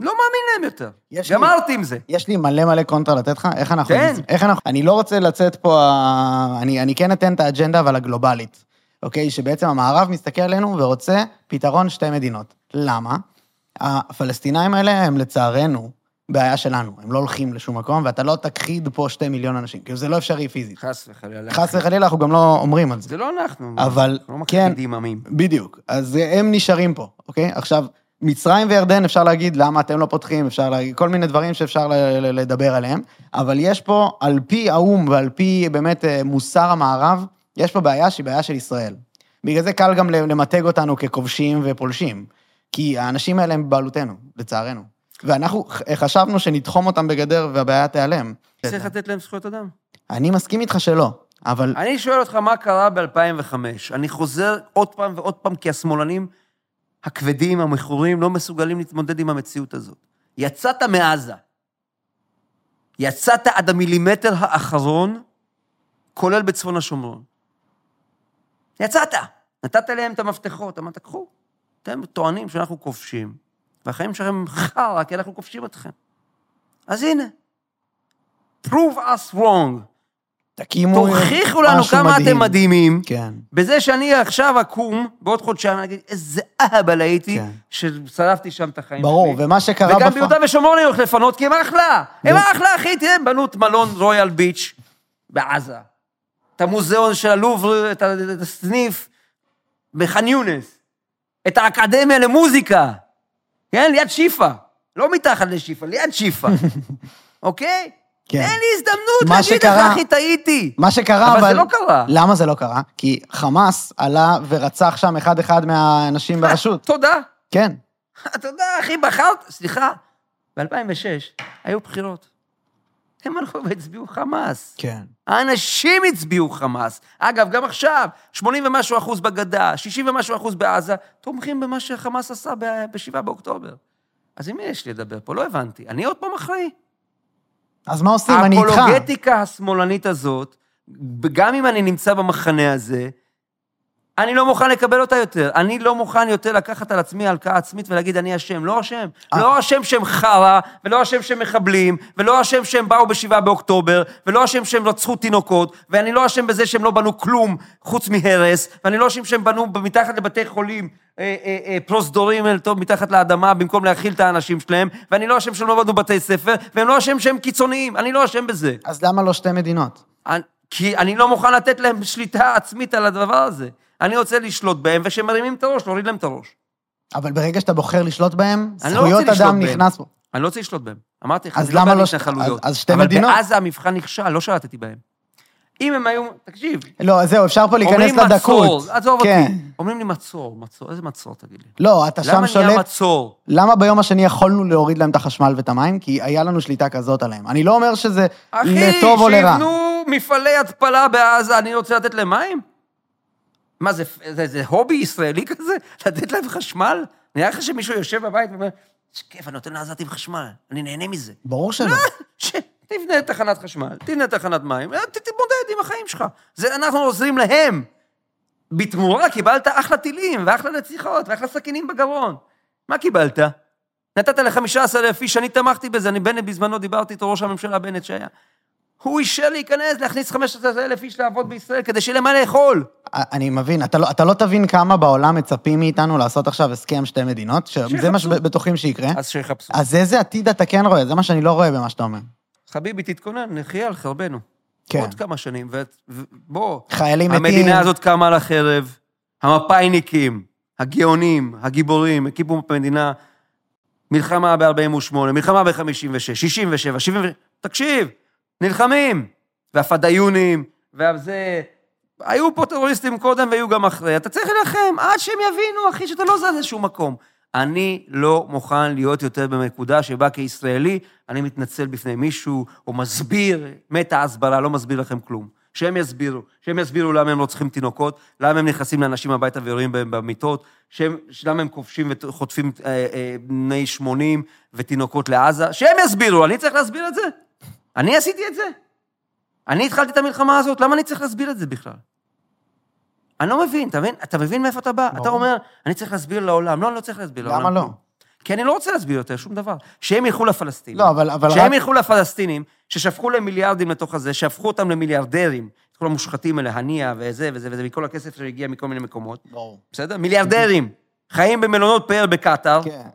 לא מאמין להם יותר. יש לי- גמרתי עם זה. יש לי מלא מלא קונטרה לתת לך, איך אנחנו... תן. איך אנחנו... אני לא רוצה לצאת פה... אני, אני כן אתן את האג'נדה, אבל הגלובלית, אוקיי? שבעצם המערב מסתכל עלינו ורוצה פתרון שתי מדינות. למה? הפלסטינאים האלה הם לצערנו בעיה שלנו, הם לא הולכים לשום מקום, ואתה לא תכחיד פה שתי מיליון אנשים, כאילו זה לא אפשרי פיזית. חס וחלילה. חס וחלילה, אנחנו גם לא אומרים על זה. זה לא אנחנו. אבל אנחנו לא כן. מקפידים עמים. בדיוק. אז הם נשארים פה, אוקיי? עכשיו, מצרים וירדן, אפשר להגיד למה אתם לא פותחים, אפשר להגיד כל מיני דברים שאפשר לדבר עליהם, אבל יש פה, על פי האו"ם ועל פי באמת אה, מוסר המערב, יש פה בעיה שהיא בעיה של ישראל. בגלל זה קל גם למתג אותנו ככובשים ופולשים, כי האנשים האלה הם בבעלותנו, לצערנו. ואנחנו חשבנו שנתחום אותם בגדר והבעיה תיעלם. צריך לתת להם זכויות אדם. אני מסכים איתך שלא, אבל אני שואל אותך, מה קרה ב-2005? אני חוזר עוד פעם ועוד פעם, כי השמאלנים הכבדים, המכורים, לא מסוגלים להתמודד עם המציאות הזאת. יצאת מעזה. יצאת עד המילימטר האחרון, כולל בצפון השומרון. יצאת. נתת להם את המפתחות, אמרת, קחו. אתם טוענים שאנחנו כובשים, והחיים שלכם חרא, כי אנחנו כובשים אתכם. אז הנה, prove us wrong. תקימו תוכיחו לנו כמה מדהים. אתם מדהימים, כן. בזה שאני עכשיו אקום, בעוד חודשיים, אני אגיד, איזה אהבל הייתי, כן. ששרפתי שם את החיים ברור, שלי. ומה שקרה וגם בפועל- ביהודה ושומרון אני הולך לפנות, כי הם אחלה. הם ו- אחלה, אחי, תראה, הם בנו את מלון רויאל ביץ' בעזה. את המוזיאון של הלובר, את ה- את הסניף בח'אן יונס. את האקדמיה למוזיקה. כן, ליד שיפא. לא מתחת לשיפא, ליד שיפא. <laughs> אוקיי? כן. תן לי הזדמנות להגיד לך, שקרה- אחי, טעיתי. מה שקרה, אבל אבל... זה לא קרה. למה זה לא קרה? כי חמאס עלה ורצח שם אחד-אחד מהאנשים <laughs> ברשות. תודה. כן. <laughs> יודע, אחי, בחרת, סליחה, ב-2006 היו בחירות. הם הלכו והצביעו חמאס. כן. האנשים הצביעו חמאס. אגב, גם עכשיו, 80 ומשהו אחוז בגדה, 60 ומשהו אחוז בעזה, תומכים במה שחמאס עשה ב-7 באוקטובר. אז עם מי יש לי לדבר פה? לא הבנתי. אני עוד פעם אחראי. אז מה עושים? אני איתך. האפולוגטיקה השמאלנית הזאת, גם אם אני נמצא במחנה הזה, אני לא מוכן לקבל אותה יותר. אני לא מוכן יותר לקחת על עצמי הלקאה עצמית ולהגיד, אני אשם. לא אשם. אה. לא אשם שהם חרא, ולא אשם שהם מחבלים, ולא אשם שהם באו בשבעה באוקטובר, ולא אשם שהם רצחו תינוקות, ואני לא אשם בזה שהם לא בנו כלום חוץ מהרס, ואני לא אשם שהם בנו מתחת לבתי חולים אה, אה, אה, פרוזדורים אל טוב מתחת לאדמה במקום להאכיל את האנשים שלהם, ואני לא אשם שהם לא בנו בתי ספר, והם לא אשם שהם קיצוניים. אני לא אשם בזה. אז למה לא שתי מדינות? אני- כי אני לא מוכן לתת להם שליטה עצמית על הדבר הזה. אני רוצה לשלוט בהם, וכשהם מרימים את הראש, להוריד להם את הראש. אבל ברגע שאתה בוחר לשלוט בהם, לא זכויות לשלוט אדם. נכנס פה. אני לא רוצה לשלוט בהם. אמרתי לך, אז אני לא למה בעד לא. אז- אז שתי אבל מדינות. בעזה המבחן נכשל, לא שלטתי בהם. אם הם היו, תקשיב, לא, זהו, אפשר פה להיכנס אומרים לדקות. מצור, עזוב כן. אותי. אומרים לי מצור, מצור, איזה מצור תגיד לי? לא, אתה שם למה נהיה שולט. מצור? למה ביום השני יכולנו להוריד להם את החשמל ואת המים? כי היה לנו שליטה כזאת עליהם. אני לא אומר שזה אחי, לטוב או לרע. שיבנו מפעלי התפלה בעזה, אני רוצה לתת להם מים? מה, זה, זה, זה הובי ישראלי כזה? לתת להם חשמל? נראה לך שמישהו יושב בבית ואומר, איזה כיף, אני נותן לעזתים חשמל, אני נהנה מזה. ברור שלא. ש... תבנה תחנת חשמל, תבנה תחנת מים, ת- תתמודד עם החיים שלך. זה אנחנו עוזרים להם. בתמורה קיבלת אחלה טילים, ואחלה נציחות, ואחלה סכינים בגרון. מה קיבלת? נתת ל-15 אלף איש, אני תמכתי בזה, אני בנט בזמנו, דיברתי איתו, ראש הממשלה בנט שהיה. הוא אישר להיכנס, להכניס 15 אלף איש לעבוד בישראל, כדי שיהיה להם מה לאכול. אני מבין, אתה לא, אתה לא תבין כמה בעולם מצפים מאיתנו לעשות עכשיו הסכם שתי מדינות, שזה מה. שבטוחים שיקרה. אז שיחפשו. אז איזה עתיד אתה כן רואה? זה מה שאני לא רואה במה שאתה אומר. חביבי, תתכונן, נחיה על חרבנו. כן. עוד כמה שנים, ובוא, חיילים מתים. המדינה הזאת קמה על החרב, המפא"יניקים, הגאונים, הגיבורים, הקימו את המדינה, מלחמה ב-48, מלחמה ב-56, 67, 70, תקשיב, נלחמים. והפדאיונים, וזה... היו פה טרוריסטים קודם והיו גם אחרי. אתה צריך להילחם עד שהם יבינו, אחי, שאתה לא זז לשום מקום. אני לא מוכן להיות יותר בנקודה שבה כישראלי אני מתנצל בפני מישהו, או מסביר, מתה הסברה, לא מסביר לכם כלום. שהם יסבירו, שהם יסבירו למה הם רוצחים תינוקות, למה הם נכנסים לאנשים הביתה ויורים בהם במיטות, שהם, למה הם כובשים וחוטפים אה, אה, בני 80 ותינוקות לעזה, שהם יסבירו, אני צריך להסביר את זה? אני עשיתי את זה? אני התחלתי את המלחמה הזאת, למה אני צריך להסביר את זה בכלל? אני לא מבין, אתה מבין? אתה מבין מאיפה אתה בא? ברור. אתה אומר, אני צריך להסביר לעולם. לא, אני לא צריך להסביר לעולם. למה לא? כי אני לא רוצה להסביר יותר שום דבר. שהם ילכו לפלסטינים. לא, אבל- אבל שהם רק- ילכו לפלסטינים, ששפכו להם מיליארדים לתוך הזה, שהפכו אותם למיליארדרים. את כל המושחתים האלה, הנייה וזה וזה וזה, מכל הכסף שהגיע מכל מיני מקומות. ברור. בסדר? מיליארדרים. חיים במלונות פאר בקטאר. כן.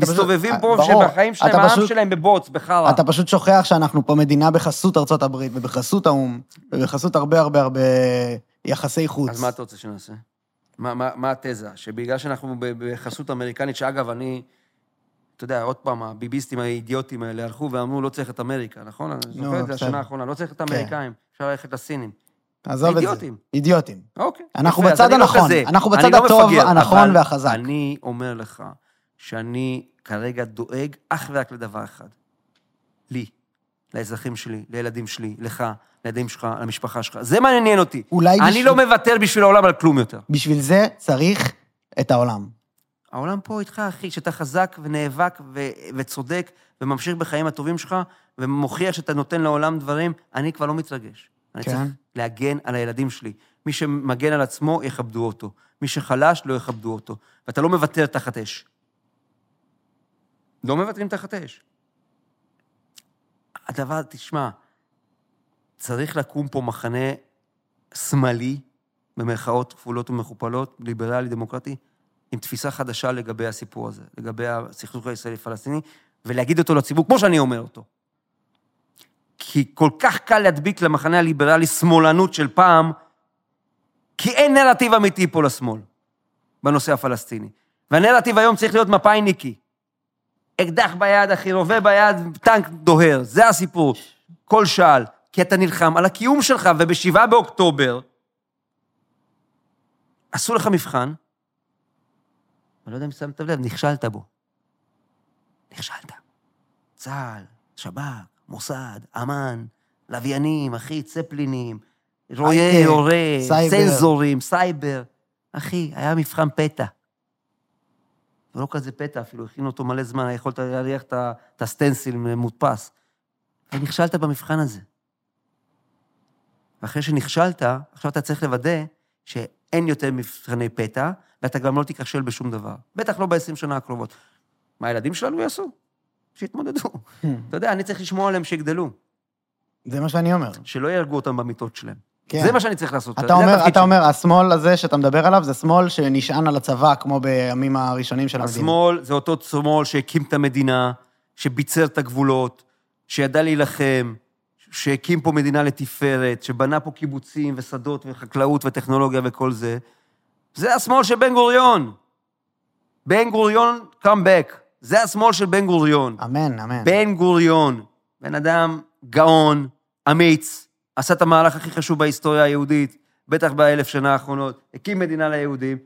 מסתובבים פה, ברור. שבחיים שלהם, העם שלהם בבוץ, בחרא. אתה פשוט שוכח שאנחנו פה מדינה בחסות ארצות הברית, ובחסות האו"ם, ובחסות הרבה הרבה הרבה יחסי חוץ. אז מה אתה רוצה שנעשה? מה, מה, מה התזה? שבגלל שאנחנו בחסות אמריקנית, שאגב, אני, אתה יודע, עוד פעם, הביביסטים האידיוטים האלה הלכו ואמרו, לא צריך את אמריקה, נכון? אני זוכר את זה. השנה האחרונה, לא צריך את האמריקאים, אפשר ללכת לסינים. עזוב את זה. אידיוטים. אידיוטים. אוקיי. אנחנו בצד לא הנכון. אנחנו בצד לא הטוב, הנכון והחזק. אני אומר לך שאני כרגע דואג אך ורק לדבר אחד. לי, לאזרחים שלי, לילדים שלי, לך, לילדים שלך, למשפחה שלך. זה מעניין אותי. אולי אני בשביל- לא מוותר בשביל העולם על כלום יותר. בשביל זה צריך את העולם. העולם פה איתך, אחי, שאתה חזק ונאבק ו- וצודק וממשיך בחיים הטובים שלך ומוכיח שאתה נותן לעולם דברים, אני כבר לא מתרגש. אני כן. צריך להגן על הילדים שלי. מי שמגן על עצמו, יכבדו אותו. מי שחלש, לא יכבדו אותו. ואתה לא מוותר תחת אש. לא מוותרים תחת אש. הדבר, תשמע, צריך לקום פה מחנה שמאלי, במרכאות כפולות ומכופלות, ליברלי, דמוקרטי, עם תפיסה חדשה לגבי הסיפור הזה, לגבי הסכסוך הישראלי-פלסטיני, ולהגיד אותו לציבור כמו שאני אומר אותו. כי כל כך קל להדביק למחנה הליברלי שמאלנות של פעם, כי אין נרטיב אמיתי פה לשמאל, בנושא הפלסטיני. והנרטיב היום צריך להיות מפאיניקי. אקדח ביד, אחי, רובה ביד, טנק דוהר, זה הסיפור. כל שעל, כי אתה נלחם על הקיום שלך, ובשבעה באוקטובר עשו לך מבחן, אני לא יודע אם שמת לב, נכשלת בו. נכשלת. צה"ל, שב"כ, מוסד, אמ"ן, לוויינים, אחי, צפלינים, הייטק, יורה. סנסורים, סייבר. אחי, היה מבחן פתע. זה לא כזה פתע אפילו, הכינו אותו מלא זמן, יכולת להריח את הסטנסיל מודפס. ונכשלת במבחן הזה. ואחרי שנכשלת, עכשיו אתה צריך לוודא שאין יותר מבחני פתע, ואתה גם לא תיכשל בשום דבר. בטח לא ב-20 שנה הקרובות. מה הילדים שלנו יעשו? שיתמודדו. <laughs> אתה יודע, אני צריך לשמור עליהם שיגדלו, זה מה שאני אומר. שלא יהרגו אותם במיטות שלהם. כן. זה מה שאני צריך לעשות. אתה אומר, אתה. אומר, השמאל הזה שאתה מדבר עליו, זה שמאל שנשען על הצבא, כמו בימים הראשונים של המדינה. השמאל זה אותו שמאל שהקים את המדינה, שביצר את הגבולות, שידע להילחם, שהקים פה מדינה לתפארת, שבנה פה קיבוצים ושדות וחקלאות וטכנולוגיה וכל זה. זה השמאל של בן גוריון. בן גוריון, come back. זה השמאל של בן גוריון. אמן, אמן. בן גוריון, בן אדם גאון, אמיץ, עשה את המהלך הכי חשוב בהיסטוריה היהודית, בטח באלף שנה האחרונות, הקים מדינה ליהודים.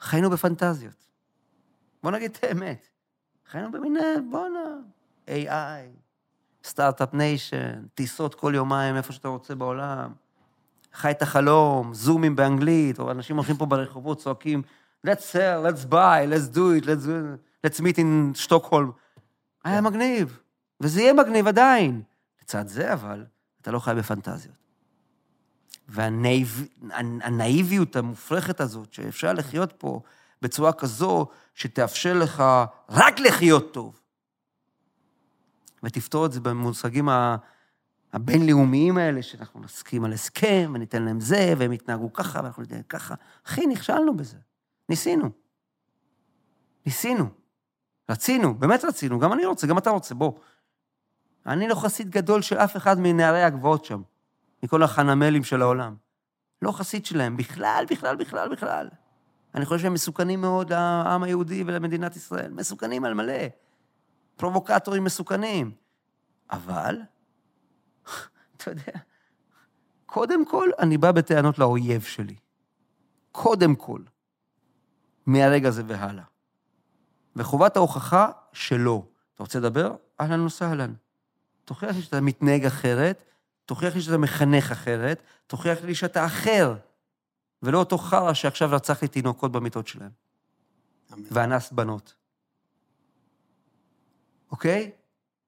חיינו בפנטזיות. בוא נגיד את האמת. חיינו במין, אה, בואנה, AI, start-up nation, טיסות כל יומיים איפה שאתה רוצה בעולם. חי את החלום, זומים באנגלית, או אנשים הולכים פה ברחובות, צועקים, let's sell, let's buy, let's do it, let's, let's meet in שטוקהולם. היה מגניב, וזה יהיה מגניב עדיין. לצד זה, אבל, אתה לא חי בפנטזיות. והנאיביות המופרכת הזאת, שאפשר לחיות פה בצורה כזו שתאפשר לך רק לחיות טוב, ותפתור את זה במושגים הבינלאומיים האלה, שאנחנו נסכים על הסכם, וניתן להם זה, והם יתנהגו ככה, ואנחנו ניתן ככה. אחי, נכשלנו בזה. ניסינו. ניסינו. רצינו, באמת רצינו, גם אני רוצה, גם אתה רוצה, בוא. אני לא חסיד גדול של אף אחד מנערי הגבעות שם, מכל החנמלים של העולם. לא חסיד שלהם, בכלל, בכלל, בכלל, בכלל. אני חושב שהם מסוכנים מאוד לעם היהודי ולמדינת ישראל. מסוכנים על מלא. פרובוקטורים מסוכנים. אבל, <laughs> אתה יודע, קודם כל, אני בא בטענות לאויב שלי. קודם כל. מהרגע הזה והלאה. וחובת ההוכחה שלו. אתה רוצה לדבר? אהלן וסהלן. תוכיח לי שאתה מתנהג אחרת, תוכיח לי שאתה מחנך אחרת, תוכיח לי שאתה אחר, ולא אותו חרא שעכשיו רצח לי תינוקות במיטות שלהם, אמן. ואנס בנות. אוקיי?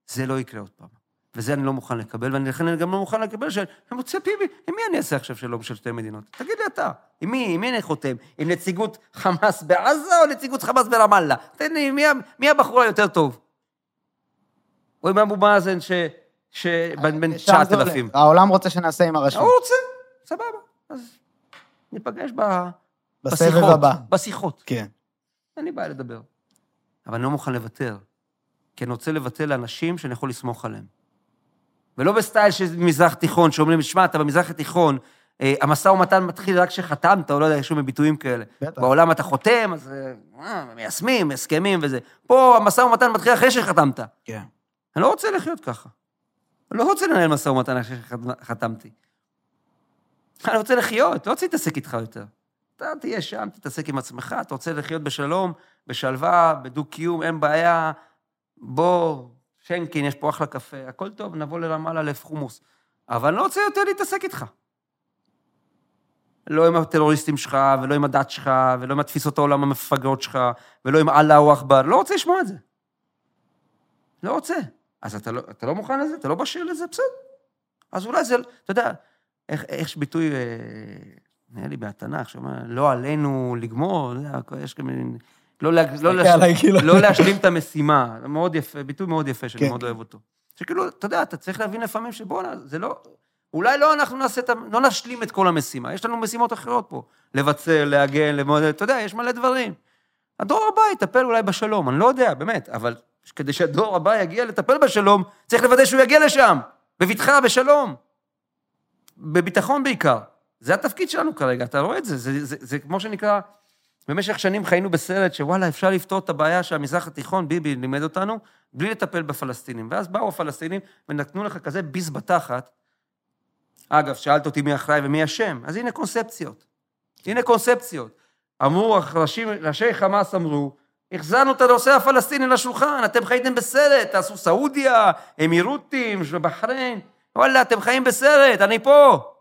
זה לא יקרה עוד פעם. וזה אני לא מוכן לקבל, ולכן אני גם לא מוכן לקבל שאני מוצא פיבי, עם מי אני אעשה עכשיו שלום של שתי מדינות? תגיד לי אתה, עם מי, עם מי אני חותם? עם נציגות חמאס בעזה או נציגות חמאס ברמאללה? תן לי, מי, מי הבחור היותר טוב? או עם אבו מאזן ש... ש... זה 9,000. הולך. העולם רוצה שנעשה עם הרשות. הוא רוצה, סבבה. אז ניפגש ב... בסבב הבא. בשיחות. כן. אין לי בעיה לדבר. אבל אני לא מוכן לוותר. כי אני רוצה לוותר לאנשים שאני יכול לסמוך עליהם. ולא בסטייל של מזרח תיכון, שאומרים, שמע, אתה במזרח התיכון, אה, המשא ומתן מתחיל רק כשחתמת, או לא יודע, יש שם ביטויים כאלה. בטח. בעולם אתה חותם, אז אה, אה, מיישמים, הסכמים וזה. פה המשא ומתן מתחיל אחרי שחתמת. כן. אני לא רוצה לחיות ככה. אני לא רוצה לנהל משא ומתן אחרי שחתמתי. אני רוצה לחיות, לא רוצה להתעסק איתך יותר. אתה תהיה שם, תתעסק עם עצמך, אתה רוצה לחיות בשלום, בשלווה, בדו-קיום, אין בעיה. בוא, שנקין, יש פה אחלה קפה, הכל טוב, נבוא לרמאללה לאף חומוס. אבל אני לא רוצה יותר להתעסק איתך. לא עם הטרוריסטים שלך, ולא עם הדת שלך, ולא עם התפיסות העולם המפגרות שלך, ולא עם אללהו אכבר, לא רוצה לשמוע את זה. לא רוצה. אז אתה לא, אתה לא מוכן לזה? אתה לא בשיר לזה? בסדר. אז אולי זה, אתה יודע, איך, איך יש ביטוי, אה, נראה לי בהתנ"ך, שאומר, לא עלינו לגמור, יש גם מין... לא, לה, לא, עליי, כאילו. לא להשלים את המשימה. מאוד יפה, ביטוי מאוד יפה, שאני כן, מאוד. אוהב אותו. שכאילו, אתה יודע, אתה צריך להבין לפעמים שבואנה, זה לא... אולי לא אנחנו נעשה את ה... לא נשלים את כל המשימה, יש לנו משימות אחרות פה. לבצר, להגן, למודד, אתה יודע, יש מלא דברים. הדור הבא יטפל אולי בשלום, אני לא יודע, באמת, אבל כדי שהדור הבא יגיע לטפל בשלום, צריך לוודא שהוא יגיע לשם, בבטחה, בשלום. בביטחון בעיקר. זה התפקיד שלנו כרגע, אתה רואה את זה, זה, זה, זה, זה כמו שנקרא, במשך שנים חיינו בסרט שוואלה, אפשר לפתור את הבעיה שהמזרח התיכון, ביבי לימד אותנו, בלי לטפל בפלסטינים. ואז באו הפלסטינים ונתנו לך כזה ביס בתחת. אגב, שאלת אותי מי אחראי ומי אשם, אז הנה קונספציות. הנה קונספציות. אמרו, ראשי, ראשי חמאס אמרו, החזרנו את הנושא הפלסטיני לשולחן, אתם חייתם בסרט, תעשו סעודיה, אמירותים, בחריין, וואלה, אתם חיים בסרט, אני פה.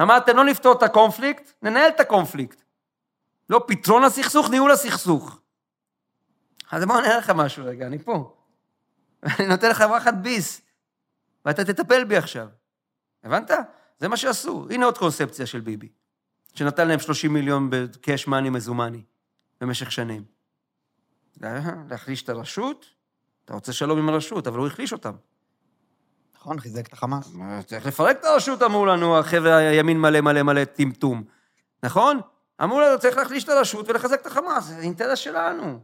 אמרתם, לא נפתור את הקונפליקט, ננהל את הקונפליקט. לא פתרון הסכסוך, ניהול הסכסוך. אז בואו נראה לך משהו רגע, אני פה. <laughs> אני נותן לך וואחד ביס, ואתה תטפל בי עכשיו. הבנת? זה מה שעשו. הנה עוד קונספציה של ביבי, שנתן להם 30 מיליון בקאש מאני מזומני במשך שנים. להחליש את הרשות, אתה רוצה שלום עם הרשות, אבל הוא החליש אותם. נכון, חיזק את החמאס. צריך לפרק את הרשות, אמרו לנו החבר'ה הימין מלא מלא מלא טמטום. נכון? אמרו לנו, צריך להחליש את הרשות ולחזק את החמאס, זה אינטרס שלנו.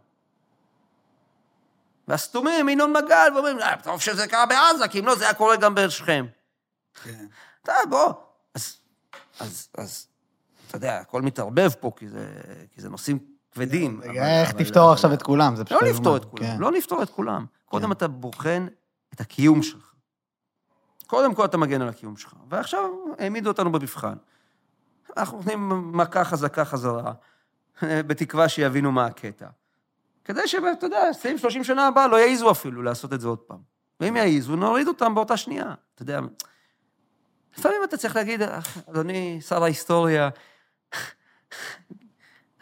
והסתומים, ינון מגל, ואומרים, אה, טוב שזה קרה בעזה, כי אם לא, זה היה קורה גם בשכם. כן. אתה, בוא. אז, אז, אז, אתה יודע, הכל מתערבב פה, כי זה, כי זה נושאים כבדים. איך תפתור עכשיו את כולם? זה פשוט... לא לפתור את כולם, כן. לא לפתור את כולם. קודם כן. אתה בוחן את הקיום שלך. קודם כל אתה מגן על הקיום שלך. ועכשיו העמידו אותנו במבחן. אנחנו נותנים מכה חזקה חזרה, בתקווה שיבינו מה הקטע. כדי שאתה יודע, 20-30 שנה הבאה לא יעיזו אפילו לעשות את זה עוד פעם. ואם יעיזו, נוריד אותם באותה שנייה. אתה יודע, לפעמים אתה צריך להגיד, אדוני שר ההיסטוריה,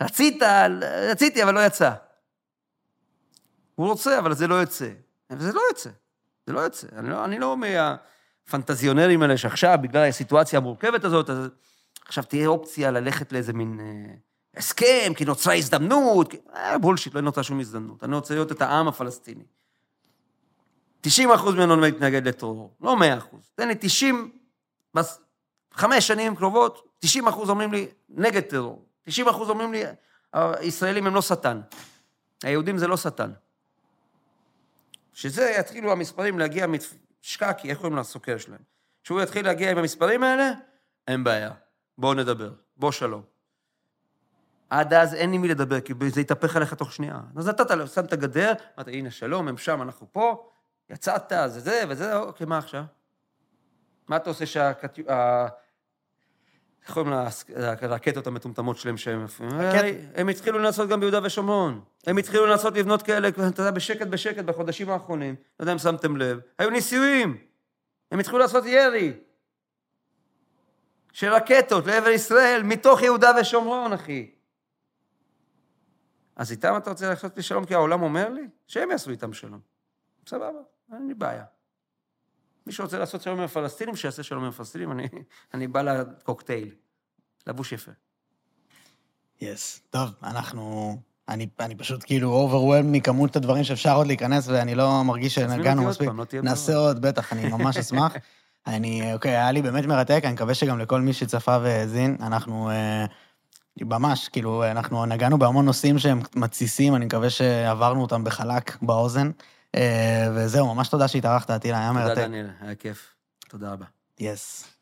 רצית, רציתי, אבל לא יצא. הוא רוצה, אבל זה לא יוצא. וזה לא יוצא. זה לא יוצא. אני לא, אני לא מהפנטזיונרים האלה שעכשיו, בגלל הסיטואציה המורכבת הזאת, אז עכשיו תהיה אופציה ללכת לאיזה מין אה, הסכם, כי נוצרה הזדמנות. אה, בולשיט, לא נוצרה שום הזדמנות. אני רוצה להיות את העם הפלסטיני. 90 אחוז ממנו מתנגד לטרור, לא 100 אחוז. תן לי 90, בחמש שנים קרובות, 90 אחוז אומרים לי נגד טרור. 90 אחוז אומרים לי, הישראלים הם לא שטן. היהודים זה לא שטן. שזה יתחילו המספרים להגיע משקקי, איך קוראים לסוקר שלהם? שהוא יתחיל להגיע עם המספרים האלה, אין בעיה. בואו נדבר, בוא שלום. עד אז אין עם מי לדבר, כי זה יתהפך עליך תוך שנייה. אז נתת, שם את הגדר, אמרת, הנה, שלום, הם שם, אנחנו פה, יצאת, זה זה וזה, אוקיי, מה עכשיו? מה אתה עושה שהקטיו... איך קוראים לרקטות המטומטמות שלהם שהם... הם התחילו לנסות גם ביהודה ושומרון. הם התחילו לנסות לבנות כאלה, אתה יודע, בשקט בשקט בחודשים האחרונים. לא יודע אם שמתם לב. היו ניסויים. הם התחילו לעשות ירי. של רקטות לעבר ישראל, מתוך יהודה ושומרון, אחי. אז איתם אתה רוצה לעשות לי שלום כי העולם אומר לי? שהם יעשו איתם שלום. סבבה, אין לי בעיה. מי שרוצה לעשות שלום עם הפלסטינים, שיעשה שלום עם הפלסטינים, אני, אני בא לקוקטייל. לבוש יפה. yes, yes. טוב, אנחנו... אני, אני פשוט כאילו overwhelmed מכמות הדברים שאפשר עוד להיכנס, ואני לא מרגיש שנגענו מספיק. פעם, לא נעשה דבר. עוד, בטח, אני ממש אשמח. <laughs> אני, אוקיי, היה לי באמת מרתק, אני מקווה שגם לכל מי שצפה והאזין, אנחנו אה, ממש, כאילו, אנחנו נגענו בהמון נושאים שהם מתסיסים, אני מקווה שעברנו אותם בחלק באוזן. אה, וזהו, ממש תודה שהתארחת, אטילה, היה מרתק. תודה, דניאל, היה כיף. תודה רבה. יס. Yes.